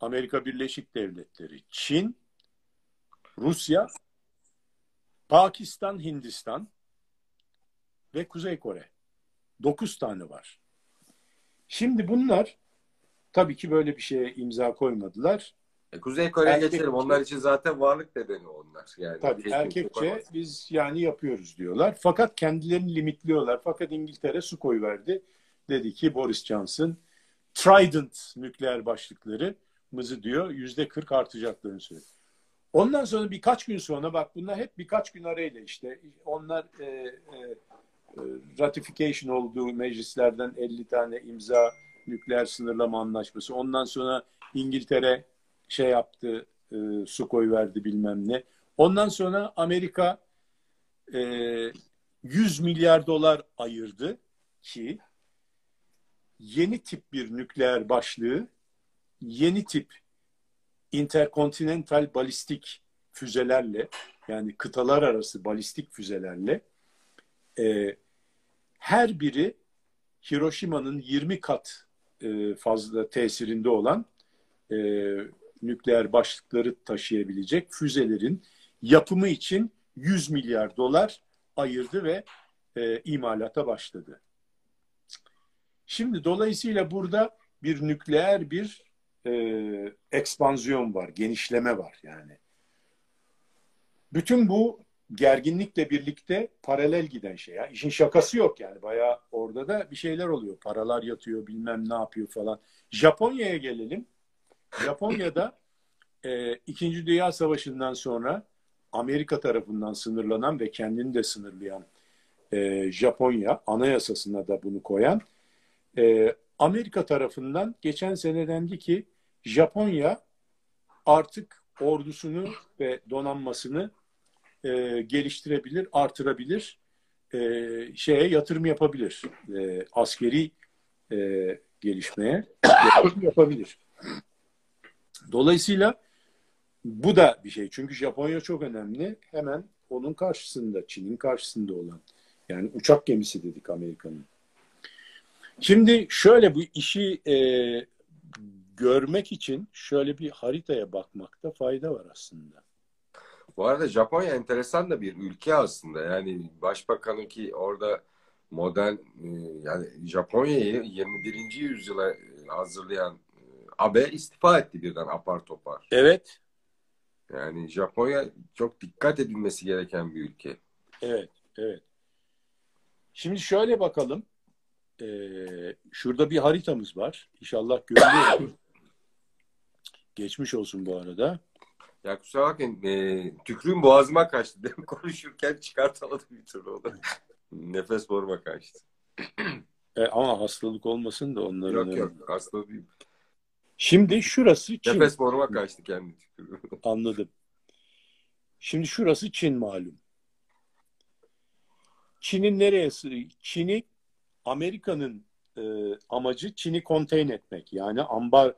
Amerika Birleşik Devletleri, Çin, Rusya, Pakistan, Hindistan ve Kuzey Kore. Dokuz tane var. Şimdi bunlar tabii ki böyle bir şeye imza koymadılar. E, Kuzey Kore'ye geçelim. Onlar için zaten varlık nedeni onlar. Yani Tabii erkekçe biz yani yapıyoruz diyorlar. Fakat kendilerini limitliyorlar. Fakat İngiltere su koyuverdi. Dedi ki Boris Johnson Trident nükleer başlıklarımızı diyor yüzde 40 artacaklarını söylüyor. Ondan sonra birkaç gün sonra bak bunlar hep birkaç gün arayla işte onlar e, e, e, ratification olduğu meclislerden 50 tane imza nükleer sınırlama anlaşması. Ondan sonra İngiltere şey yaptı e, su koyuverdi bilmem ne. Ondan sonra Amerika e, 100 milyar dolar ayırdı ki yeni tip bir nükleer başlığı, yeni tip interkontinental balistik füzelerle yani kıtalar arası balistik füzelerle e, her biri Hiroşima'nın 20 kat e, fazla tesirinde olan e, nükleer başlıkları taşıyabilecek füzelerin yapımı için 100 milyar dolar ayırdı ve e, imalata başladı. Şimdi dolayısıyla burada bir nükleer bir e, ekspansiyon var, genişleme var yani. Bütün bu gerginlikle birlikte paralel giden şey. Ya. İşin şakası yok yani. Bayağı orada da bir şeyler oluyor. Paralar yatıyor, bilmem ne yapıyor falan. Japonya'ya gelelim. Japonya'da e, İkinci Dünya Savaşı'ndan sonra Amerika tarafından sınırlanan ve kendini de sınırlayan e, Japonya anayasasına da bunu koyan e, Amerika tarafından geçen sene dendi ki Japonya artık ordusunu ve donanmasını e, geliştirebilir, artırabilir, e, şeye yatırım yapabilir, e, askeri e, gelişmeye yatırım yapabilir. Dolayısıyla bu da bir şey. Çünkü Japonya çok önemli. Hemen onun karşısında, Çin'in karşısında olan. Yani uçak gemisi dedik Amerika'nın. Şimdi şöyle bu işi e, görmek için şöyle bir haritaya bakmakta fayda var aslında. Bu arada Japonya enteresan da bir ülke aslında. Yani başbakanın ki orada modern e, yani Japonya'yı 21. yüzyıla e, hazırlayan e, Abe istifa etti birden apar topar. Evet, Yani Japonya çok dikkat edilmesi gereken bir ülke. evet, evet. Şimdi şöyle bakalım. Ee, şurada bir haritamız var. İnşallah görülüyor. [coughs] Geçmiş olsun bu arada. Ya kusura bakmayın. E, tükrüğüm boğazıma kaçtı. Demin [laughs] konuşurken çıkartamadım bir türlü onu. [laughs] Nefes boruma kaçtı. E, ama hastalık olmasın da onların. Yok önünde. yok. Hasta değilim. Şimdi şurası Çin. Nefes boruma kaçtı kendi tükrüğüm. [laughs] Anladım. Şimdi şurası Çin malum. Çin'in nereye sığ- Çin'i Amerika'nın e, amacı Çin'i konteyn etmek. Yani ambar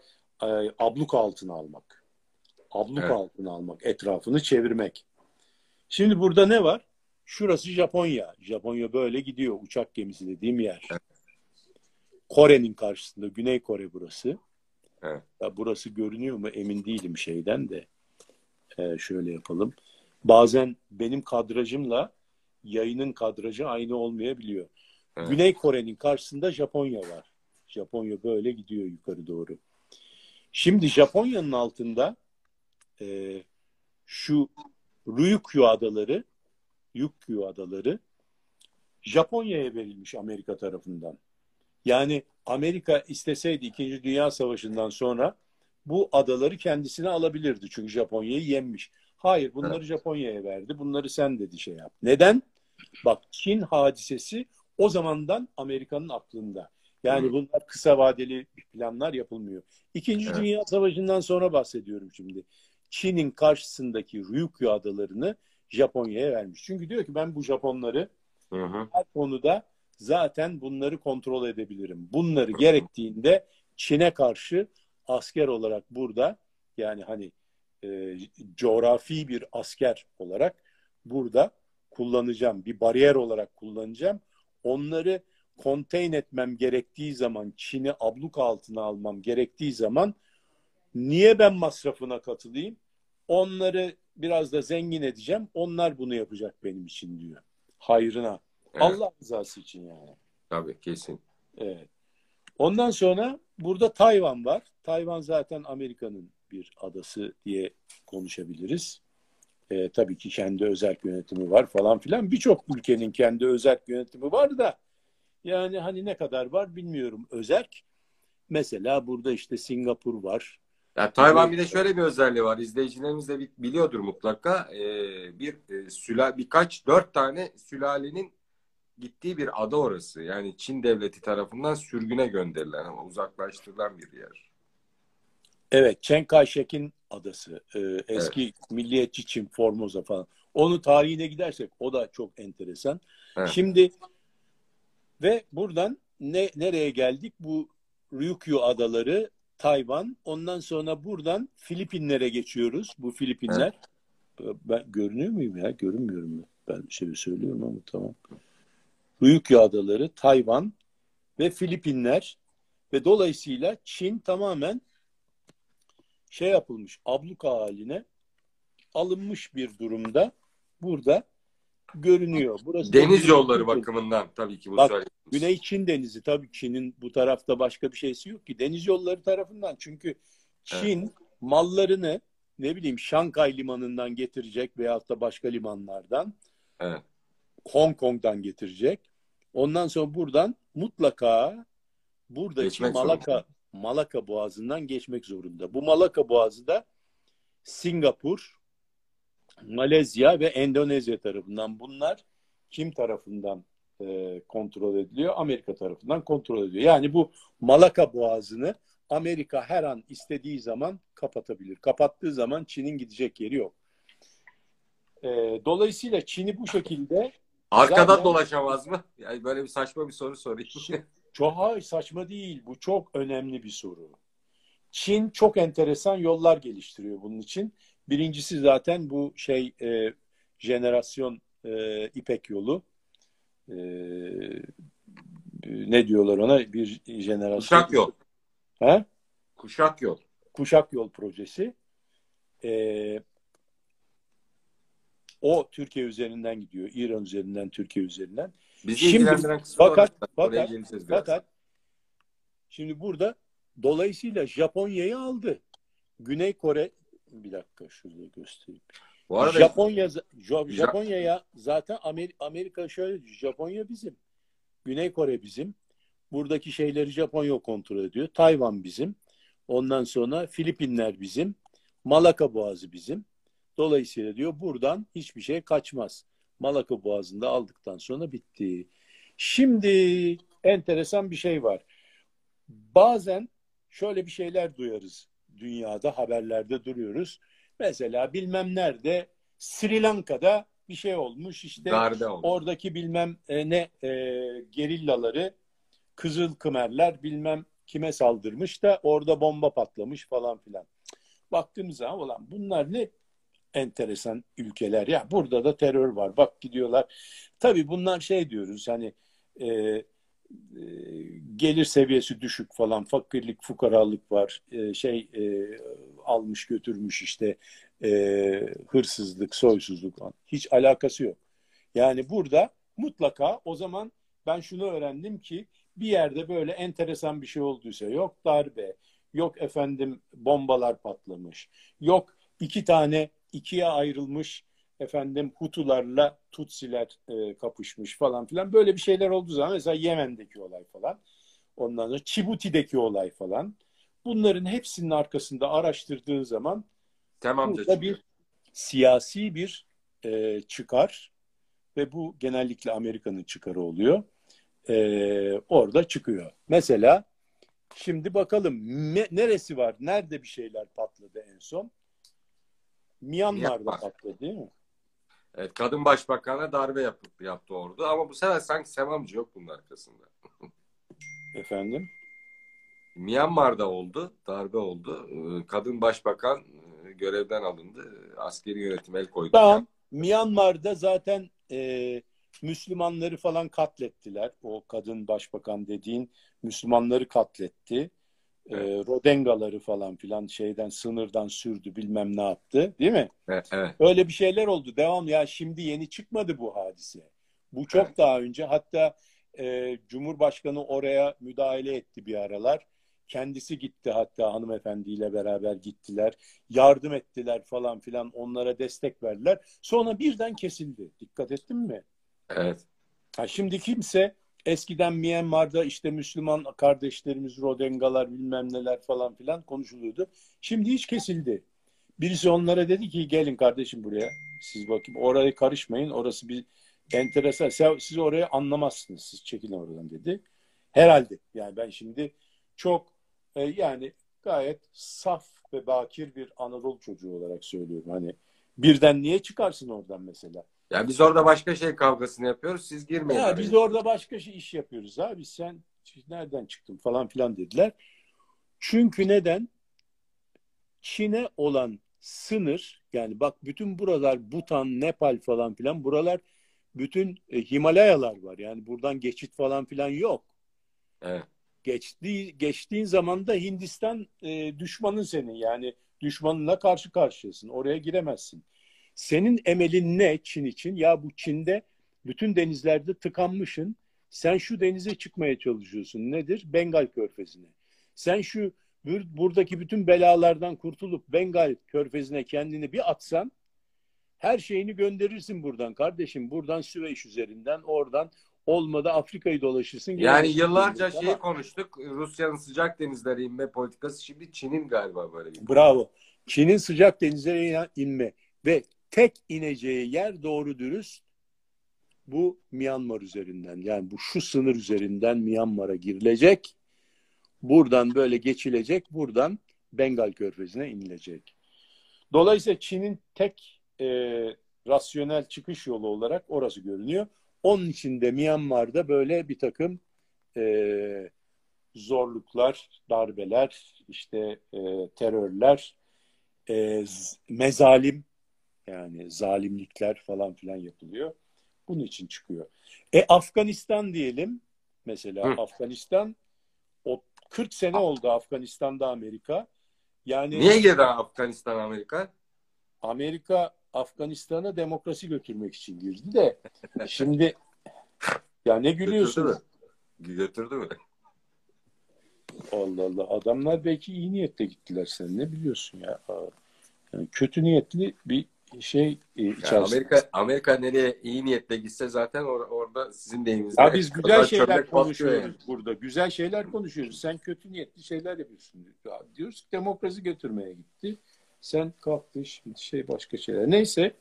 e, abluk altına almak. Abluk Evet. altına almak, etrafını çevirmek. Şimdi burada ne var? Şurası Japonya. Japonya böyle gidiyor. Uçak gemisi dediğim yer. Evet. Kore'nin karşısında. Güney Kore burası. Evet. Ya burası görünüyor mu emin değilim şeyden de. Ee, şöyle yapalım. Bazen benim kadrajımla yayının kadrajı aynı olmayabiliyor. Evet. Güney Kore'nin karşısında Japonya var. Japonya böyle gidiyor yukarı doğru. Şimdi Japonya'nın altında e, şu Ryukyu adaları Ryukyu adaları Japonya'ya verilmiş Amerika tarafından. Yani Amerika isteseydi 2. Dünya Savaşı'ndan sonra bu adaları kendisine alabilirdi. Çünkü Japonya'yı yenmiş. Hayır bunları Japonya'ya verdi. Bunları sen dedi şey yap. Neden? Bak Çin hadisesi o zamandan Amerika'nın aklında. Yani Hı. bunlar kısa vadeli planlar yapılmıyor. İkinci Evet. Dünya Savaşı'ndan sonra bahsediyorum şimdi. Çin'in karşısındaki Ryukyu adalarını Japonya'ya vermiş. Çünkü diyor ki ben bu Japonları Hı hı. her konuda zaten bunları kontrol edebilirim. Bunları gerektiğinde Çin'e karşı asker olarak burada yani hani e, coğrafi bir asker olarak burada kullanacağım. Bir bariyer olarak kullanacağım. Onları konteyn etmem gerektiği zaman, Çin'i abluk altına almam gerektiği zaman niye ben masrafına katılayım? Onları biraz da zengin edeceğim. Onlar bunu yapacak benim için diyor. Hayrına. Evet, Allah rızası için yani. Tabii kesin. Evet. Ondan sonra burada Tayvan var. Tayvan zaten Amerika'nın bir adası diye konuşabiliriz. Ee, tabii ki kendi özel yönetimi var falan filan. Birçok ülkenin kendi özel yönetimi var da yani hani ne kadar var bilmiyorum. Özerk mesela burada işte Singapur var. Ya Tayvan bir de şöyle bir özelliği var. İzleyicilerimiz de bi- biliyordur mutlaka. Ee, bir e, süla birkaç dört tane sülalenin gittiği bir ada orası. Yani Çin devleti tarafından sürgüne gönderilen ama uzaklaştırılan bir yer. Evet, Chiang Kai-shek'in adası. Ee, eski milliyetçi Çin, Formosa falan. Onun tarihine gidersek o da çok enteresan. Evet. Şimdi ve buradan ne nereye geldik? Bu Ryukyu adaları, Tayvan. Ondan sonra buradan Filipinlere geçiyoruz. Bu Filipinler. Ben görünüyor muyum ya? Görünmüyorum mu? Ben bir şey söylüyorum ama tamam. Ryukyu adaları, Tayvan ve Filipinler ve dolayısıyla Çin tamamen şey yapılmış, abluka haline alınmış bir durumda burada görünüyor. Burası Deniz yolları Çin. bakımından tabii ki bu Bak. Güney Çin Denizi tabii Çin'in bu tarafta başka bir şeysi yok ki. Deniz yolları tarafından çünkü Çin mallarını ne bileyim Şankay limanından getirecek veyahut da başka limanlardan Evet. Hong Kong'dan getirecek. Ondan sonra buradan mutlaka buradaki Geçmek Malaka zorunda. Malaka Boğazı'ndan geçmek zorunda. Bu Malaka Boğazı da Singapur, Malezya ve Endonezya tarafından. Bunlar kim tarafından e, kontrol ediliyor? Amerika tarafından kontrol ediliyor. Yani bu Malaka Boğazı'nı Amerika her an istediği zaman kapatabilir. Kapattığı zaman Çin'in gidecek yeri yok. E, dolayısıyla Çin'i bu şekilde Arkadan Zaten- dolaşamaz mı? Yani böyle bir saçma bir soru sorayım. Çok hayır, saçma değil. Bu çok önemli bir soru. Çin çok enteresan yollar geliştiriyor bunun için. Birincisi zaten bu şey e, jenerasyon e, İpek yolu. E, ne diyorlar ona? Bir jenerasyon. Kuşak yol. Ha? Kuşak yol. Kuşak yol projesi. E, o Türkiye üzerinden gidiyor. İran üzerinden, Türkiye üzerinden. Bizi Şimdi- ilgilendiren kısmı fakat- fakat- biraz. Fakat şimdi burada dolayısıyla Japonya'yı aldı. Güney Kore bir dakika şurada göstereyim. Bu arada Japonya Japonya'ya zaten Amer- Amerika şöyle Japonya bizim. Güney Kore bizim. Buradaki şeyleri Japonya kontrol ediyor. Tayvan bizim. Ondan sonra Filipinler bizim. Malaka Boğazı bizim. Dolayısıyla diyor buradan hiçbir şey kaçmaz. Malaka Boğazı'nda aldıktan sonra bitti. Şimdi enteresan bir şey var. Bazen şöyle bir şeyler duyarız dünyada, haberlerde duruyoruz. Mesela bilmem nerede Sri Lanka'da bir şey olmuş işte Darbe oldu. oradaki bilmem e, ne e, gerillaları Kızıl Kımerler bilmem kime saldırmış da orada bomba patlamış falan filan. Baktığımız zaman olan bunlar ne enteresan ülkeler. Ya burada da terör var. Bak gidiyorlar. Tabii bunlar şey diyoruz hani e, e, gelir seviyesi düşük falan fakirlik fukaralık var e, şey e, almış götürmüş işte e, hırsızlık soysuzluk falan hiç alakası yok yani burada mutlaka o zaman ben şunu öğrendim ki bir yerde böyle enteresan bir şey olduysa yok darbe yok efendim bombalar patlamış yok iki tane ikiye ayrılmış efendim Hutularla Tutsiler e, kapışmış falan filan. Böyle bir şeyler olduğu zaman mesela Yemen'deki olay falan. Ondan sonra Çibuti'deki olay falan. Bunların hepsinin arkasında araştırdığın zaman Tamam burada bir siyasi bir e, çıkar ve bu genellikle Amerika'nın çıkarı oluyor. E, orada çıkıyor. Mesela şimdi bakalım me, neresi var? Nerede bir şeyler patladı en son? Myanmar'da Myanmar. patladı değil mi? Evet, kadın başbakana darbe yapıp yaptı orada ama bu sefer sanki Semamcı yok bunun arkasında. [laughs] Efendim? Myanmar'da oldu, darbe oldu. Ee, Kadın başbakan e, görevden alındı. Askeri yönetim el koydu. Tamam. Myanmar'da zaten e, Müslümanları falan katlettiler. O kadın başbakan dediğin Müslümanları katletti. E, Rodengaları falan filan şeyden sınırdan sürdü bilmem ne yaptı. Değil mi? Evet, evet. Öyle bir şeyler oldu. Devam ya şimdi yeni çıkmadı bu hadise. Bu çok Evet. daha önce hatta e, Cumhurbaşkanı oraya müdahale etti bir aralar. Kendisi gitti hatta hanımefendiyle beraber gittiler. Yardım ettiler falan filan onlara destek verdiler. Sonra birden kesildi. Dikkat ettin mi? evet. Ha, şimdi kimse eskiden Myanmar'da işte Müslüman kardeşlerimiz Rodengalar bilmem neler falan filan konuşuluyordu. Şimdi hiç kesildi. Birisi onlara dedi ki gelin kardeşim buraya. Siz bakayım oraya karışmayın. Orası bir enteresan. Siz- orayı anlamazsınız. Siz çekilin oradan dedi. Herhalde. Yani ben şimdi çok e, yani gayet saf ve bakir bir Anadolu çocuğu olarak söylüyorum. Hani birden niye çıkarsın oradan mesela? Ya biz orada başka şey kavgasını yapıyoruz. Siz girmeyin. Ya biz orada başka şey iş yapıyoruz abi. Sen nereden çıktın falan filan dediler. Çünkü neden? Çin'e olan sınır yani bak bütün buralar Butan, Nepal falan filan buralar bütün e, Himalayalar var. Yani buradan geçit falan filan yok. Evet. Geçtiği, geçtiğin zaman da Hindistan e, düşmanın senin. Yani düşmanınla karşı karşıyasın. Oraya giremezsin. Senin emelin ne Çin için? Ya bu Çin'de bütün denizlerde tıkanmışsın. Sen şu denize çıkmaya çalışıyorsun. Nedir? Bengal Körfezi'ne. Sen şu bur- buradaki bütün belalardan kurtulup Bengal Körfezi'ne kendini bir atsan her şeyini gönderirsin buradan kardeşim. Buradan Süveyş üzerinden oradan olmadı Afrika'yı dolaşırsın. Yani yıllarca Ama- şeyi konuştuk. Rusya'nın sıcak denizlere inme politikası. Şimdi Çin'in galiba böyle bir. Bravo. Çin'in sıcak denizlere inme ve tek ineceği yer doğru dürüst bu Myanmar üzerinden. Yani bu şu sınır üzerinden Myanmar'a girilecek. Buradan böyle geçilecek. Buradan Bengal Körfezi'ne inilecek. Dolayısıyla Çin'in tek e, rasyonel çıkış yolu olarak orası görünüyor. Onun için de Myanmar'da böyle bir takım e, zorluklar, darbeler, işte e, terörler, e, mezalim yani zalimlikler falan filan yapılıyor. Bunun için çıkıyor. E Afganistan diyelim. Mesela Hı. Afganistan o 40 sene oldu Afganistan'da Amerika. Yani Niye girdi Afganistan Amerika? Amerika Afganistan'a demokrasi götürmek için girdi de [laughs] şimdi ya ne Götürdü gülüyorsun? mü? Götürdü mü? Allah Allah. Adamlar belki iyi niyetle gittiler sen ne biliyorsun ya. Yani kötü niyetli bir şey e, Yani içerisinde. Amerika Amerika nereye iyi niyetle gitse zaten or- orada sizin deyiminizde. Ya biz güzel şeyler konuşuyoruz yani. burada. Güzel şeyler konuşuyoruz. Sen kötü niyetli şeyler yapıyorsun. Ya diyoruz ki demokrasi götürmeye gitti. Sen kalktı şimdi şey başka şeyler. Neyse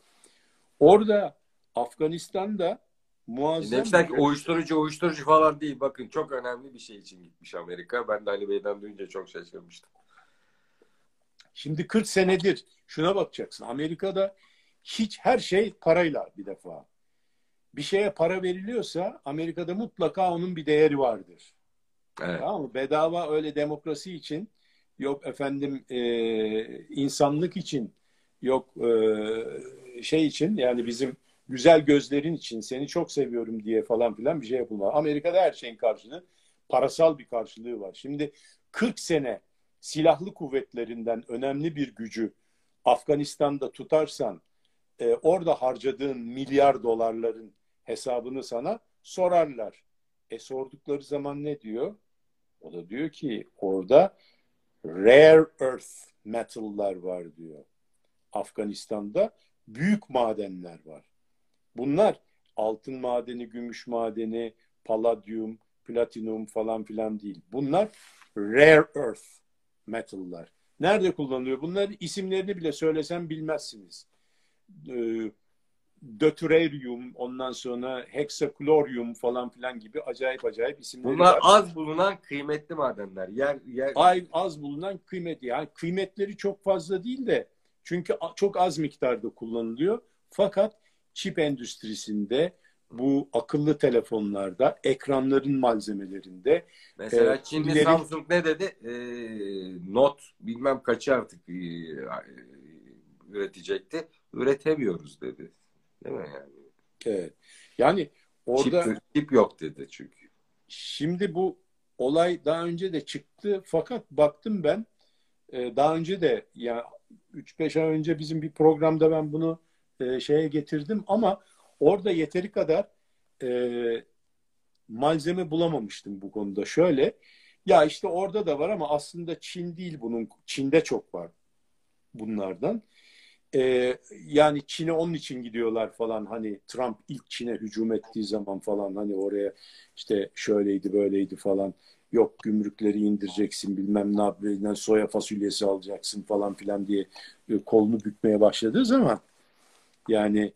orada Afganistan'da muazzam... Demişler ki uyuşturucu uyuşturucu falan değil. Bakın çok önemli bir şey için gitmiş Amerika. Ben de Ali Bey'den duyunca çok şaşırmıştım. Şimdi 40 senedir şuna bakacaksın. Amerika'da hiç her şey parayla bir defa. Bir şeye para veriliyorsa Amerika'da mutlaka onun bir değeri vardır. Evet. Tamam mı? Bedava öyle demokrasi için yok efendim e, insanlık için yok e, şey için yani bizim güzel gözlerin için seni çok seviyorum diye falan filan bir şey yapılmaz. Amerika'da her şeyin karşılığı parasal bir karşılığı var. Şimdi 40 sene silahlı kuvvetlerinden önemli bir gücü Afganistan'da tutarsan e, orada harcadığın milyar dolarların hesabını sana sorarlar. E sordukları zaman ne diyor? O da diyor ki orada rare earth metal'lar var diyor. Afganistan'da büyük madenler var. Bunlar altın madeni, gümüş madeni, paladyum, platinum falan filan değil. Bunlar rare earth metal'lar. Nerede kullanılıyor? Bunların isimlerini bile söylesem bilmezsiniz. Deuterium, ondan sonra hexakloryum falan filan gibi acayip acayip isimleri Bunlar var. az bulunan kıymetli madenler. Yer, yer... Ay, az bulunan kıymetli. Yani kıymetleri çok fazla değil de çünkü çok az miktarda kullanılıyor. Fakat çip endüstrisinde bu akıllı telefonlarda, ekranların malzemelerinde. Mesela e, Çinli ileri... Samsung ne dedi? E, not bilmem kaçı artık e, üretecekti. Üretemiyoruz dedi. Değil mi yani? Evet. Yani orada çip, çip yok dedi çünkü. Şimdi bu olay daha önce de çıktı fakat baktım ben e, daha önce de ya 3-5 ay önce bizim bir programda ben bunu e, şeye getirdim ama orada yeteri kadar e, malzeme bulamamıştım bu konuda. Şöyle ya işte orada da var ama aslında Çin değil bunun. Çin'de çok var bunlardan. Ee, yani Çin'e onun için gidiyorlar falan hani Trump ilk Çin'e hücum ettiği zaman falan hani oraya işte şöyleydi böyleydi falan yok gümrükleri indireceksin bilmem ne yapıyorsun soya fasulyesi alacaksın falan filan diye e, kolunu bükmeye başladığı zaman yani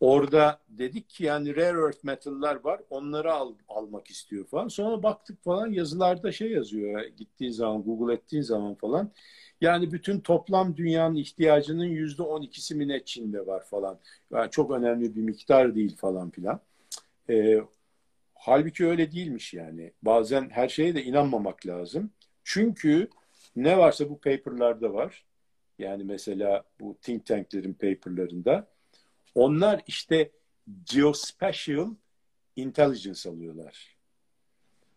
orada dedik ki yani rare earth metal'lar var onları al, almak istiyor falan sonra baktık falan yazılarda şey yazıyor gittiğin zaman Google ettiğin zaman falan yani bütün toplam dünyanın ihtiyacının yüzde on ikisi mi ne Çin'de var falan. Yani çok önemli bir miktar değil falan filan. E, halbuki öyle değilmiş yani. Bazen her şeye de inanmamak lazım. Çünkü ne varsa bu paperlarda var. Yani mesela bu think tanklerin paperlarında. Onlar işte geospatial intelligence alıyorlar.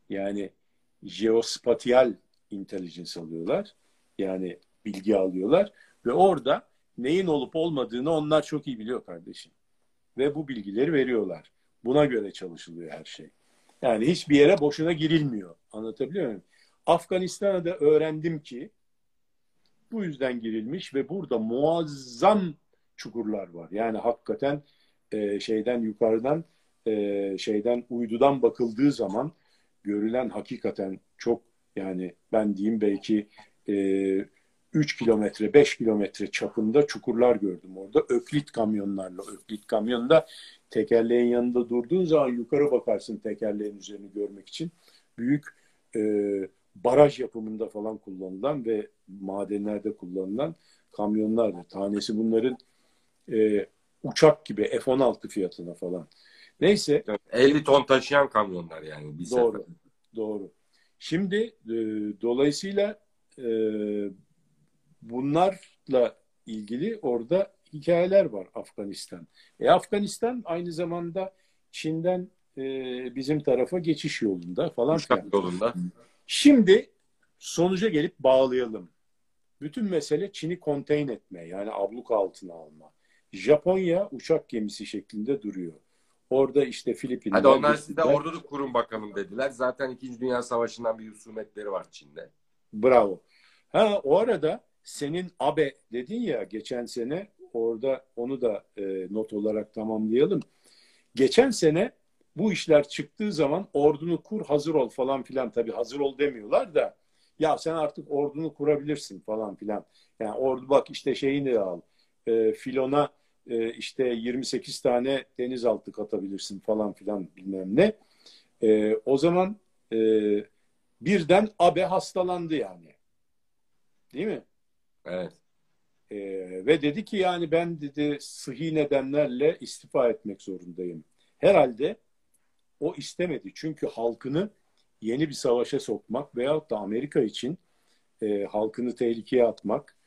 Yani geospatial intelligence alıyorlar. Yani bilgi alıyorlar ve orada neyin olup olmadığını onlar çok iyi biliyor kardeşim. Ve bu bilgileri veriyorlar. Buna göre çalışılıyor her şey. Yani hiçbir yere boşuna girilmiyor. Anlatabiliyor muyum? Afganistan'a da öğrendim ki bu yüzden girilmiş ve burada muazzam çukurlar var. Yani hakikaten e, şeyden yukarıdan e, şeyden uydudan bakıldığı zaman görülen hakikaten çok yani ben diyeyim belki e, 3 kilometre, 5 kilometre çapında çukurlar gördüm orada. Öklit kamyonlarla. Öklit kamyonda tekerleğin yanında durduğun zaman yukarı bakarsın tekerleğin üzerini görmek için. Büyük e, baraj yapımında falan kullanılan ve madenlerde kullanılan kamyonlardır. Tanesi bunların e, uçak gibi F-16 fiyatına falan. Neyse. 50 ton taşıyan kamyonlar yani. Bir doğru. Sefer. Doğru. Şimdi e, dolayısıyla e, bunlarla ilgili orada hikayeler var Afganistan. E, Afganistan aynı zamanda Çin'den e, bizim tarafa geçiş yolunda falan. Uçak yolunda. Şimdi sonuca gelip bağlayalım. Bütün mesele Çin'i konteyn etme yani abluk altına alma. Japonya uçak gemisi şeklinde duruyor. Orada işte Filipinler... Hadi onlar size orduluk kurun bakalım dediler. Zaten İkinci Dünya Savaşı'ndan bir husumetleri var Çin'de. Bravo. Ha o arada senin ABE dedin ya geçen sene orada onu da e, not olarak tamamlayalım. Geçen sene bu işler çıktığı zaman ordunu kur hazır ol falan filan tabii hazır ol demiyorlar da ya sen artık ordunu kurabilirsin falan filan. Yani orada bak işte şeyini al. E, filona e, işte 28 tane denizaltı katabilirsin falan filan bilmem ne. E, o zaman e, birden abe hastalandı yani. Değil mi? Evet. E, ve dedi ki yani ben dedi sıhhi nedenlerle istifa etmek zorundayım. Herhalde o istemedi. Çünkü halkını yeni bir savaşa sokmak veyahut da Amerika için e, halkını tehlikeye atmak,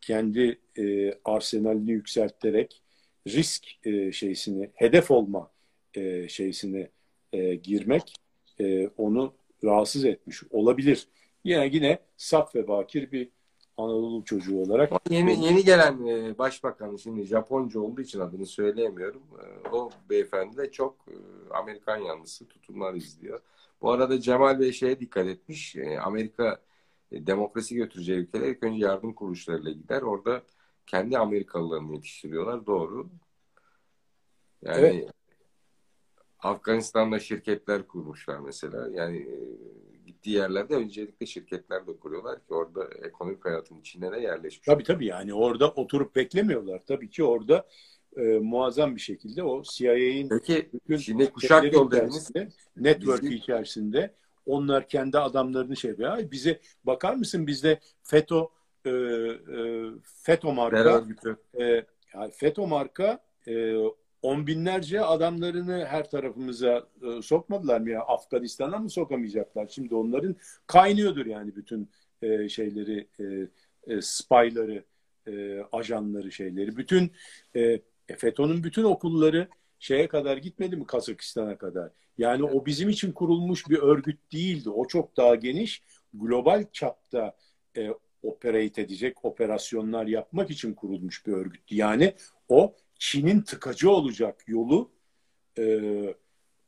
kendi e, arsenalini yükselterek risk e, şeysini, hedef olma e, şeysine e, girmek e, onu rahatsız etmiş olabilir. Yine yine saf ve bakir bir Anadolu çocuğu olarak. Yeni yeni gelen e, başbakan şimdi Japonca olduğu için adını söyleyemiyorum. E, o beyefendi de çok e, Amerikan yanlısı tutumlar izliyor. Bu arada Cemal Bey şeye dikkat etmiş. Amerika demokrasi götüreceği ülkeler ilk önce yardım kuruluşlarıyla gider. Orada kendi Amerikalılarını yetiştiriyorlar. Doğru. Yani evet. Afganistan'da şirketler kurmuşlar mesela. Yani gittiği yerlerde öncelikle şirketler de kuruyorlar ki orada ekonomik hayatın içine de yerleşmiş. Tabii tabii yani orada oturup beklemiyorlar. Tabii ki orada e, muazzam bir şekilde o CIA'in Peki şimdi kuşak yol dediniz. Network bizim... içerisinde onlar kendi adamlarını şey yapıyor. Bize bakar mısın bizde FETÖ e, e, FETÖ marka e, yani FETÖ marka e, on binlerce adamlarını her tarafımıza e, sokmadılar mı ya? Afganistan'a mı sokamayacaklar? Şimdi onların kaynıyordur yani bütün e, şeyleri, e, e, spyları, e, ajanları şeyleri. Bütün e, FETÖ'nün bütün okulları şeye kadar gitmedi mi Kazakistan'a kadar? Yani o bizim için kurulmuş bir örgüt değildi. O çok daha geniş, global çapta e, operate edecek, operasyonlar yapmak için kurulmuş bir örgüttü. Yani o Çin'in tıkacı olacak yolu e,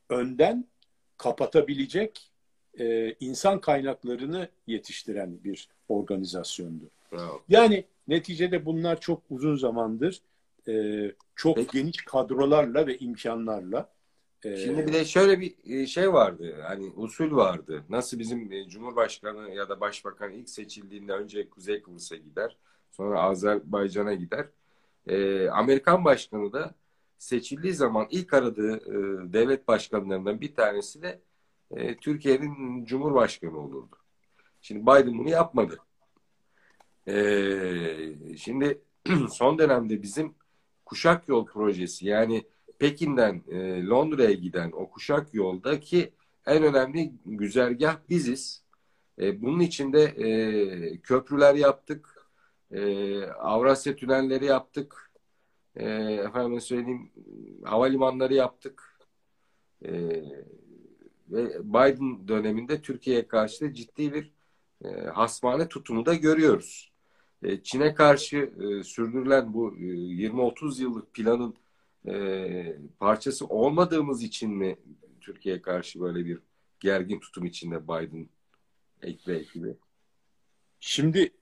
önden kapatabilecek e, insan kaynaklarını yetiştiren bir organizasyondu. Bravo. Yani neticede bunlar çok uzun zamandır e, çok Peki. geniş kadrolarla ve imkanlarla e, Şimdi bir de şöyle bir e, şey vardı. Hani usul vardı. Nasıl bizim e, Cumhurbaşkanı ya da Başbakan ilk seçildiğinde önce Kuzey Kıbrıs'a gider. Sonra Azerbaycan'a gider. E, Amerikan başkanı da seçildiği zaman ilk aradığı e, devlet başkanlarından bir tanesi de Türkiye'nin Cumhurbaşkanı olurdu. Şimdi Biden bunu yapmadı. E, şimdi [clears throat] son dönemde bizim kuşak yol projesi yani Pekin'den e, Londra'ya giden o kuşak yoldaki en önemli güzergah biziz. E, bunun içinde e, köprüler yaptık, e, Avrasya tünelleri yaptık. E, efendim söyleyeyim havalimanları yaptık. E, ve Biden döneminde Türkiye'ye karşı ciddi bir e, hasmane tutumu da görüyoruz. E, Çin'e karşı e, sürdürülen bu e, 20-30 yıllık planın e, parçası olmadığımız için mi Türkiye'ye karşı böyle bir gergin tutum içinde Biden ve ekibi? Şimdi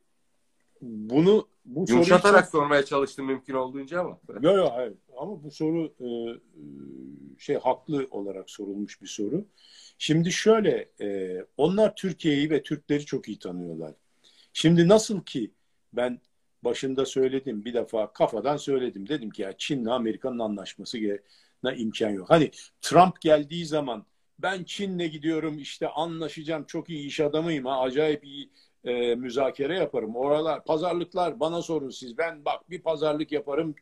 bunu bu Yumuşatarak soru sormaya çalıştım mümkün olduğunca ama. [laughs] Yok yok hayır. Ama bu soru e, şey haklı olarak sorulmuş bir soru. Şimdi şöyle e, onlar Türkiye'yi ve Türkleri çok iyi tanıyorlar. Şimdi nasıl ki ben başında söyledim bir defa kafadan söyledim. Dedim ki ya Çin'le Amerika'nın anlaşması imkan yok. Hani Trump geldiği zaman ben Çin'le gidiyorum işte anlaşacağım çok iyi iş adamıyım ha acayip iyi e, müzakere yaparım. Oralar pazarlıklar bana sorun siz. Ben bak bir pazarlık yaparım.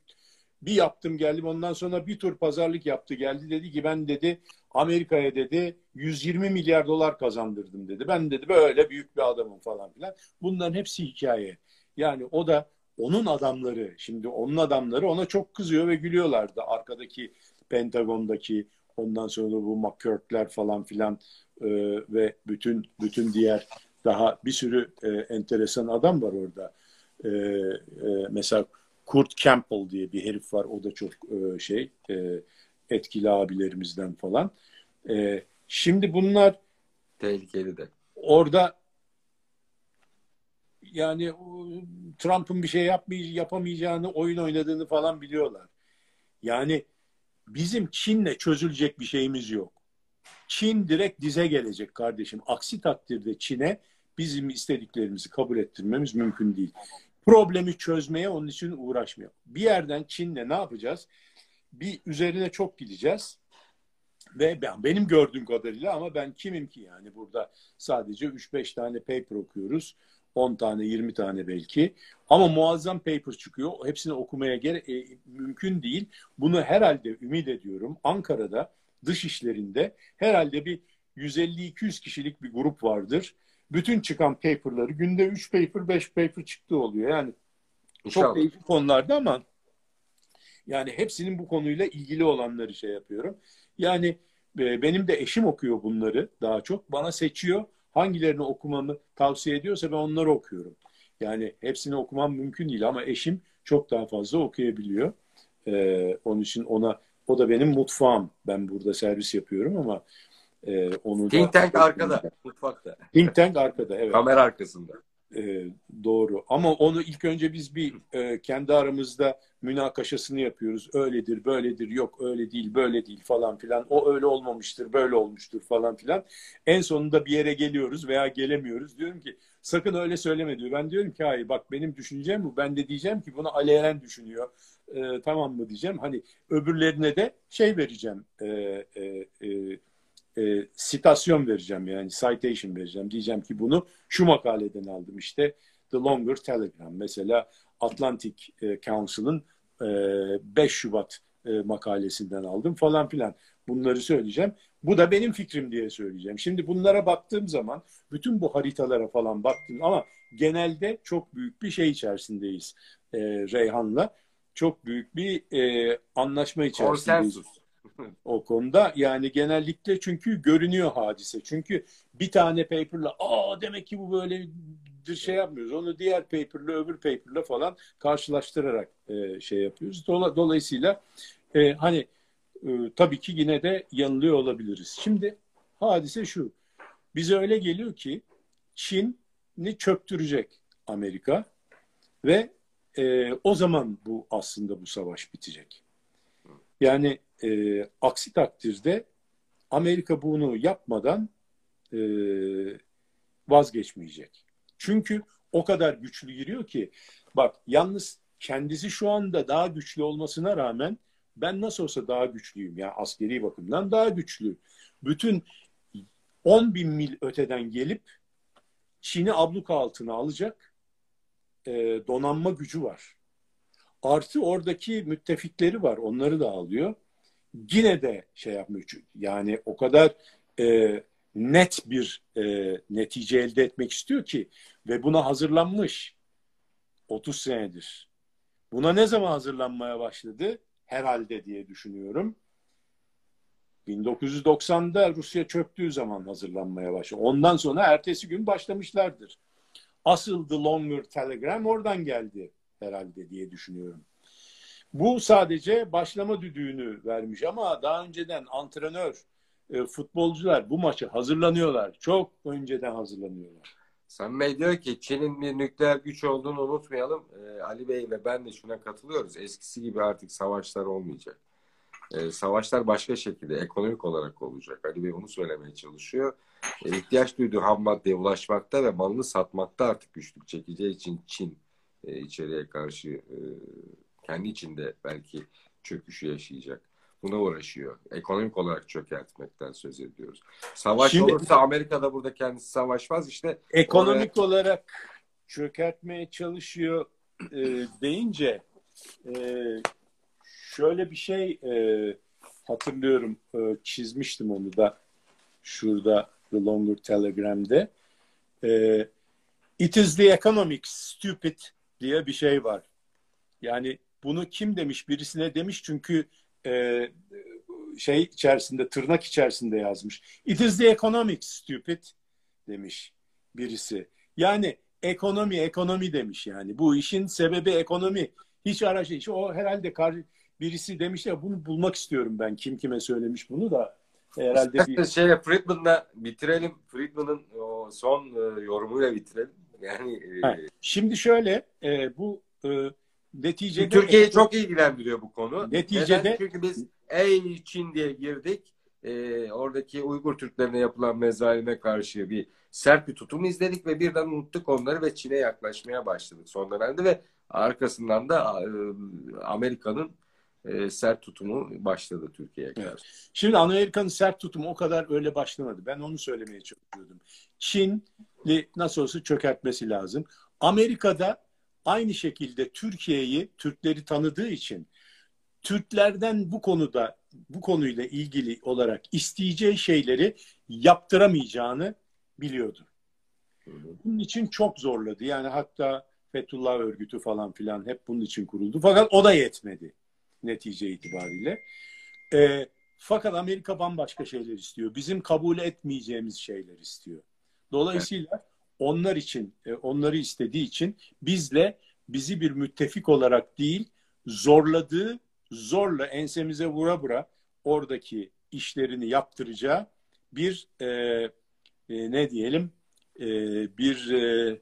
Bir yaptım geldim ondan sonra bir tur pazarlık yaptı geldi dedi ki ben dedi Amerika'ya dedi 120 milyar dolar kazandırdım dedi. Ben dedi böyle büyük bir adamım falan filan. Bunların hepsi hikaye. Yani o da onun adamları şimdi onun adamları ona çok kızıyor ve gülüyorlardı. Arkadaki Pentagon'daki ondan sonra bu McCurk'ler falan filan e, ve bütün bütün diğer daha bir sürü e, enteresan adam var orada. E, e, mesela Kurt Campbell diye bir herif var. O da çok e, şey e, etkili abilerimizden falan. E, şimdi bunlar tehlikeli de. Orada yani Trump'ın bir şey yapmay yapamayacağını, oyun oynadığını falan biliyorlar. Yani bizim Çin'le çözülecek bir şeyimiz yok. Çin direkt dize gelecek kardeşim. Aksi takdirde Çin'e bizim istediklerimizi kabul ettirmemiz mümkün değil. problemi çözmeye onun için uğraşmıyor. Bir yerden Çin'le ne yapacağız? Bir üzerine çok gideceğiz. Ve ben, benim gördüğüm kadarıyla ama ben kimim ki yani burada sadece 3-5 tane paper okuyoruz. 10 tane 20 tane belki ama muazzam paper çıkıyor. Hepsini okumaya gere e, mümkün değil. Bunu herhalde ümit ediyorum Ankara'da dış işlerinde herhalde bir 150-200 kişilik bir grup vardır. Bütün çıkan paperları günde 3 paper 5 paper çıktı oluyor. Yani İnşallah. çok değişik konularda ama yani hepsinin bu konuyla ilgili olanları şey yapıyorum. Yani e, benim de eşim okuyor bunları daha çok. Bana seçiyor. Hangilerini okumamı tavsiye ediyorsa ben onları okuyorum. Yani hepsini okumam mümkün değil ama eşim çok daha fazla okuyabiliyor. Ee, onun için ona o da benim mutfağım. Ben burada servis yapıyorum ama e, onu Think da, Tank arkada, mutfakta. Think Tank arkada, evet. Kamera arkasında. E, doğru. Ama onu ilk önce biz bir e, kendi aramızda münakaşasını yapıyoruz. Öyledir, böyledir, yok öyle değil, böyle değil falan filan. O öyle olmamıştır, böyle olmuştur falan filan. En sonunda bir yere geliyoruz veya gelemiyoruz. Diyorum ki sakın öyle söyleme diyor. Ben diyorum ki hayır bak benim düşüncem bu. Ben de diyeceğim ki bunu Ali Eren düşünüyor. E, tamam mı diyeceğim. Hani öbürlerine de şey vereceğim. E, e, e, e, sitasyon vereceğim yani citation vereceğim. Diyeceğim ki bunu şu makaleden aldım işte The Longer Telegram. Mesela Atlantic e, Council'ın e, 5 Şubat e, makalesinden aldım falan filan. Bunları söyleyeceğim. Bu da benim fikrim diye söyleyeceğim. Şimdi bunlara baktığım zaman bütün bu haritalara falan baktım ama genelde çok büyük bir şey içerisindeyiz e, Reyhan'la. Çok büyük bir e, anlaşma içerisindeyiz. Konsensus o konuda. Yani genellikle çünkü görünüyor hadise. Çünkü bir tane paperla aa demek ki bu böyle bir şey yapmıyoruz. Onu diğer paperla öbür paperla falan karşılaştırarak e, şey yapıyoruz. Dola, dolayısıyla e, hani e, tabii ki yine de yanılıyor olabiliriz. Şimdi hadise şu. Bize öyle geliyor ki Çin'i çöktürecek Amerika ve e, o zaman bu aslında bu savaş bitecek. Yani e, aksi takdirde Amerika bunu yapmadan e, vazgeçmeyecek. Çünkü o kadar güçlü giriyor ki bak yalnız kendisi şu anda daha güçlü olmasına rağmen ben nasıl olsa daha güçlüyüm. Yani askeri bakımdan daha güçlü. Bütün 10 bin mil öteden gelip Çin'i abluka altına alacak e, donanma gücü var. Artı oradaki müttefikleri var. Onları da alıyor yine de şey yapmıyor. Yani o kadar e, net bir e, netice elde etmek istiyor ki ve buna hazırlanmış 30 senedir. Buna ne zaman hazırlanmaya başladı? Herhalde diye düşünüyorum. 1990'da Rusya çöktüğü zaman hazırlanmaya başladı. Ondan sonra ertesi gün başlamışlardır. Asıl The Longer Telegram oradan geldi herhalde diye düşünüyorum. Bu sadece başlama düdüğünü vermiş ama daha önceden antrenör, e, futbolcular bu maçı hazırlanıyorlar. Çok önceden hazırlanıyorlar. Sen Bey diyor ki Çin'in bir nükleer güç olduğunu unutmayalım. Ee, Ali Bey ve ben de şuna katılıyoruz. Eskisi gibi artık savaşlar olmayacak. Ee, savaşlar başka şekilde ekonomik olarak olacak. Ali Bey onu söylemeye çalışıyor. Ee, ihtiyaç duyduğu ham maddeye ulaşmakta ve malını satmakta artık güçlük çekeceği için Çin e, içeriye karşı e, kendi içinde belki çöküşü yaşayacak. Buna uğraşıyor. Ekonomik olarak çökertmekten söz ediyoruz. Savaş Şimdi, olursa Amerika'da burada kendisi savaşmaz işte. Ekonomik oraya... olarak çökertmeye çalışıyor e, deyince e, şöyle bir şey e, hatırlıyorum e, çizmiştim onu da şurada The Longer Telegram'de. E, It is the economic stupid diye bir şey var. Yani bunu kim demiş? Birisine demiş çünkü e, şey içerisinde, tırnak içerisinde yazmış. It is the economic stupid demiş birisi. Yani ekonomi, ekonomi demiş yani. Bu işin sebebi ekonomi. Hiç araç, o herhalde kar, birisi demiş ya bunu bulmak istiyorum ben. Kim kime söylemiş bunu da herhalde bir... Şey, Friedman'la bitirelim. Friedman'ın o son e, yorumuyla bitirelim. Yani e... Şimdi şöyle e, bu e, neticede Türkiye'yi çok ilgilendiriyor bu konu. Neticede Neden? çünkü biz ey Çin diye girdik. e, oradaki Uygur Türklerine yapılan mezalime karşı bir sert bir tutum izledik ve birden unuttuk onları ve Çin'e yaklaşmaya başladık son dönemde ve arkasından da e, Amerika'nın e, sert tutumu başladı Türkiye'ye karşı. Evet. Şimdi Amerika'nın sert tutumu o kadar öyle başlamadı. Ben onu söylemeye çalışıyordum. Çinli nasıl olsa çökertmesi lazım. Amerika'da aynı şekilde Türkiye'yi, Türkleri tanıdığı için Türklerden bu konuda bu konuyla ilgili olarak isteyeceği şeyleri yaptıramayacağını biliyordu. Bunun için çok zorladı. Yani hatta Fethullah örgütü falan filan hep bunun için kuruldu. Fakat o da yetmedi netice itibariyle. E, fakat Amerika bambaşka şeyler istiyor. Bizim kabul etmeyeceğimiz şeyler istiyor. Dolayısıyla onlar için, e, onları istediği için bizle bizi bir müttefik olarak değil, zorladığı, zorla ensemize vura vura oradaki işlerini yaptıracağı bir e, e, ne diyelim e, bir e,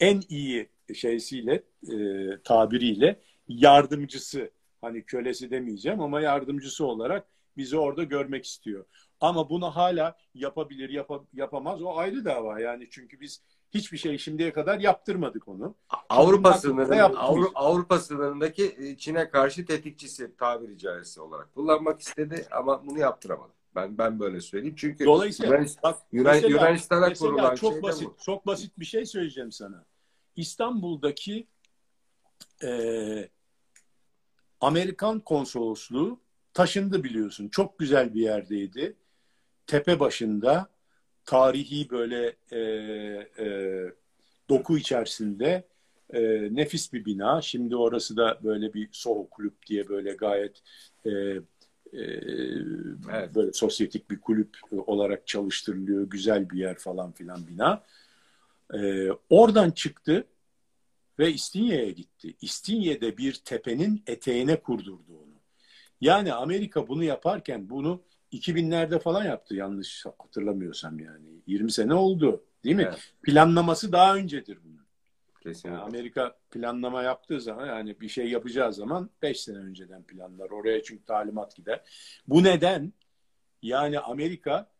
en iyi şeysiyle e, tabiriyle yardımcısı hani kölesi demeyeceğim ama yardımcısı olarak bizi orada görmek istiyor. Ama bunu hala yapabilir, yap yapamaz. O ayrı dava yani çünkü biz hiçbir şey şimdiye kadar yaptırmadık onu. Avrupa sınırında Avru Avrupa sınırındaki e, Çin'e karşı tetikçisi tabiri caizse olarak kullanmak istedi ama bunu yaptıramadı. Ben ben böyle söyleyeyim. Çünkü Dolayısıyla Yunanistan, bak, Yunan, mesela, Yunanistan'a mesela kurulan çok şey basit, bu. çok basit bir şey söyleyeceğim sana. İstanbul'daki e, Amerikan konsolosluğu taşındı biliyorsun. Çok güzel bir yerdeydi. Tepe başında tarihi böyle e, e, doku içerisinde e, nefis bir bina. Şimdi orası da böyle bir Soho Kulüp diye böyle gayet e, e, evet. böyle sosyetik bir kulüp olarak çalıştırılıyor. Güzel bir yer falan filan bina. E, oradan çıktı ve İstinye'ye gitti. İstinye'de bir tepenin eteğine kurdurdu onu. Yani Amerika bunu yaparken bunu 2000'lerde falan yaptı yanlış hatırlamıyorsam yani. 20 sene oldu değil mi? Evet. Planlaması daha öncedir bunun. Kesinlikle. Yani Amerika planlama yaptığı zaman yani bir şey yapacağı zaman 5 sene önceden planlar. Oraya çünkü talimat gider. Bu neden yani Amerika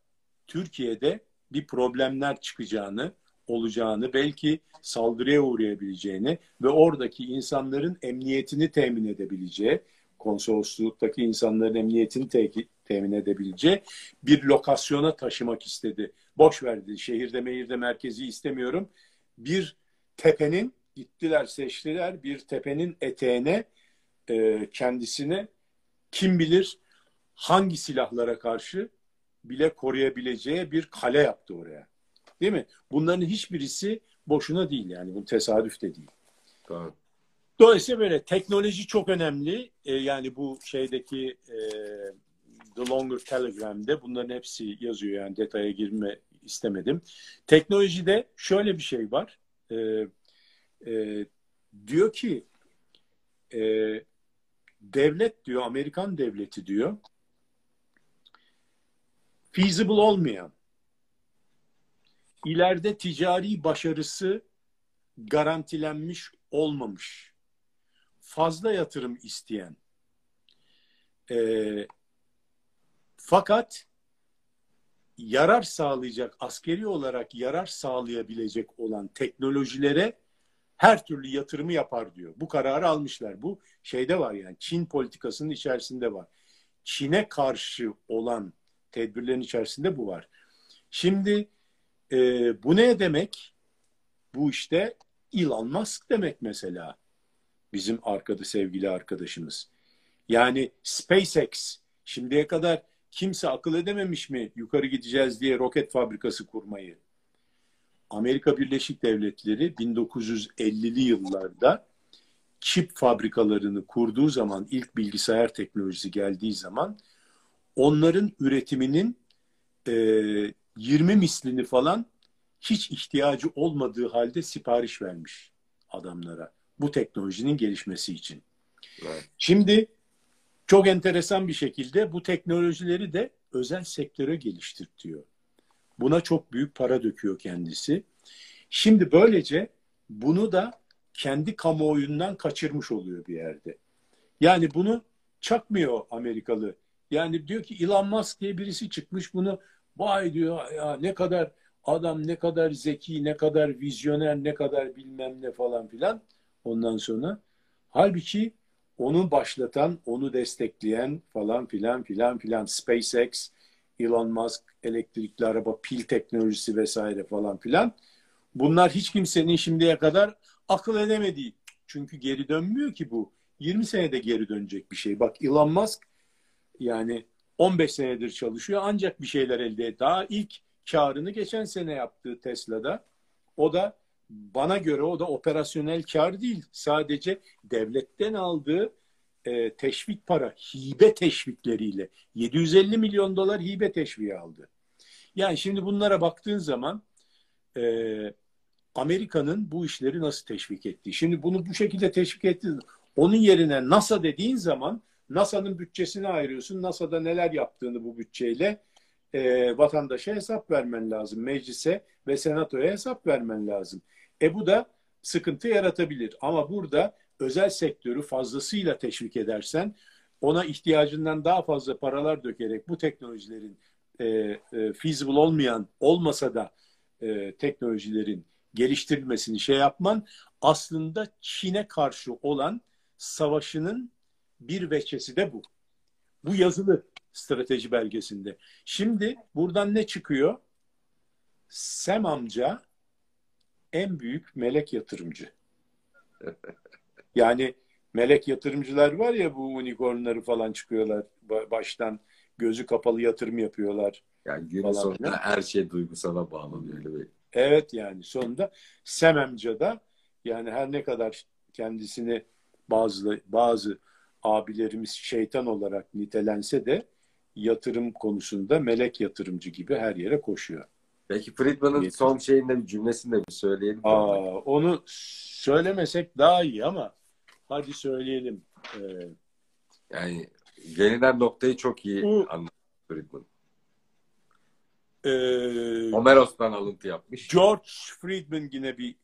Türkiye'de bir problemler çıkacağını olacağını, belki saldırıya uğrayabileceğini ve oradaki insanların emniyetini temin edebileceği, konsolosluktaki insanların emniyetini te temin edebileceği bir lokasyona taşımak istedi. Boş verdi. Şehirde mehirde merkezi istemiyorum. Bir tepenin gittiler seçtiler bir tepenin eteğine e, kendisine kim bilir hangi silahlara karşı bile koruyabileceği bir kale yaptı oraya. Değil mi? Bunların hiçbirisi boşuna değil yani. Bu tesadüf de değil. Tamam. Dolayısıyla böyle teknoloji çok önemli. Ee, yani bu şeydeki e, The Longer Telegram'de bunların hepsi yazıyor yani detaya girme istemedim. Teknolojide şöyle bir şey var. E, e, diyor ki e, devlet diyor Amerikan devleti diyor feasible olmayan ileride ticari başarısı garantilenmiş olmamış, fazla yatırım isteyen, e, fakat yarar sağlayacak, askeri olarak yarar sağlayabilecek olan teknolojilere her türlü yatırımı yapar diyor. Bu kararı almışlar. Bu şeyde var yani Çin politikasının içerisinde var. Çin'e karşı olan tedbirlerin içerisinde bu var. Şimdi e, bu ne demek? Bu işte Elon Musk demek mesela. Bizim arkada sevgili arkadaşımız. Yani SpaceX şimdiye kadar kimse akıl edememiş mi yukarı gideceğiz diye roket fabrikası kurmayı? Amerika Birleşik Devletleri 1950'li yıllarda çip fabrikalarını kurduğu zaman ilk bilgisayar teknolojisi geldiği zaman onların üretiminin e, 20 mislini falan hiç ihtiyacı olmadığı halde sipariş vermiş adamlara bu teknolojinin gelişmesi için. Evet. Şimdi çok enteresan bir şekilde bu teknolojileri de özel sektöre geliştirtiyor. Buna çok büyük para döküyor kendisi. Şimdi böylece bunu da kendi kamuoyundan kaçırmış oluyor bir yerde. Yani bunu çakmıyor Amerikalı Yani diyor ki Elon Musk diye birisi çıkmış bunu vay diyor ya ne kadar adam ne kadar zeki, ne kadar vizyoner, ne kadar bilmem ne falan filan. Ondan sonra halbuki onu başlatan, onu destekleyen falan filan filan filan SpaceX, Elon Musk, elektrikli araba, pil teknolojisi vesaire falan filan. Bunlar hiç kimsenin şimdiye kadar akıl edemediği. Çünkü geri dönmüyor ki bu. 20 senede geri dönecek bir şey. Bak Elon Musk yani 15 senedir çalışıyor ancak bir şeyler elde et. Daha ilk karını geçen sene yaptığı Tesla'da o da bana göre o da operasyonel kar değil. Sadece devletten aldığı e, teşvik para, hibe teşvikleriyle 750 milyon dolar hibe teşviği aldı. Yani şimdi bunlara baktığın zaman e, Amerika'nın bu işleri nasıl teşvik ettiği. Şimdi bunu bu şekilde teşvik ettiği onun yerine NASA dediğin zaman NASA'nın bütçesini ayırıyorsun. NASA'da neler yaptığını bu bütçeyle e, vatandaşa hesap vermen lazım. Meclise ve senatoya hesap vermen lazım. E bu da sıkıntı yaratabilir. Ama burada özel sektörü fazlasıyla teşvik edersen ona ihtiyacından daha fazla paralar dökerek bu teknolojilerin e, e, feasible olmayan olmasa da e, teknolojilerin geliştirilmesini şey yapman aslında Çin'e karşı olan savaşının bir veçesi de bu. Bu yazılı strateji belgesinde. Şimdi buradan ne çıkıyor? Sem amca en büyük melek yatırımcı. [laughs] Yani melek yatırımcılar var ya bu unicornları falan çıkıyorlar baştan gözü kapalı yatırım yapıyorlar. Yani günün sonunda falan. her şey duygusala bağlanıyor öyle bir. Evet yani sonunda Sem amca da yani her ne kadar kendisini bazı bazı abilerimiz şeytan olarak nitelense de yatırım konusunda melek yatırımcı gibi her yere koşuyor. Peki Friedman'ın son şeyinde bir cümlesini de bir söyleyelim. Aa, onu söylemesek daha iyi ama hadi söyleyelim. Ee, yani gelinen noktayı çok iyi bu, anladı Friedman. E, Homeros'tan alıntı yapmış. George Friedman yine bir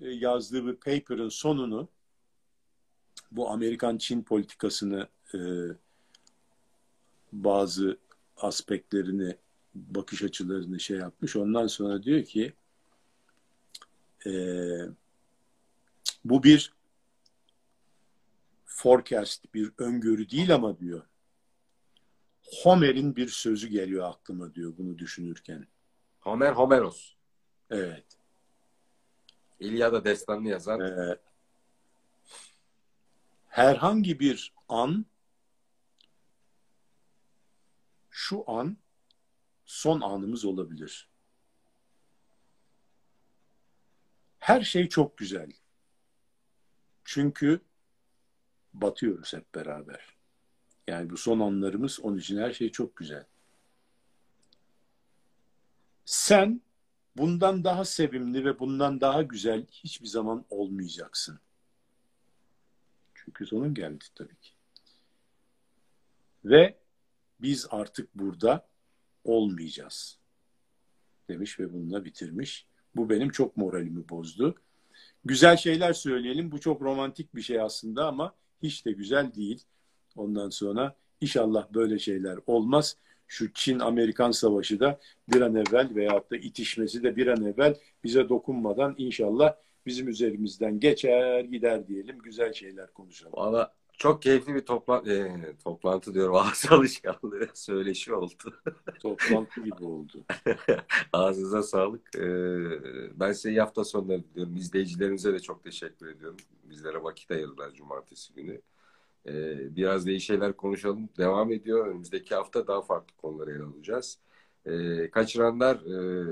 e, yazdığı bir paper'ın sonunu bu Amerikan-Çin politikasını e, bazı aspektlerini, bakış açılarını şey yapmış. Ondan sonra diyor ki e, bu bir forecast, bir öngörü değil ama diyor. Homer'in bir sözü geliyor aklıma diyor bunu düşünürken. Homer Homeros. Evet. İlyada destanını yazan. Ee, herhangi bir an şu an son anımız olabilir. Her şey çok güzel. Çünkü batıyoruz hep beraber. Yani bu son anlarımız onun için her şey çok güzel. Sen bundan daha sevimli ve bundan daha güzel hiçbir zaman olmayacaksın. Çünkü sonun geldi tabii ki. Ve biz artık burada olmayacağız demiş ve bununla bitirmiş. Bu benim çok moralimi bozdu. Güzel şeyler söyleyelim. Bu çok romantik bir şey aslında ama hiç de güzel değil. Ondan sonra inşallah böyle şeyler olmaz. Şu Çin-Amerikan savaşı da bir an evvel veyahut da itişmesi de bir an evvel bize dokunmadan inşallah bizim üzerimizden geçer gider diyelim. Güzel şeyler konuşalım. Valla çok keyifli bir topla e, toplantı diyorum. [laughs] Ağız alışkanlığı söyleşi oldu. [laughs] toplantı gibi oldu. Ağzınıza sağlık. Ee, ben size iyi hafta sonları diliyorum. İzleyicilerimize de çok teşekkür ediyorum. Bizlere vakit ayırdılar cumartesi günü. Ee, biraz da iyi şeyler konuşalım. Devam ediyor. Önümüzdeki hafta daha farklı konuları ele alacağız. Ee, kaçıranlar e,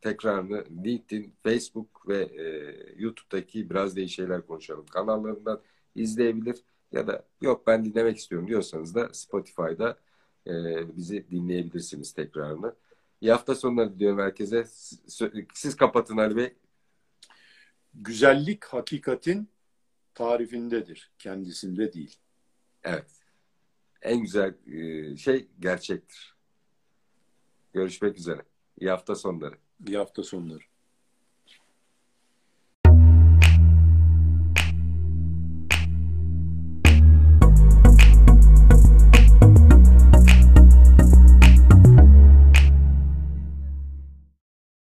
tekrarını LinkedIn, Facebook ve e, YouTube'daki biraz da iyi şeyler konuşalım kanallarından izleyebilir ya da yok ben dinlemek istiyorum diyorsanız da Spotify'da e, bizi dinleyebilirsiniz tekrarını. İyi hafta sonları diliyorum herkese. Siz kapatın Ali Bey. Güzellik hakikatin tarifindedir. Kendisinde değil. Evet. En güzel e, şey gerçektir. Görüşmek üzere. İyi hafta sonları. İyi hafta sonları.